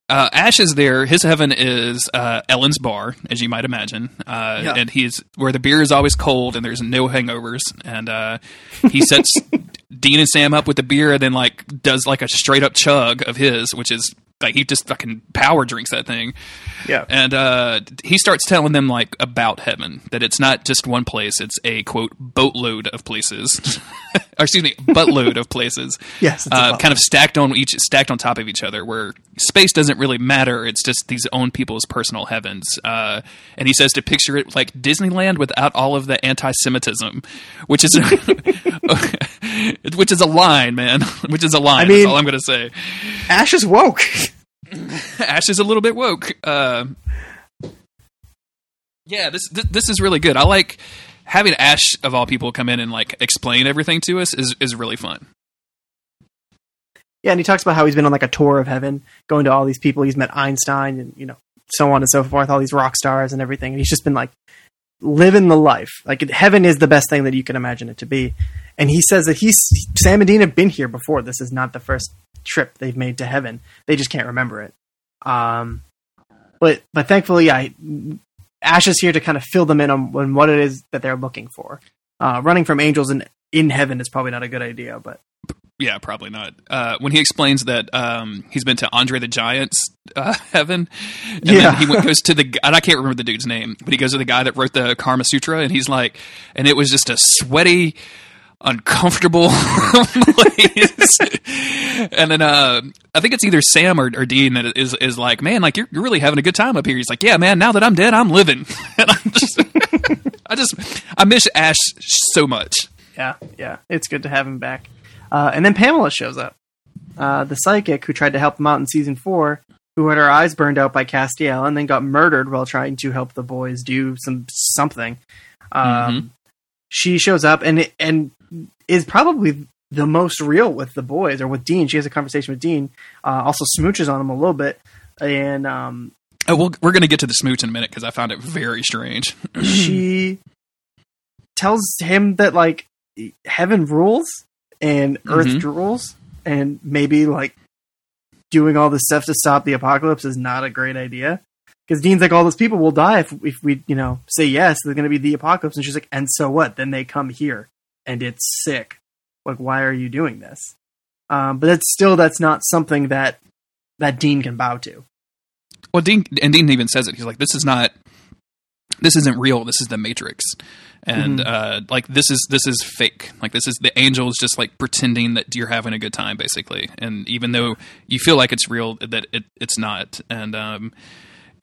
uh, Ash is there. His heaven is uh, Ellen's bar, as you might imagine, uh, Yeah. and he's where the beer is always cold and there's no hangovers. And uh, he sets Dean and Sam up with the beer, and then like does like a straight up chug of his, which is like he just fucking power drinks that thing Yeah. and uh, he starts telling them like about heaven that it's not just one place it's a quote boatload of places or excuse me, buttload of places. Yes, uh, kind of stacked on each, stacked on top of each other, where space doesn't really matter. It's just these own people's personal heavens. Uh, and he says to picture it like Disneyland without all of the anti-Semitism, which is which is a line, man. Which is a line. I mean- that's all I'm going to say. Ash is woke. Ash is a little bit woke. Uh, yeah, this, this this is really good. I like having Ash of all people come in and like explain everything to us is is really fun. Yeah, and he talks about how he's been on like a tour of heaven, going to all these people. He's met Einstein and you know so on and so forth, all these rock stars and everything. And he's just been like living the life. Like heaven is the best thing that you can imagine it to be. And he says that he's Sam and Dean have been here before. This is not the first trip they've made to heaven. They just can't remember it. Um, but but thankfully, I Ash is here to kind of fill them in on, on what it is that they're looking for. Uh, running from angels in in heaven is probably not a good idea, but Yeah, probably not. Uh, when he explains that um, he's been to Andre the Giant's uh, heaven, and Yeah. then he went, goes to the and I can't remember the dude's name, but he goes to the guy that wrote the Karma Sutra, and he's like, and it was just a sweaty, uncomfortable place. and then uh, I think it's either Sam or, or Dean that is is like, man, like you're, you're really having a good time up here. He's like, yeah, man. Now that I'm dead, I'm living. and I'm just, I just, I miss Ash so much. Yeah, yeah, it's good to have him back. Uh, and then Pamela shows up, uh, the psychic who tried to help them out in season four, who had her eyes burned out by Castiel and then got murdered while trying to help the boys do some something. Um, She shows up and and is probably the most real with the boys or with Dean. She has a conversation with Dean. Uh, also smooches on him a little bit, and um, Oh, we'll, we're going to get to the smooch in a minute because I found it very strange. she tells him that like heaven rules and earth Mhm. rules and maybe like doing all this stuff to stop the apocalypse is not a great idea because dean's like all those people will die if, if we you know say yes they're going to be the apocalypse and she's like and so what then they come here and it's sick like why are you doing this um, but that's still that's not something that that dean can bow to Well, Dean and Dean even says it. He's like, "This is not, this isn't real. This is the Matrix, and Mhm. uh, like this is this is fake. Like this is the angels just like pretending that you're having a good time, basically. And even though you feel like it's real, that it it's not. And um,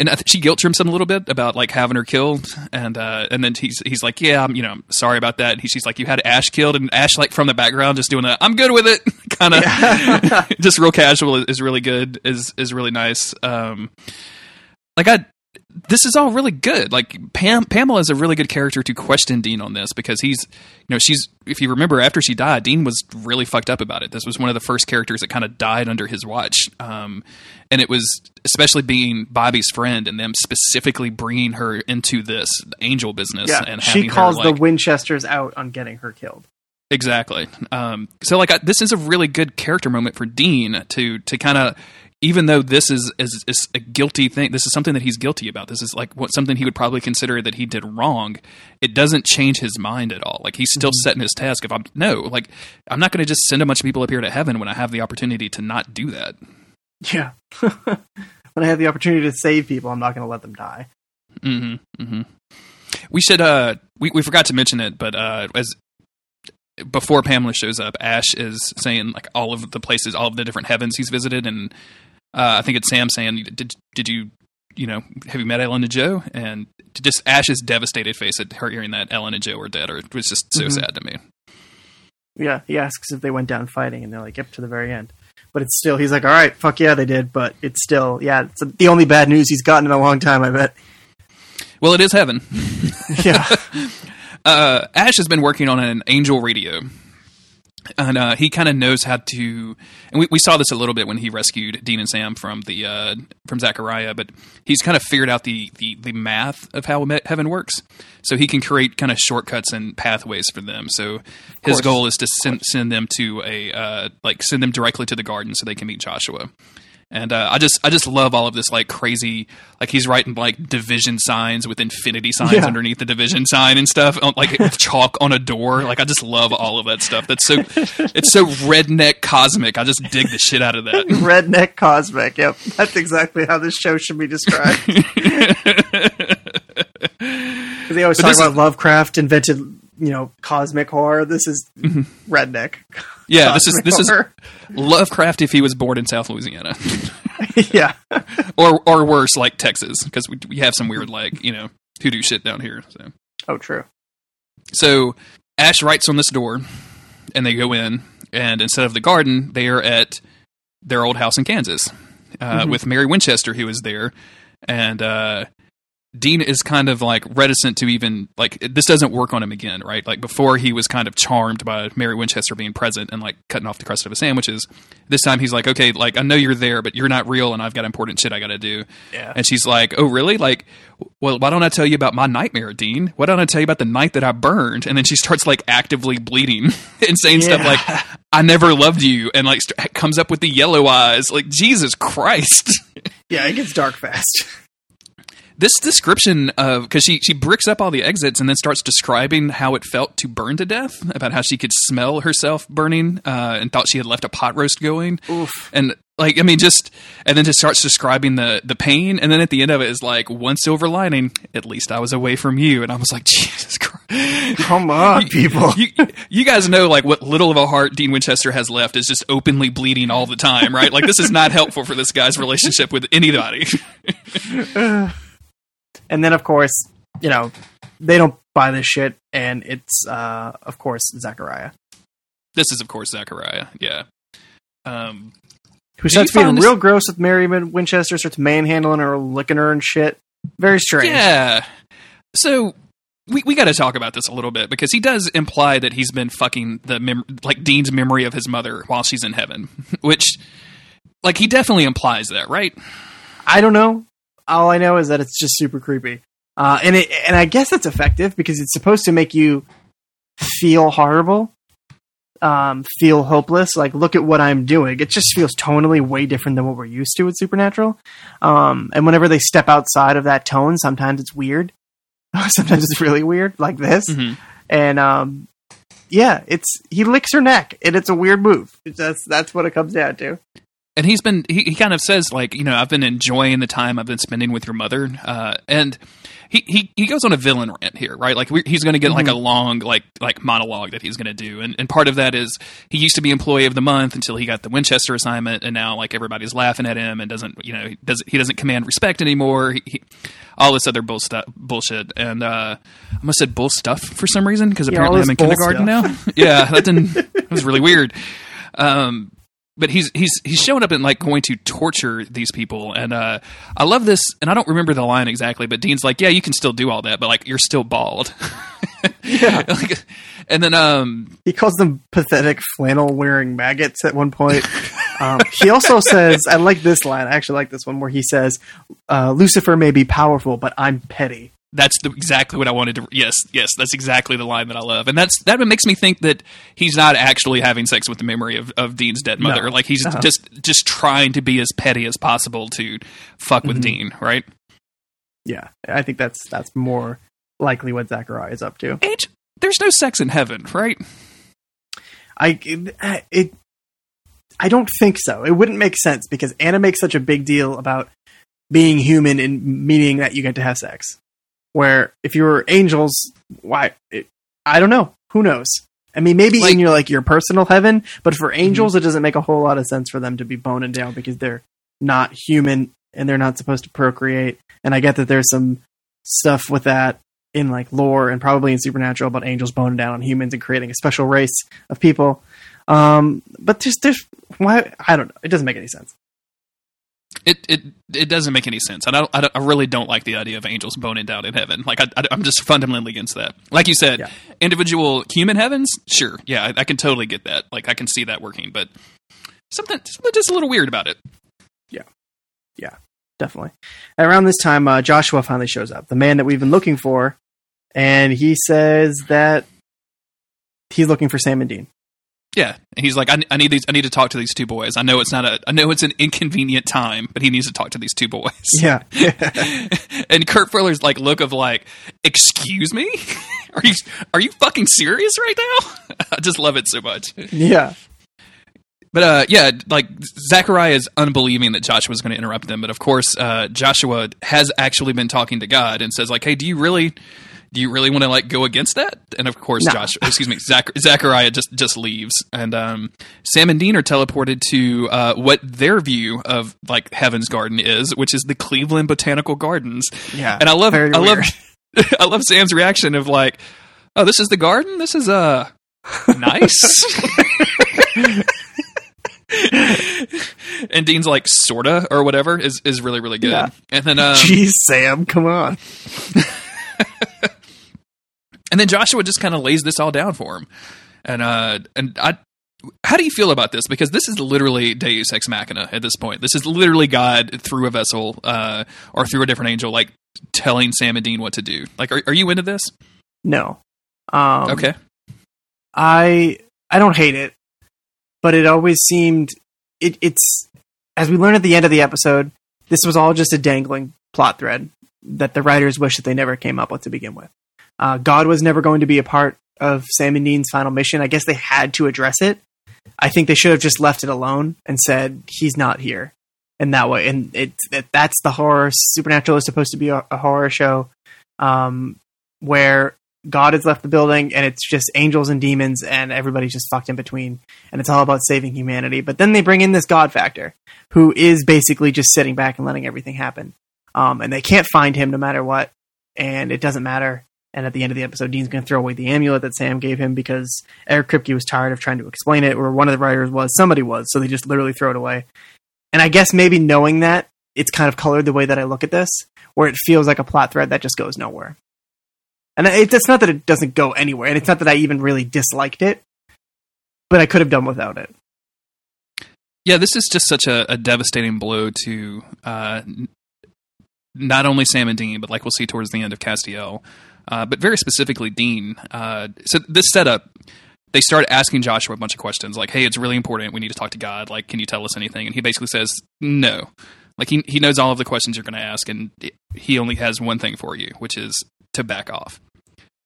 and I think she guilt trips him a little bit about like having her killed, and uh, and then he's he's like, yeah, I'm you know sorry about that. He, she's like, you had Ash killed, and Ash like from the background just doing that. I'm good with it, kind of just real casual is, is really good. Is is really nice. Um, like I, this is all really good. Like Pam, Pamela is a really good character to question Dean on this because he's, you know, she's. If you remember, after she died, Dean was really fucked up about it. This was one of the first characters that kind of died under his watch, um, and it was especially being Bobby's friend and them specifically bringing her into this angel business. yeah and she having her, calls like, the winchesters out on getting her killed Exactly. Um, so like I, this is a really good character moment for Dean to to kind of even though this is, is is a guilty thing, this is something that he's guilty about. This is like what something he would probably consider that he did wrong. It doesn't change his mind at all. Like he's still setting his task. If I'm no, like I'm not going to just send a bunch of people up here to heaven when I have the opportunity to not do that. Yeah. when I have the opportunity to save people, I'm not going to let them die. hmm hmm We should. Uh, we we forgot to mention it, but uh, as before Pamela shows up, Ash is saying like all of the places, all of the different heavens he's visited, and uh, I think it's Sam saying, "Did did you, you know, have you met Ellen and Jo?" And to just Ash's devastated face at her hearing that Ellen and Jo were dead, or it was just so Mhm. sad to me. Yeah, he asks if they went down fighting, and they're like, "Yep," to the very end. But it's still, he's like, "All right, fuck yeah, they did." But it's still, yeah, it's the only bad news he's gotten in a long time. I bet. Well, it is heaven. Yeah, uh, Ash has been working on an angel radio. And uh, he kind of knows how to, and we, we saw this a little bit when he rescued Dean and Sam from the uh, from Zachariah. But he's kind of figured out the, the the math of how heaven works, so he can create kind of shortcuts and pathways for them. So his goal is to send send them to a uh, like send them directly to the garden so they can meet Joshua. And uh, I just I just love all of this like crazy like he's writing like division signs with infinity signs Yeah. underneath the division sign and stuff like with chalk on a door like I just love all of that stuff that's so it's so redneck cosmic I just dig the shit out of that redneck cosmic. Yep, that's exactly how this show should be described. They always But talk about is- Lovecraft invented you know cosmic horror. This is redneck. Yeah, this is this is. Lovecraft if he was born in South Louisiana, yeah. or or worse, like Texas, because we we have some weird like you know hoodoo shit down here. So Oh, true. so Ash writes on this door, and they go in, and instead of the garden, they are at their old house in Kansas uh, Mhm. with Mary Winchester, who is there, and uh, Dean is kind of like reticent to even like this doesn't work on him again, right? Like before, he was kind of charmed by Mary Winchester being present and like cutting off the crust of his sandwiches. This time, he's like, okay, like I know you're there, but you're not real, and I've got important shit I got to do. Yeah. And she's like, "Oh, really? Like, well, why don't I tell you about my nightmare, Dean? Why don't I tell you about the night that I burned?" And then she starts like actively bleeding and saying stuff like, "I never loved you," and like st- comes up with the yellow eyes. Like, Jesus Christ! Yeah, it gets dark fast. this description of because she she bricks up all the exits and then starts describing how it felt to burn to death, about how she could smell herself burning uh, and thought she had left a pot roast going. Oof. and like I mean, just and then just starts describing the the pain, and then at the end of it is like one silver lining. At least I was away from you, and I was like, Jesus Christ. Come on, people. You, you guys know like what little of a heart Dean Winchester has left is just openly bleeding all the time, right? Like this is not helpful for this guy's relationship with anybody. And then, of course, you know, they don't buy this shit, and it's, uh, of course, Zachariah, this is of course Zachariah, yeah. Um, who starts being this- real gross with Mary Win- Winchester, starts manhandling her, licking her and shit. Very strange. Yeah. So we we got to talk about this a little bit because he does imply that he's been fucking the mem- like Dean's memory of his mother while she's in heaven, which like he definitely implies that, right? I don't know. All I know is that it's just super creepy. Uh, and it, and I guess it's effective because it's supposed to make you feel horrible, um, feel hopeless. Like, look at what I'm doing. It just feels tonally way different than what we're used to with Supernatural. Um, and whenever they step outside of that tone, sometimes it's weird. sometimes it's really weird, like this. Mhm. And um, yeah, it's he licks her neck, and it's a weird move. That's that's what it comes down to. And he's been he, he kind of says like you know i've been enjoying the time i've been spending with your mother uh, and he, he he goes on a villain rant here right? Like we he's going to get like a long like like monologue that he's going to do and, and part of that is he used to be employee of the month until he got the winchester assignment and now like everybody's laughing at him and doesn't you know he doesn't he doesn't command respect anymore. He, he, all this other bull stuff, bullshit and uh i almost said bull stuff for some reason because Yeah, apparently i'm in kindergarten now. Yeah that didn't that was really weird. Um but he's he's he's showing up and like going to torture these people and uh i love this and i don't remember the line exactly but dean's like yeah you can still do all that but like you're still bald Yeah. Like, and then um He calls them pathetic flannel wearing maggots at one point. um, he also says, I like this line. I actually like this one where he says, uh, Lucifer may be powerful, but I'm petty. That's the, exactly what i wanted to yes yes that's exactly the line that i love and that's that makes me think that he's not actually having sex with the memory of, of dean's dead mother No. like he's Uh-huh. just just trying to be as petty as possible to fuck with Mhm. dean right Yeah, I think that's that's more likely what Zachariah is up to. H, there's no sex in heaven right I it, it I don't think so. It wouldn't make sense because Anna makes such a big deal about being human and meaning that you get to have sex. Where if you were angels, why? It, I don't know. Who knows? I mean, maybe Like- in your like your personal heaven, but for angels, it doesn't make a whole lot of sense for them to be boning down because they're not human and they're not supposed to procreate. And I get that there's some stuff with that in like lore and probably in supernatural about angels boning down on humans and creating a special race of people. Um, but just there's why I don't know. It doesn't make any sense. It it it doesn't make any sense. I I. I really don't like the idea of angels boning down in heaven. Like I, I, am just fundamentally against that. Like you said, Yeah. individual human heavens. Sure, yeah, I, I can totally get that. Like I can see that working, but something, something just a little weird about it. Yeah, yeah, definitely. Around this time, uh, Joshua finally shows up, the man that we've been looking for, and he says that he's looking for Sam and Dean. Yeah, and he's like, I, I need these. I need to talk to these two boys. I know it's not a. I know it's an inconvenient time, but he needs to talk to these two boys. Yeah. and Kurt Fuller's like look of like, excuse me, are you are you fucking serious right now? I just love it so much. yeah. But uh, yeah, like Zachariah is unbelieving that Joshua is going to interrupt them. But of course, uh, Joshua has actually been talking to God and says like, "Hey, do you really, do you really want to like go against that? And of course, No. Josh, excuse me, Zach, Zachariah just just leaves, and um, Sam and Dean are teleported to uh, what their view of like Heaven's Garden is, which is the Cleveland Botanical Gardens. Yeah, and I love, I love. I love Sam's reaction of like, "Oh, this is the garden. This is uh nice." and Dean's like, "Sorta" or whatever is is really really good. Yeah. And then um, Jeez, Sam, come on. and then Joshua just kind of lays this all down for him. And uh, and I, how do you feel about this? Because this is literally Deus ex machina at this point. This is literally God through a vessel, uh, or through a different angel, like telling Sam and Dean what to do. Like, are are you into this? No. Um, okay, I I don't hate it, but it always seemed it, it's as we learn at the end of the episode, this was all just a dangling plot thread that the writers wish that they never came up with to begin with. Uh, God was never going to be a part of Sam and Dean's final mission. I guess they had to address it. I think they should have just left it alone and said he's not here, and that way, and it, it that's the horror. Supernatural is supposed to be a, a horror show, um, where God has left the building and it's just angels and demons and everybody's just fucked in between and it's all about saving humanity. But then they bring in this God factor who is basically just sitting back and letting everything happen. Um, and they can't find him no matter what. And it doesn't matter. And at the end of the episode, Dean's going to throw away the amulet that Sam gave him because Eric Kripke was tired of trying to explain it, or one of the writers was, somebody was, so they just literally throw it away. And I guess maybe knowing that, it's kind of colored the way that I look at this, where it feels like a plot thread that just goes nowhere. And it's not that it doesn't go anywhere, and it's not that I even really disliked it, but I could have done without it. yeah, this is just such a, a devastating blow to uh, not only Sam and Dean, but like we'll see towards the end of Castiel, uh, but very specifically Dean. Uh, so this setup, they start asking Joshua a bunch of questions, like, "Hey, it's really important. We need to talk to God. Like, can you tell us anything?" And he basically says, "No." Like he he knows all of the questions you're going to ask, and he only has one thing for you, which is to back off.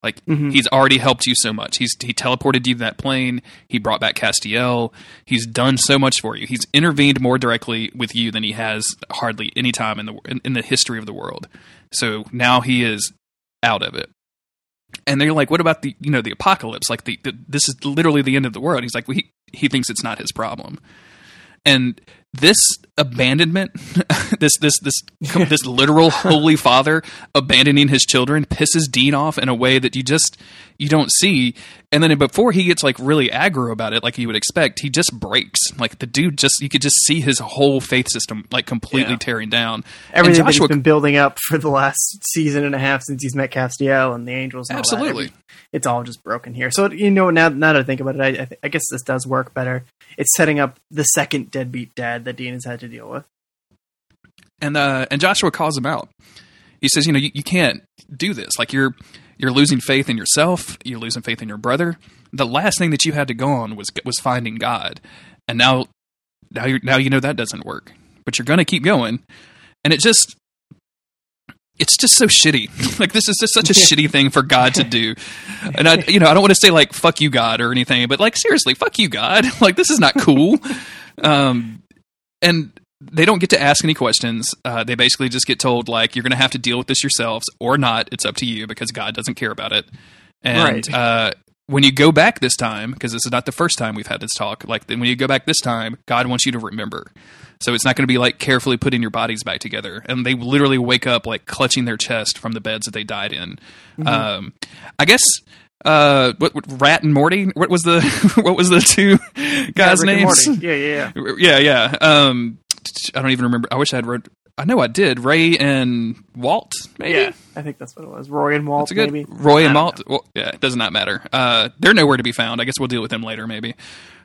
Like Mhm. he's already helped you so much. He's he teleported you to that plane. He brought back Castiel. He's done so much for you. He's intervened more directly with you than he has hardly any time in the in, in the history of the world. So now he is out of it. And they're like, "What about the you know the apocalypse? Like the, the this is literally the end of the world." He's like, well, "He he thinks it's not his problem." And this abandonment, this this this this literal holy father abandoning his children pisses Dean off in a way that you just you don't see. And then before he gets like really aggro about it, like you would expect, he just breaks. Like the dude just you could just see his whole faith system like completely Yeah. tearing down. Everything that he's Joshua been building up for the last season and a half since he's met Castiel and the Angels. And all absolutely. it's all just broken here. So you know, now now that I think about it, I, I, th- I guess this does work better. It's setting up the second deadbeat dad that Dean has had to deal with. and uh, and Joshua calls him out. He says, "You know, you, you can't do this. Like you're you're losing faith in yourself. You're losing faith in your brother. The last thing that you had to go on was was finding God, and now now you now you know that doesn't work. But you're going to keep going, and it just." It's just so shitty. like this is just such a shitty thing for God to do. And I you know, I don't want to say like fuck you God or anything, but like seriously, fuck you God. like this is not cool. Um and they don't get to ask any questions. Uh, they basically just get told like you're going to have to deal with this yourselves or not. It's up to you because God doesn't care about it. And Right. uh, when you go back this time, because this is not the first time we've had this talk, like when you go back this time, God wants you to remember. So it's not going to be like carefully putting your bodies back together. And they literally wake up like clutching their chest from the beds that they died in. Um, I guess. Uh, what, what Rat and Morty? What was the what was the two guys' and names? Morty. Yeah, yeah, yeah. yeah, yeah. Um, I don't even remember. I wish i had wrote. I know I did. Ray and Walt. Maybe. Yeah, I think that's what it was. Roy and Walt, good. maybe. Roy and Walt. Well, yeah, it does not matter. Uh, they're nowhere to be found. I guess we'll deal with them later, maybe.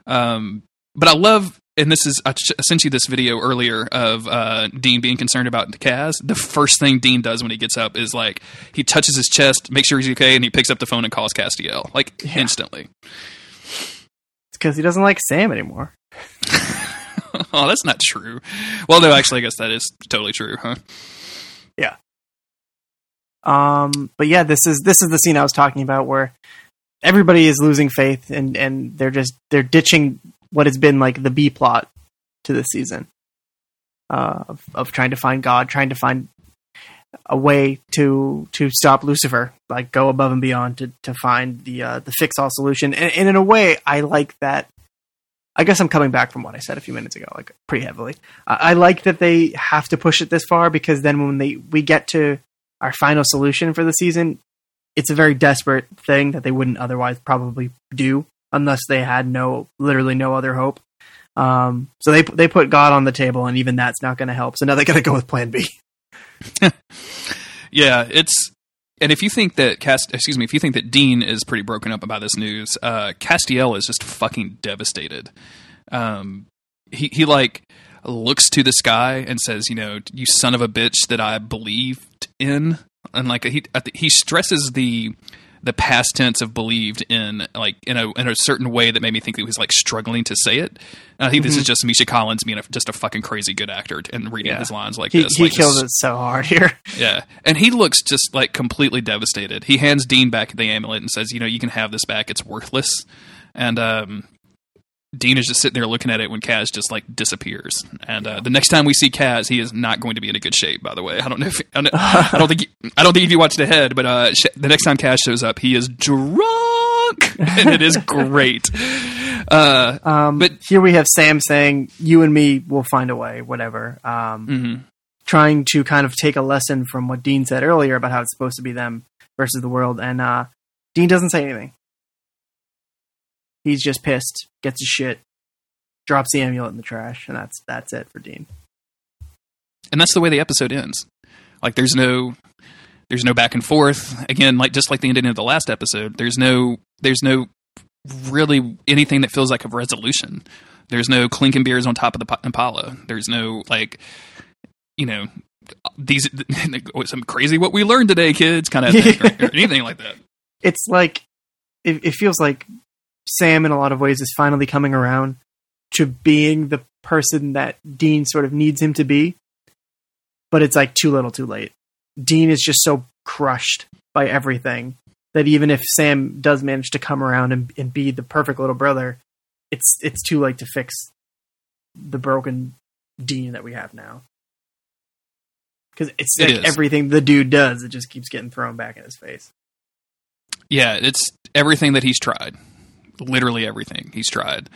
Um, but I love, and this is I sent you this video earlier of uh, Dean being concerned about Cas. The first thing Dean does when he gets up is like he touches his chest, makes sure he's okay, and he picks up the phone and calls Castiel like Yeah. instantly. It's because he doesn't like Sam anymore. oh, that's not true. Well, no, actually, I guess that is totally true, huh? Yeah. Um, but yeah, this is this is the scene I was talking about where everybody is losing faith and and they're just they're ditching what has been like the B plot to this season uh, of of trying to find God, trying to find a way to to stop Lucifer, like go above and beyond to to find the uh, the fix all solution. And, and in a way, I like that. I guess I'm coming back from what I said a few minutes ago, like pretty heavily. Uh, I like that they have to push it this far because then when they we get to our final solution for the season, it's a very desperate thing that they wouldn't otherwise probably do unless they had no literally no other hope. Um, so they they put God on the table, and even that's not going to help. So now they got to go with Plan B. yeah, it's and if you think that Cast, excuse me, if you think that Dean is pretty broken up about this news, uh, Castiel is just fucking devastated. Um, he he like looks to the sky and says, "You know, you son of a bitch that I believed in," and like he he stresses the the past tense of believed in like in a in a certain way that made me think he was like struggling to say it. And I think mm-hmm. this is mm-hmm. just Misha Collins being a, just a fucking crazy good actor and reading yeah. his lines like he, this. He like kills it so hard here. Yeah, and he looks just like completely devastated. He hands Dean back the amulet and says, "You know, you can have this back. It's worthless." And um, Dean is just sitting there looking at it when Cas just like disappears. And uh, the next time we see Cas, he is not going to be in a good shape. By the way, I don't know if I don't, I don't think I don't think if you watched ahead, but uh, sh- the next time Cas shows up, he is drunk, and it is great. Uh, um, but here we have Sam saying, "You and me will find a way." Whatever. Um, mm-hmm. Trying to kind of take a lesson from what Dean said earlier about how it's supposed to be them versus the world, and uh, Dean doesn't say anything. He's just pissed, gets his shit, drops the amulet in the trash, and that's that's it for Dean. And that's the way the episode ends. Like there's no there's no back and forth. Again, like just like the ending of the last episode, there's no there's no really anything that feels like a resolution. There's no clinking beers on top of the Impala. There's no like you know these some crazy what we learned today, kids, kind of thing, or, or anything like that. It's like it, it feels like Sam, in a lot of ways, is finally coming around to being the person that Dean sort of needs him to be. But it's like too little, too late. Dean is just so crushed by everything that even if Sam does manage to come around and, and be the perfect little brother, it's it's too late to fix the broken Dean that we have now. Because it's like it everything the dude does, it just keeps getting thrown back in his face. Yeah, it's everything that he's tried literally everything he's tried.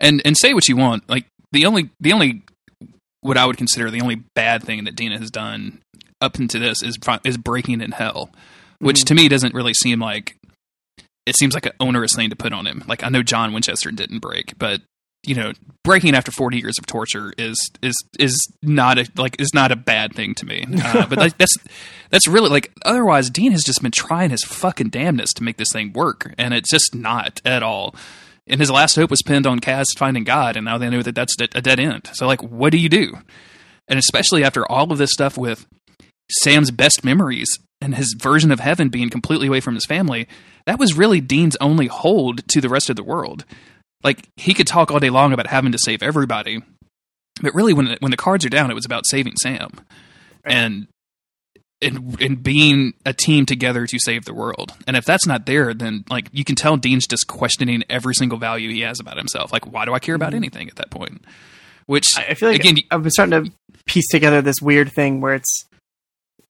And and say what you want, like the only the only what I would consider the only bad thing that Dean has done up into this is is breaking in hell, which mm-hmm. to me doesn't really seem like it seems like an onerous thing to put on him. Like I know John Winchester didn't break, but you know, breaking after 40 years of torture is is is not a like is not a bad thing to me. Uh, but like, that's that's really like otherwise Dean has just been trying his fucking damnness to make this thing work and it's just not at all. And his last hope was pinned on Cas finding God and now they know that that's a dead end. So like what do you do? And especially after all of this stuff with Sam's best memories and his version of heaven being completely away from his family, that was really Dean's only hold to the rest of the world like he could talk all day long about having to save everybody, but really when when the cards are down, it was about saving Sam, and and and being a team together to save the world. And if that's not there, then like you can tell Dean's just questioning every single value he has about himself. Like, why do I care about mm-hmm. anything at that point? Which I feel like again, I've been starting to piece together this weird thing where it's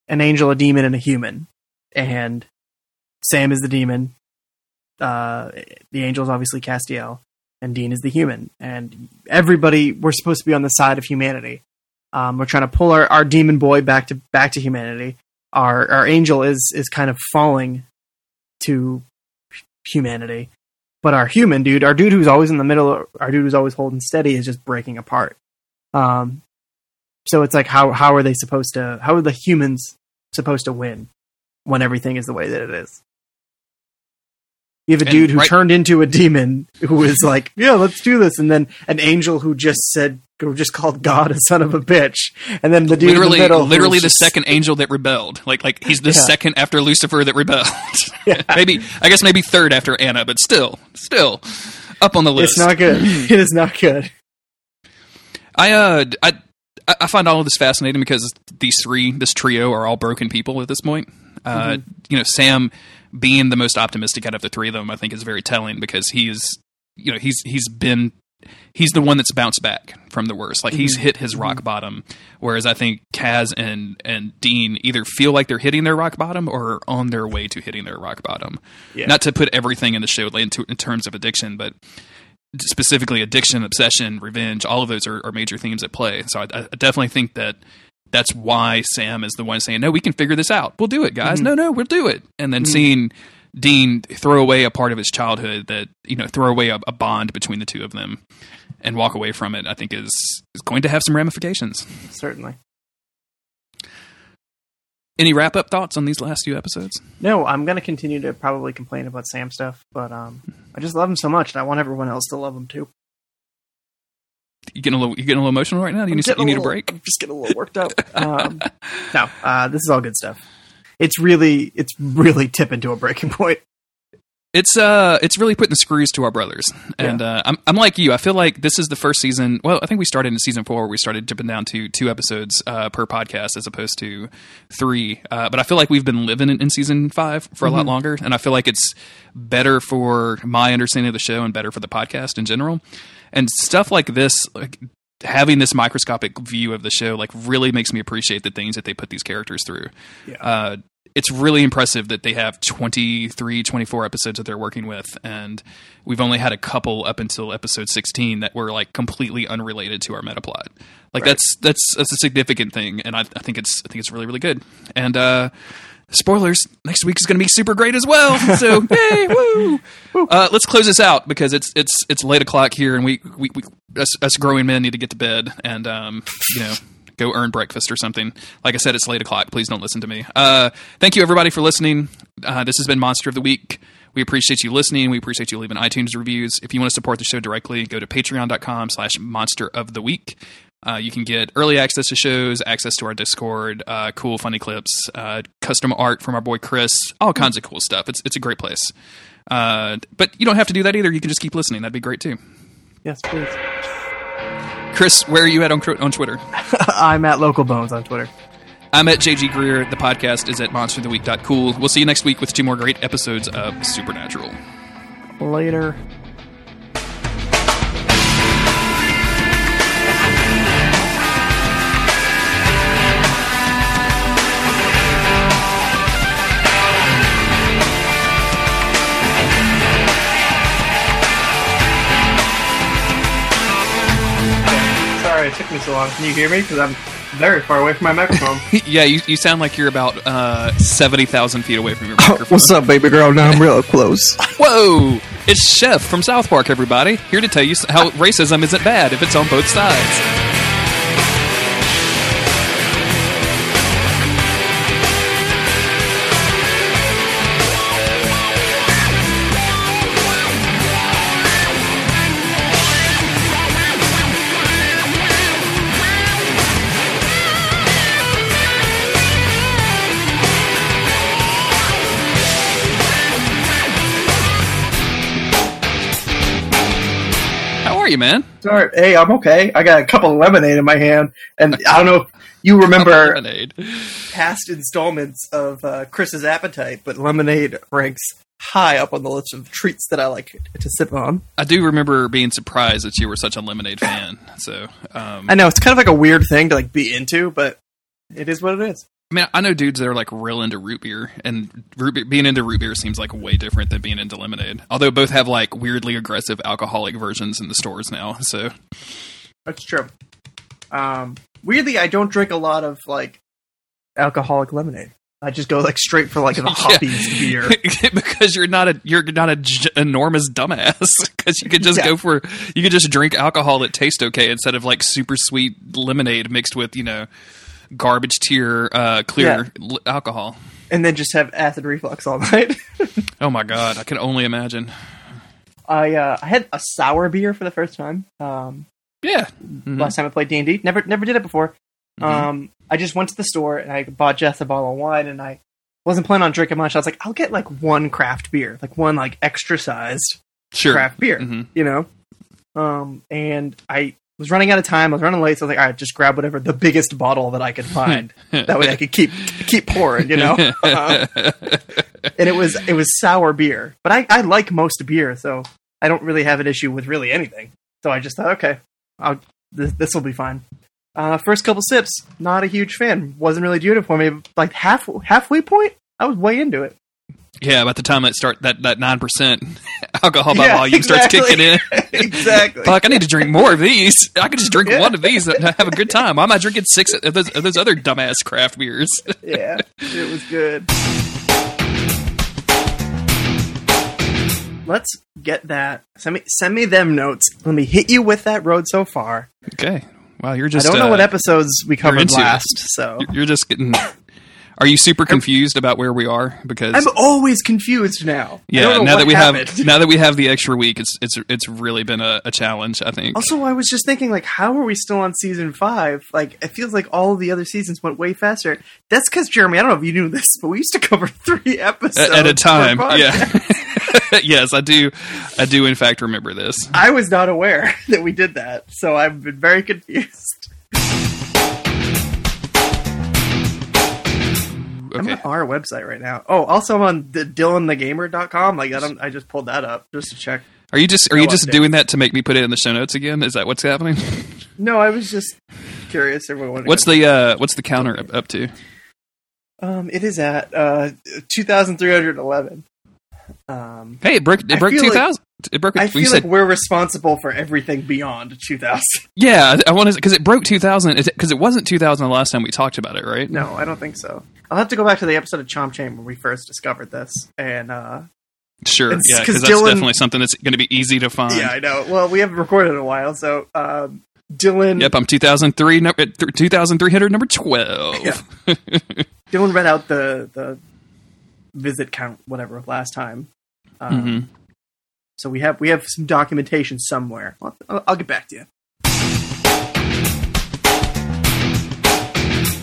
an angel, a demon, and a human, and Sam is the demon. Uh, the angel is obviously Castiel, and Dean is the human. And everybody, we're supposed to be on the side of humanity. Um, we're trying to pull our, our demon boy back to back to humanity. Our our angel is is kind of falling to humanity, but our human dude, our dude who's always in the middle, our dude who's always holding steady, is just breaking apart. Um, so it's like how how are they supposed to? How are the humans supposed to win when everything is the way that it is? You have a and dude who right- turned into a demon who was like, "Yeah, let's do this," and then an angel who just said, who just called God a son of a bitch, and then the dude literally, the middle, literally the just... second angel that rebelled. Like, like he's the yeah. second after Lucifer that rebelled. yeah. maybe I guess maybe third after Anna, but still, still up on the list. It's not good. it is not good. I uh I I find all of this fascinating because these three, this trio, are all broken people at this point. Uh, mm-hmm. You know, Sam being the most optimistic out of the three of them, I think is very telling because he's you know, he's he's been he's the one that's bounced back from the worst. Like he's mhm. hit his rock mhm. bottom, whereas I think Cas and and Dean either feel like they're hitting their rock bottom or are on their way to hitting their rock bottom. Yeah. Not to put everything in the show into in terms of addiction, but specifically addiction, obsession, revenge, all of those are, are major themes at play. So I, I definitely think that that's why Sam is the one saying, "No, we can figure this out. We'll do it, guys. Mm-hmm. No, no, we'll do it." And then mm-hmm. seeing Dean throw away a part of his childhood that you know throw away a, a bond between the two of them and walk away from it, I think is is going to have some ramifications. Certainly. Any wrap up thoughts on these last few episodes? No, I'm gonna continue to probably complain about Sam stuff, but um, hmm. I just love him so much, and I want everyone else to love him too. You getting a little you getting a little emotional right now? Do you I'm need, getting you need a little- break? I'm just getting a little worked up. Um, no, uh, this is all good stuff. It's really, it's really tipping to a breaking point. It's uh, it's really putting the screws to our brothers, and uh, I'm I'm like you. I feel like this is the first season. Well, I think we started in season four. Where we started dipping down to two episodes uh, per podcast as opposed to three. Uh, but I feel like we've been living in, in season five for a lot longer, and I feel like it's better for my understanding of the show and better for the podcast in general. And stuff like this, like having this microscopic view of the show, like really makes me appreciate the things that they put these characters through. Yeah. Uh, it's really impressive that they have 23 24 episodes that they're working with and we've only had a couple up until episode 16 that were like completely unrelated to our meta plot like that's that's that's a significant thing and I, I think it's i think it's really really good and uh spoilers next week is going to be super great as well so yay woo uh, let's close this out because it's it's it's late o'clock here and we we, we us, us growing men need to get to bed and um you know go earn breakfast or something. Like I said, it's late o'clock. Please don't listen to me. Uh, thank you everybody for listening. Uh, this has been Monster of the Week. We appreciate you listening. We appreciate you leaving iTunes reviews. If you want to support the show directly, go to patreon.com slash monster of the week. Uh, you can get early access to shows, access to our Discord, uh, cool funny clips, uh, custom art from our boy Chris, all kinds of cool stuff. It's it's a great place. Uh, but you don't have to do that either. You can just keep listening. That'd be great too. Yes, please. Chris, where are you at on, on Twitter? I'm at Local Bones on Twitter. I'm at JG Greer. The podcast is at monstertheweek.cool. We'll see you next week with two more great episodes of Supernatural. Later. It took me so long. Can you hear me? Because I'm very far away from my microphone. yeah, you, you sound like you're about uh, 70,000 feet away from your microphone. What's up, baby girl? Now I'm real close. Whoa! It's Chef from South Park, everybody. Here to tell you how racism isn't bad if it's on both sides. You, man? Sorry. Hey, I'm okay. I got a cup of lemonade in my hand, and I don't know if you remember past installments of uh, Chris's Appetite, but lemonade ranks high up on the list of treats that I like to sip on. I do remember being surprised that you were such a lemonade fan. So, um, I know it's kind of like a weird thing to like be into, but it is what it is. I mean, I know dudes that are like real into root beer, and root beer, being into root beer seems like way different than being into lemonade. Although both have like weirdly aggressive alcoholic versions in the stores now. So, That's true. Um, weirdly, I don't drink a lot of like alcoholic lemonade. I just go like straight for like the hoppiest beer. because you're not a you're not a j- enormous dumbass. Because you could just Yeah. go for you could just drink alcohol that tastes okay instead of like super sweet lemonade mixed with you know garbage tier uh, clear l- alcohol. and then just have acid reflux all night. Oh my god, I can only imagine. I uh, I had a sour beer for the first time. Um, Yeah, Mhm. last time I played D and D. Never never did it before. Mhm. Um, I just went to the store and I bought Jess a bottle of wine, and I wasn't planning on drinking much. I was like, I'll get like one craft beer, like one like extra sized sure. craft beer, Mhm. you know. Um, and I was running out of time. I was running late, so I was like, all right, just grab whatever the biggest bottle that I could find. that way, I could keep keep pouring, you know. Um, and it was it was sour beer, but I I like most beer, so I don't really have an issue with really anything. So I just thought, okay, I'll, this this will be fine. Uh, first couple sips, not a huge fan. Wasn't really doing it for me. Like half halfway point, I was way into it. Yeah, about the time it start that that nine percent alcohol by Yeah, volume exactly. starts kicking in. exactly. Fuck, I need to drink more of these. I could just drink Yeah. one of these and have a good time. Why am I drinking six of those, of those other dumbass craft beers? yeah, it was good. Let's get that. Send me send me them notes. Let me hit you with that road so far. Okay. Wow, you're just. I don't know uh, what episodes we covered last, so You're just getting. Are you super confused about where we are? Because I'm always confused now. Yeah, now that we happened. have now that we have the extra week, it's it's it's really been a, a challenge. I think. Also, I was just thinking, like, how are we still on season five? Like, it feels like all the other seasons went way faster. That's because Jeremy, I don't know if you knew this, but we used to cover three episodes at, at a time, yeah. yes, I do. I do, in fact, remember this. I was not aware that we did that, so I've been very confused. I'm Okay. on our website right now. Oh, also I'm on the DylanTheGamer.com. Like I don't, I just pulled that up just to check. Are you just are you just update. doing that to make me put it in the show notes again? Is that what's happening? No, I was just curious. Everyone, What's the uh what's the counter up, up to? Um, it is at uh 2,311. Um, Hey, it broke it broke feel like- two thousand. It broke. I feel said like we're responsible for everything beyond 2000. yeah. I want to because it broke two thousand because it wasn't two thousand the last time we talked about it, right? No, I don't think so. I'll have to go back to the episode of Chomp Chain where we first discovered this, and uh, Sure, yeah, because that's Dylan- definitely something that's going to be easy to find. yeah, I know. Well, we haven't recorded in a while, so um, Dylan Yep, I'm 2003, no, uh, th- 2300, number 12. Yeah. Dylan read out the the visit count, whatever, last time. Um, Mhm. So we have we have some documentation somewhere. I'll, I'll get back to you.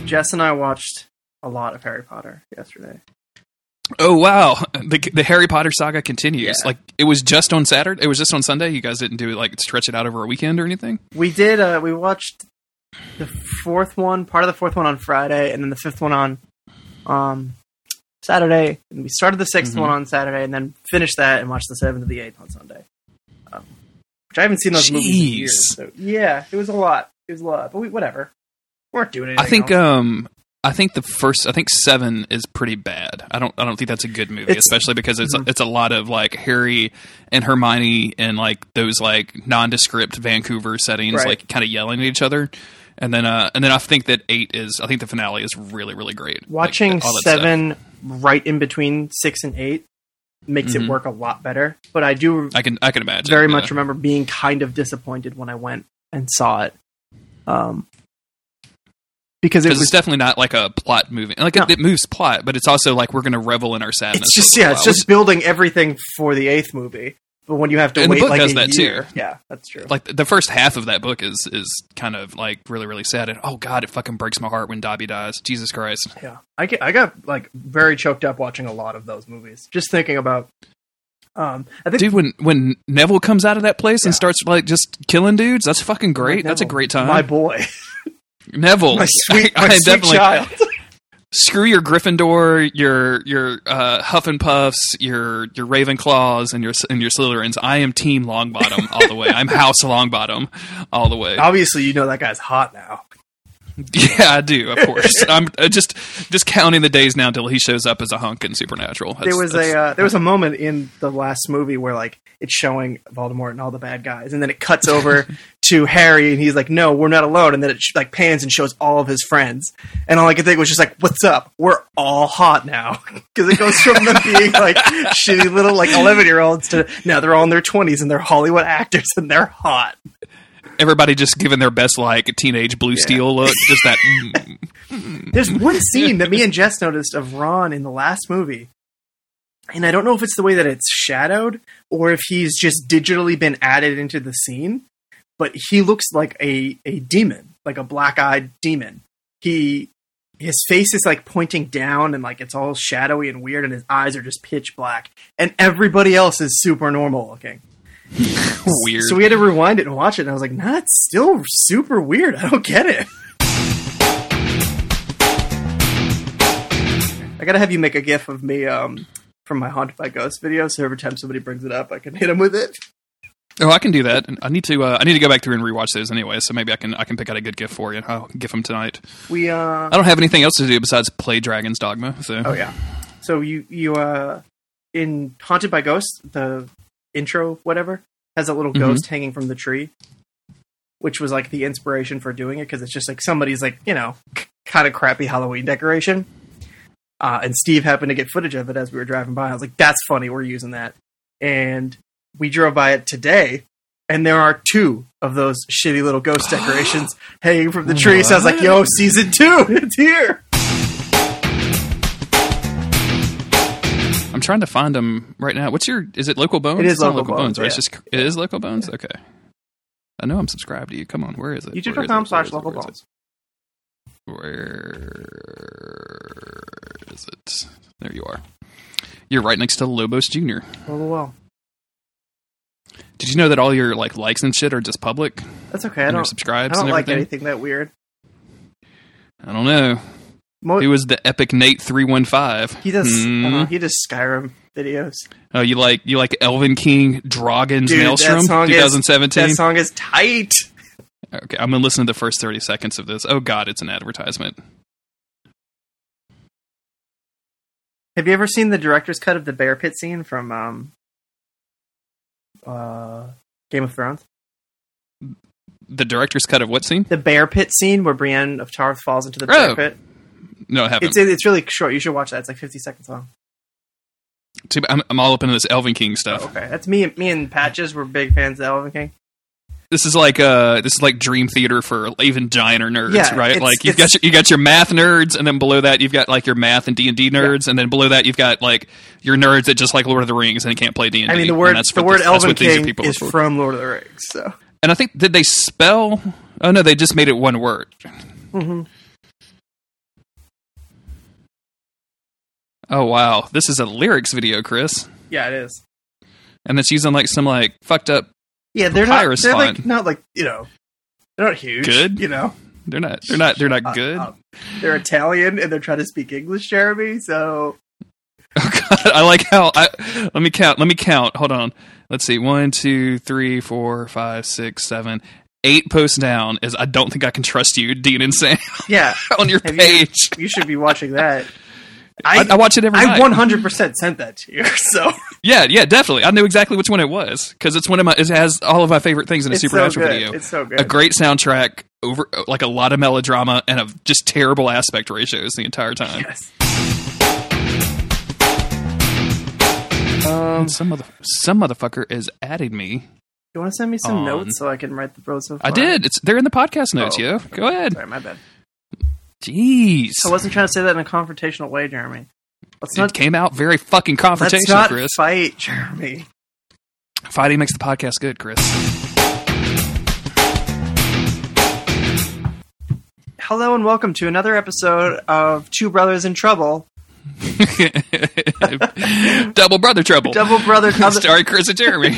Jess and I watched a lot of Harry Potter yesterday. Oh wow, the the Harry Potter saga continues. Yeah. Like it was just on Saturday. It was just on Sunday. You guys didn't do it like stretch it out over a weekend or anything. We did. Uh, we watched the fourth one, part of the fourth one on Friday, and then the fifth one on um, Saturday. And we started the 6th Mhm. one on Saturday, and then finished that and watched the seventh and the eighth on Sunday. Um, which I haven't seen those movies in years. So yeah, it was a lot. It was a lot, but we, whatever. We weren't doing anything. I think else. um I think the first I think 7 is pretty bad. I don't I don't think that's a good movie, It's- especially because it's Mhm. it's a lot of like Harry and Hermione and like those like nondescript Vancouver settings Right. like kind of yelling at each other. And then uh and then I think that 8 is I think the finale is really really great. Watching all that stuff. seven right in between six and eight makes Mhm. it work a lot better. But I do I can I can imagine. very yeah. much remember being kind of disappointed when I went and saw it. Um, because it was it's definitely not like a plot moving. Like No. it, it moves plot, but it's also like we're going to revel in our sadness. it's just yeah, it's just building everything for the eighth movie. But when you have to And the wait book like does a that too. year, yeah, that's true. like the first half of that book is is kind of like really really sad. And oh god, it fucking breaks my heart when Dobby dies. Jesus Christ. yeah, I get, I got like very choked up watching a lot of those movies. Just thinking about, um, I think Dude, when when Neville comes out of that place and starts like just killing dudes, that's fucking great. That's a great time. My boy, Neville, my sweet, I, my I sweet definitely child. screw your Gryffindor, your your uh, Hufflepuffs, your your Ravenclaws, and your and your Slytherins. I am Team Longbottom all the way. I'm House Longbottom all the way. Obviously, you know that guy's hot now. Yeah, I do. Of course, I'm uh, just just counting the days now until he shows up as a hunk in Supernatural. That's- there was a uh, there was a moment in the last movie where like it's showing Voldemort and all the bad guys, and then it cuts over to Harry, and he's like, "No, we're not alone." And then it like pans and shows all of his friends, and all I could think was just like, "What's up? We're all hot now," because it goes from them being like shitty little like eleven year olds to now they're all in their twenties and they're Hollywood actors and they're hot. everybody just giving their best like teenage blue steel look. Just that. mm, There's one scene that me and Jess noticed of Ron in the last movie. And I don't know if it's the way that it's shadowed or if he's just digitally been added into the scene, but he looks like a, a demon, like a black eyed demon. He his face is like pointing down and like it's all shadowy and weird and his eyes are just pitch black. And everybody else is super normal looking. weird. So we had to rewind it and watch it, and I was like, nah, it's still super weird. I don't get it. I gotta have you make a gif of me um, from my Haunted by Ghosts video, so every time somebody brings it up, I can hit them with it. Oh, I can do that. I need to. Uh, I need to go back through and rewatch those anyway. So maybe I can. I can pick out a good gift for you. I'll gift them tonight. We uh I don't have anything else to do besides play Dragon's Dogma. So oh yeah. So you you uh in Haunted by Ghosts, the intro whatever has a little Mhm. ghost hanging from the tree, which was like the inspiration for doing it because it's just like somebody's like you know kind of crappy Halloween decoration. Uh, and Steve happened to get footage of it as we were driving by. I was like, "That's funny. We're using that." And we drove by it today, and there are two of those shitty little ghost decorations hanging from the tree. So I was like, "Yo, season two, it's here!" I'm trying to find them right now. What's your? Is it Local Bones? It is It's not Local Bones, right? yeah. It's just it is Local Bones. Okay. I know I'm subscribed to you. Come on, where is it? YouTube.com slash Where is it? local Where is bones. Where is it? There you are. You're right next to Lobos Jr. Oh well, Did you know that all your like likes and shit are just public? that's okay. I and don't. I subscribes don't like anything that weird. I don't know. Mo- He was the epic Nate three one five. he does. I know, he does Skyrim videos. Oh, you like you like Elven King Dragon's Dude, Maelstrom 2017. That song is tight. Okay, I'm gonna listen to the first 30 seconds of this. Oh God, it's an advertisement. Have you ever seen the director's cut of the bear pit scene from um, uh, Game of Thrones? The director's cut of what scene? The bear pit scene where Brienne of Tarth falls into the bear Oh, pit. No, I haven't. It's it's really short. You should watch that. It's like 50 seconds long. I'm, I'm all up into this Elven King stuff. Oh, okay, that's me. Me and Patches were big fans of Elven King. This is like uh, this is like dream theater for even gianter nerds, Yeah, right? it's- Like you've got your, you got your math nerds, and then below that you've got like your math and D and D nerds, and then below that you've got like your nerds that just like Lord of the Rings and can't play D and I mean, the word the word this- Elven King is from Lord of the Rings. So And I think did they spell? Oh no, they just made it one word. Mhm. Oh wow, this is a lyrics video, Chris, yeah, it is. and it's using like some like fucked up. Yeah, they're not. Papyrus They're like not like you know. They're not huge. Good? You know. They're not. They're not. They're not Uh, good. uh, they're Italian and they're trying to speak English, Jeremy. So Oh God, I like how. I, let me count. Let me count. Hold on. Let's see. One, two, three, four, five, six, seven, eight posts down. Is I don't think I can trust you, Dean and Sam, yeah, on your Have you- page. you should be watching that. I, I watch it every I night. one hundred percent sent that to you. So Yeah, yeah, definitely. I knew exactly which one it was because it's one of my. It has all of my favorite things in a it's so supernatural good. video. It's so good. a great soundtrack, over like a lot of melodrama, and a just terrible aspect ratios the entire time. Yes. Um, some mother, some motherfucker is adding me. you want to send me some On- notes so I can write the pros of I did. It's they're in the podcast notes. Oh. yo. Go ahead. Sorry, my bad. Jeez. I wasn't trying to say that in a confrontational way, Jeremy. Let's it not came out very fucking confrontational, let's not Chris. fight, Jeremy. Fighting makes the podcast good, Chris. Hello and welcome to another episode of Two Brothers in Trouble. Double brother trouble. Double brother. trouble. Starring Chris and Jeremy.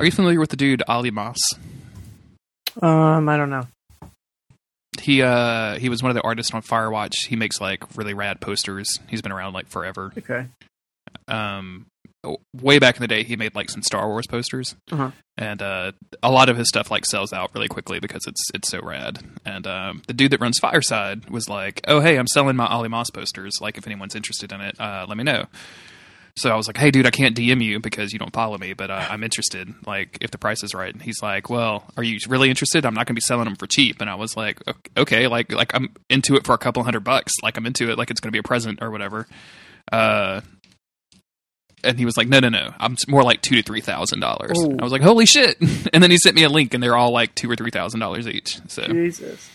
Are you familiar with the dude Olly Moss? um, I don't know. He uh he was one of the artists on Firewatch. He makes like really rad posters. He's been around like forever. Okay. um way back in the day he made like some Star Wars posters. Uh-huh. And uh a lot of his stuff like sells out really quickly because it's it's so rad. And um the dude that runs Fireside was like, "Oh, hey, I'm selling my Olly Moss posters. Like if anyone's interested in it, uh let me know." So I was like, "Hey, dude, I can't DM you because you don't follow me, but uh, I'm interested. Like, if the price is right." And he's like, "Well, are you really interested? I'm not going to be selling them for cheap." And I was like, "Ok- "Okay, like, like I'm into it for a couple hundred bucks. Like, I'm into it. Like, it's going to be a present or whatever." Uh, and he was like, "No, no, no. I'm more like two to three thousand dollars." I was like, "Holy shit!" and then he sent me a link, and they're all like two or three thousand dollars each. So Jesus.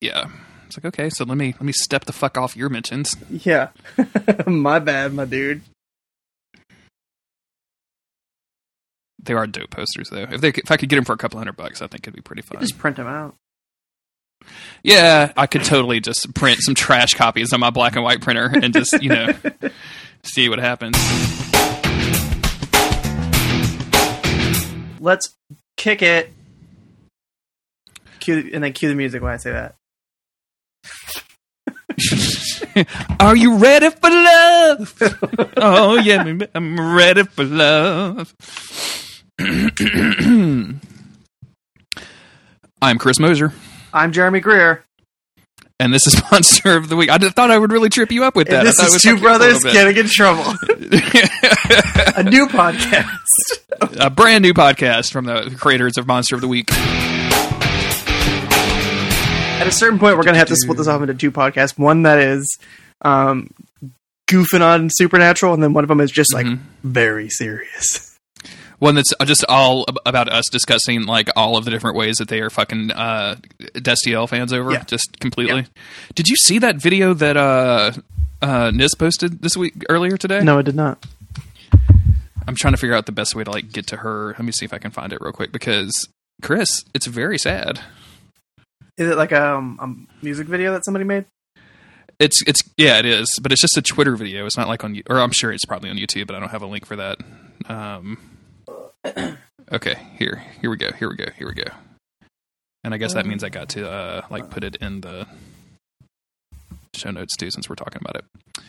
yeah, it's like okay. So let me let me step the fuck off your mentions. Yeah. my bad, my dude. They are dope posters though. If they if I could get them for a couple hundred bucks, I think it'd be pretty fun. Just print them out. Yeah, I could totally just print some trash copies on my black and white printer and just, you know, see what happens. Let's kick it. Cue and then cue the music when I say that. Are you ready for love? oh yeah, I'm ready for love. I'm Chris Moser, I'm Jeremy Greer. and this is Monster of the Week. I thought I would really trip you up with that. And this I thought it is two fuck you up a brothers getting in trouble. a new podcast. a brand new podcast from the creators of Monster of the Week. At a certain point, we're going to have to split this off into two podcasts. One that is um, goofing on Supernatural, and then one of them is just like Mhm. very serious. One that's just all about us discussing like all of the different ways that they are fucking uh, Destiel fans over, Yeah. just completely. Did you see that video that uh, uh, Nis posted this week earlier today? No, I did not. I'm trying to figure out the best way to like get to her. Let me see if I can find it real quick because Chris, it's very sad. Is it like a, um, a music video that somebody made? It's it's yeah, it is, but it's just a Twitter video. It's not like on, or I'm sure it's probably on YouTube, but I don't have a link for that. Um, okay, here, here we go, here we go, here we go. And I guess that means I got to uh, like put it in the show notes too, since we're talking about it.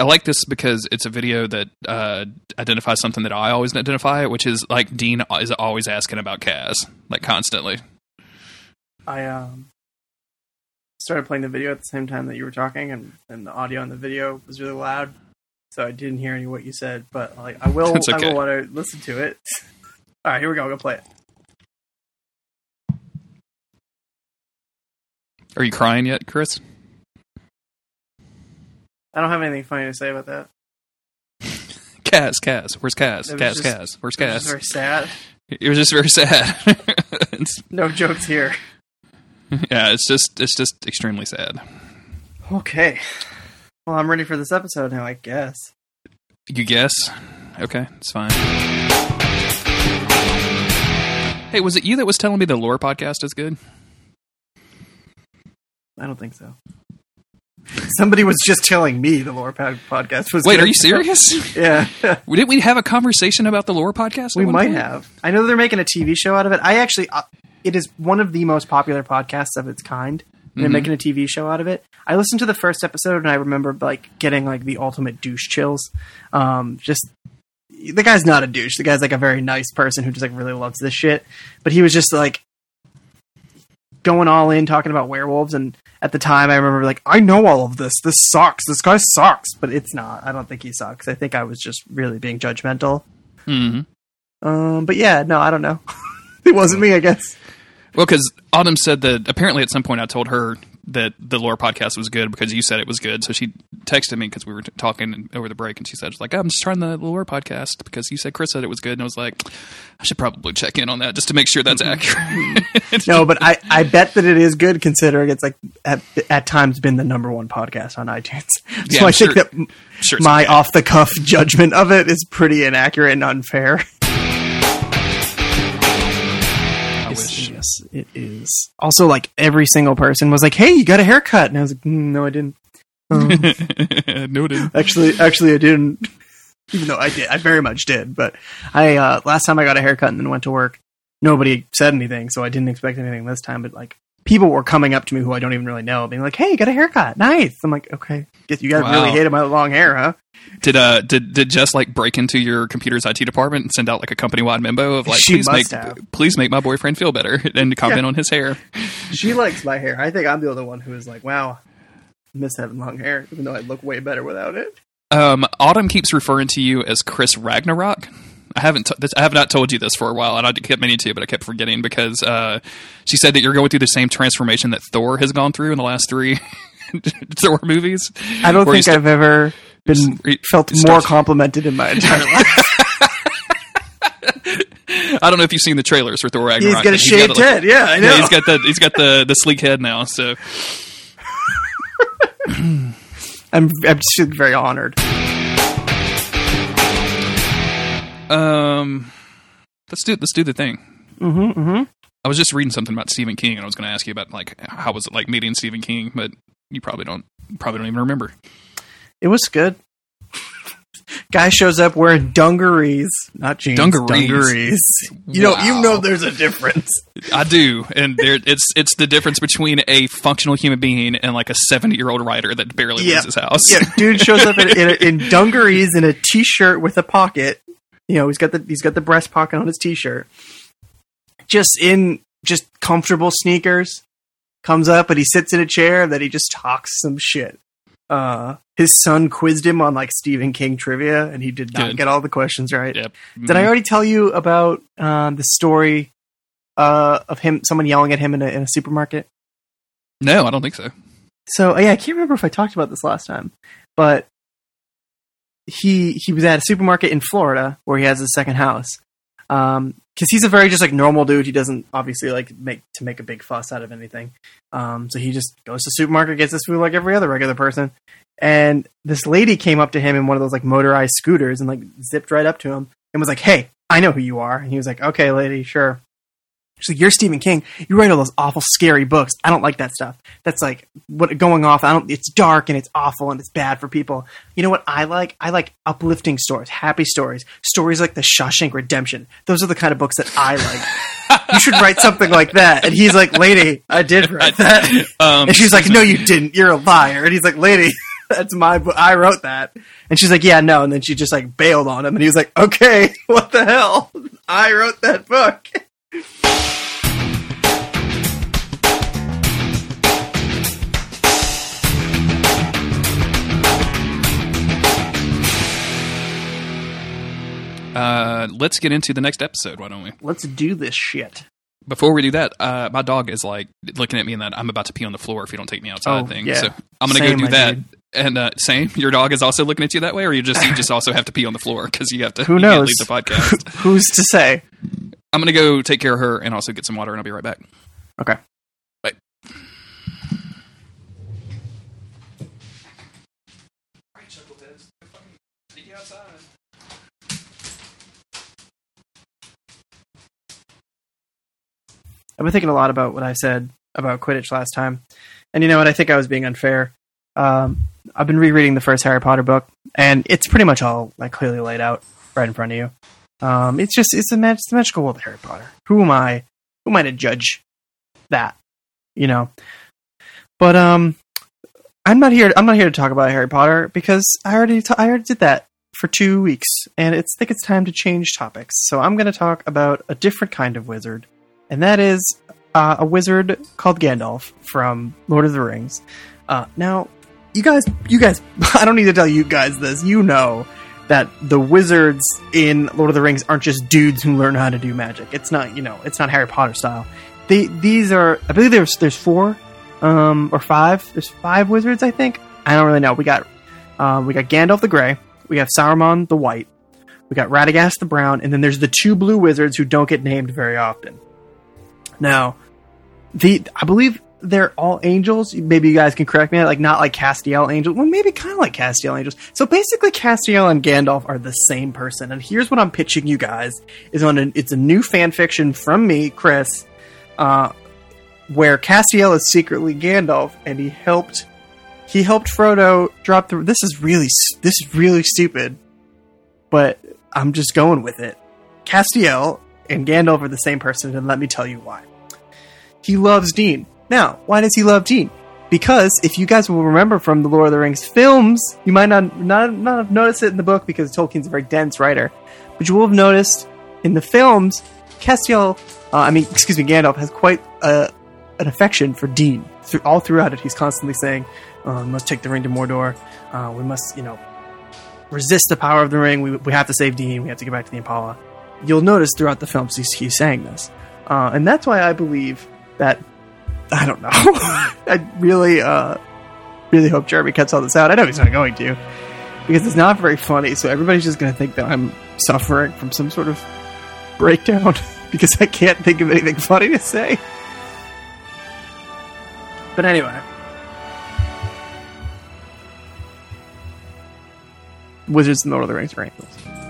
I like this because it's a video that uh, identifies something that I always identify, which is like Dean is always asking about Cas, like constantly. I um, started playing the video at the same time that you were talking, and, and the audio on the video was really loud, so I didn't hear any of what you said. But like, I will, That's I will want to listen to it. All right, here we go. Go play it. Are you crying yet, Chris? I don't have anything funny to say about that. Cas, Cas, where's Cas? It was Cas, just- Cas, where's It's just Cas? very sad. It was just very sad. No jokes here. yeah, it's just it's just extremely sad. Okay. Well, I'm ready for this episode now, I guess. You guess? Okay, it's fine. Hey, was it you that was telling me the lore podcast is good? I don't think so. Somebody was just telling me the lore pod- podcast was. Wait, good. are you serious? Yeah, Didn't we have a conversation about the lore podcast? we might point? have. I know they're making a TV show out of it. I actually, uh, it is one of the most popular podcasts of its kind. And They're Mhm. making a TV show out of it. I listened to the first episode and I remember like getting like the ultimate douche chills. Um, just the guy's not a douche. The guy's like a very nice person who just like really loves this shit. But he was just like going all in talking about werewolves and at the time I remember like I know all of this. This sucks. This guy sucks, but it's not. I don't think he sucks. I think I was just really being judgmental. Mhm. Um, but yeah, no, I don't know. it wasn't me, I guess. Well, because Autumn said that apparently at some point I told her that the lore podcast was good because you said it was good. So she texted me because we were t- talking over the break, and she said, she's "like oh, I'm just trying the lore podcast because you said Chris said it was good." And I was like, "I should probably check in on that just to make sure that's mm-hmm. accurate." No, but I, I bet that it is good considering it's like at, at times been the number one podcast on iTunes. So Yeah, I I'm think that sure my off the cuff judgment of it is pretty inaccurate and unfair. Yes, it is. Also, like every single person was like, "Hey, you got a haircut," and I was like, mm, "No, I didn't." Um, no, it didn't. actually, actually, I didn't. Even though I did, I very much did. But I uh, last time I got a haircut and then went to work, nobody said anything, so I didn't expect anything this time. But like people were coming up to me who I don't even really know, being like, "Hey, you got a haircut? Nice." I'm like, "Okay, guess you guys Wow. really hated my long hair, huh?" Did uh did did Jess like break into your computer's IT department and send out like a company wide memo of like She please make have. please make my boyfriend feel better and comment on his hair. She likes my hair. I think I'm the only one who is like, "Wow, I miss having long hair," even though I look way better without it. Um, Autumn keeps referring to you as Chris Ragnarok. I haven't. T- this, I have not told you this for a while, and I kept meaning to, but I kept forgetting because uh, she said that you're going through the same transformation that Thor has gone through in the last three Thor movies. I don't think I've ever been felt more complimented in my entire life. I don't know if you've seen the trailers for Thor Ragnarok. He's got a shaved got, like- head. Yeah, I know. Yeah, he's got the he's got the the sleek head now. So I'm I'm just very honored. um, let's do let's do the thing. Mm-hmm, mm-hmm. I was just reading something about Stephen King, and I was going to ask you about like how was it like meeting Stephen King, but you probably don't probably don't even remember. It was good. Guy shows up wearing dungarees, not jeans. Dungarees. Dungarees. You know, you know, there's a difference. I do, and there, it's it's the difference between a functional human being and like a seventy year old writer that barely Yeah. leaves his house. Yeah, dude shows up in, in, in dungarees and a t-shirt with a pocket. You know, he's got the he's got the breast pocket on his t-shirt. Just in just comfortable sneakers. Comes up and he sits in a chair and that he just talks some shit. Uh, his son quizzed him on like Stephen King trivia, and he did not Good. get all the questions right. Yep. Did I already tell you about uh, the story uh, of him, someone yelling at him in a, in a supermarket? No, I don't think so. So yeah, I can't remember if I talked about this last time, but he he was at a supermarket in Florida where he has his second house. Um, because he's a very just like normal dude. He doesn't obviously like make to make a big fuss out of anything. Um, so he just goes to the supermarket, gets his food like every other regular person. And this lady came up to him in one of those like motorized scooters and like zipped right up to him and was like, "Hey, I know who you are." And he was like, "Okay, lady, sure." She's like, "You're Stephen King. You write all those awful, scary books. I don't like that stuff. That's like what going off. I don't. It's dark and it's awful and it's bad for people. You know what I like? I like uplifting stories, happy stories, stories like The Shawshank Redemption. Those are the kind of books that I like. you should write something like that." And he's like, "Lady, I did write that." Um, And she's like, "No, you didn't. You're a liar." And he's like, "Lady." That's my book. I wrote that. And she's like, yeah, no. And then she just like bailed on him. And he was like, okay, what the hell? I wrote that book. Uh, let's get into the next episode. Why don't we? Let's do this shit. Before we do that, uh, my dog is like looking at me and that I'm about to pee on the floor if you don't take me outside Oh, thing. yeah. So I'm gonna Same, go do that. dude. And uh, same, your dog is also looking at you that way, or you just you just also have to pee on the floor because you have to. Who you knows? leave the podcast. Who's to say? I'm gonna go take care of her and also get some water, and I'll be right back. Okay. Bye. I've been thinking a lot about what I said about Quidditch last time. And you know what? I think I was being unfair. Um, I've been rereading the first Harry Potter book, and it's pretty much all like clearly laid out right in front of you. Um, it's just it's a, mag- it's a magical world of Harry Potter. Who am I? Who am I to judge that? You know. But um, I'm not here. I'm not here to talk about Harry Potter because I already ta- I already did that for two weeks, and it's I think it's time to change topics. So I'm going to talk about a different kind of wizard, and that is uh, a wizard called Gandalf from Lord of the Rings. Uh, now, you guys, you guys, I don't need to tell you guys this. You know that the wizards in Lord of the Rings aren't just dudes who learn how to do magic. It's not, you know, it's not Harry Potter style. They, these are, I believe there's there's four, um, or five. There's five wizards, I think. I don't really know. We got, um, we got Gandalf the Gray. We have Saruman the White. We got Radagast the Brown, and then there's the two blue wizards who don't get named very often. Now, the I believe they're all angels. Maybe you guys can correct me. Like not like Castiel angels. Well, maybe kind of like Castiel angels. So basically, Castiel and Gandalf are the same person. And here's what I'm pitching you guys: is on it's a new fan fiction from me, Chris, uh, where Castiel is secretly Gandalf, and he helped he helped Frodo drop the. This is really this is really stupid, but I'm just going with it. Castiel and Gandalf are the same person, and let me tell you why. He loves Dean. Now, why does he love Dean? Because if you guys will remember from the Lord of the Rings films, you might not not, not have noticed it in the book because Tolkien's a very dense writer, but you will have noticed in the films, Castiel, uh, I mean, excuse me, Gandalf has quite a, an affection for Dean. Through, all throughout it, he's constantly saying, uh, "We must take the ring to Mordor. Uh, we must, you know, resist the power of the ring. We, we have to save Dean. We have to get back to the Impala." You'll notice throughout the films he's, he's saying this, uh, and that's why I believe that. I don't know. I really, uh, really hope Jeremy cuts all this out. I know he's not going to, because it's not very funny. So everybody's just going to think that I'm suffering from some sort of breakdown because I can't think of anything funny to say. But anyway. Wizards and Lord of the Rings are angels.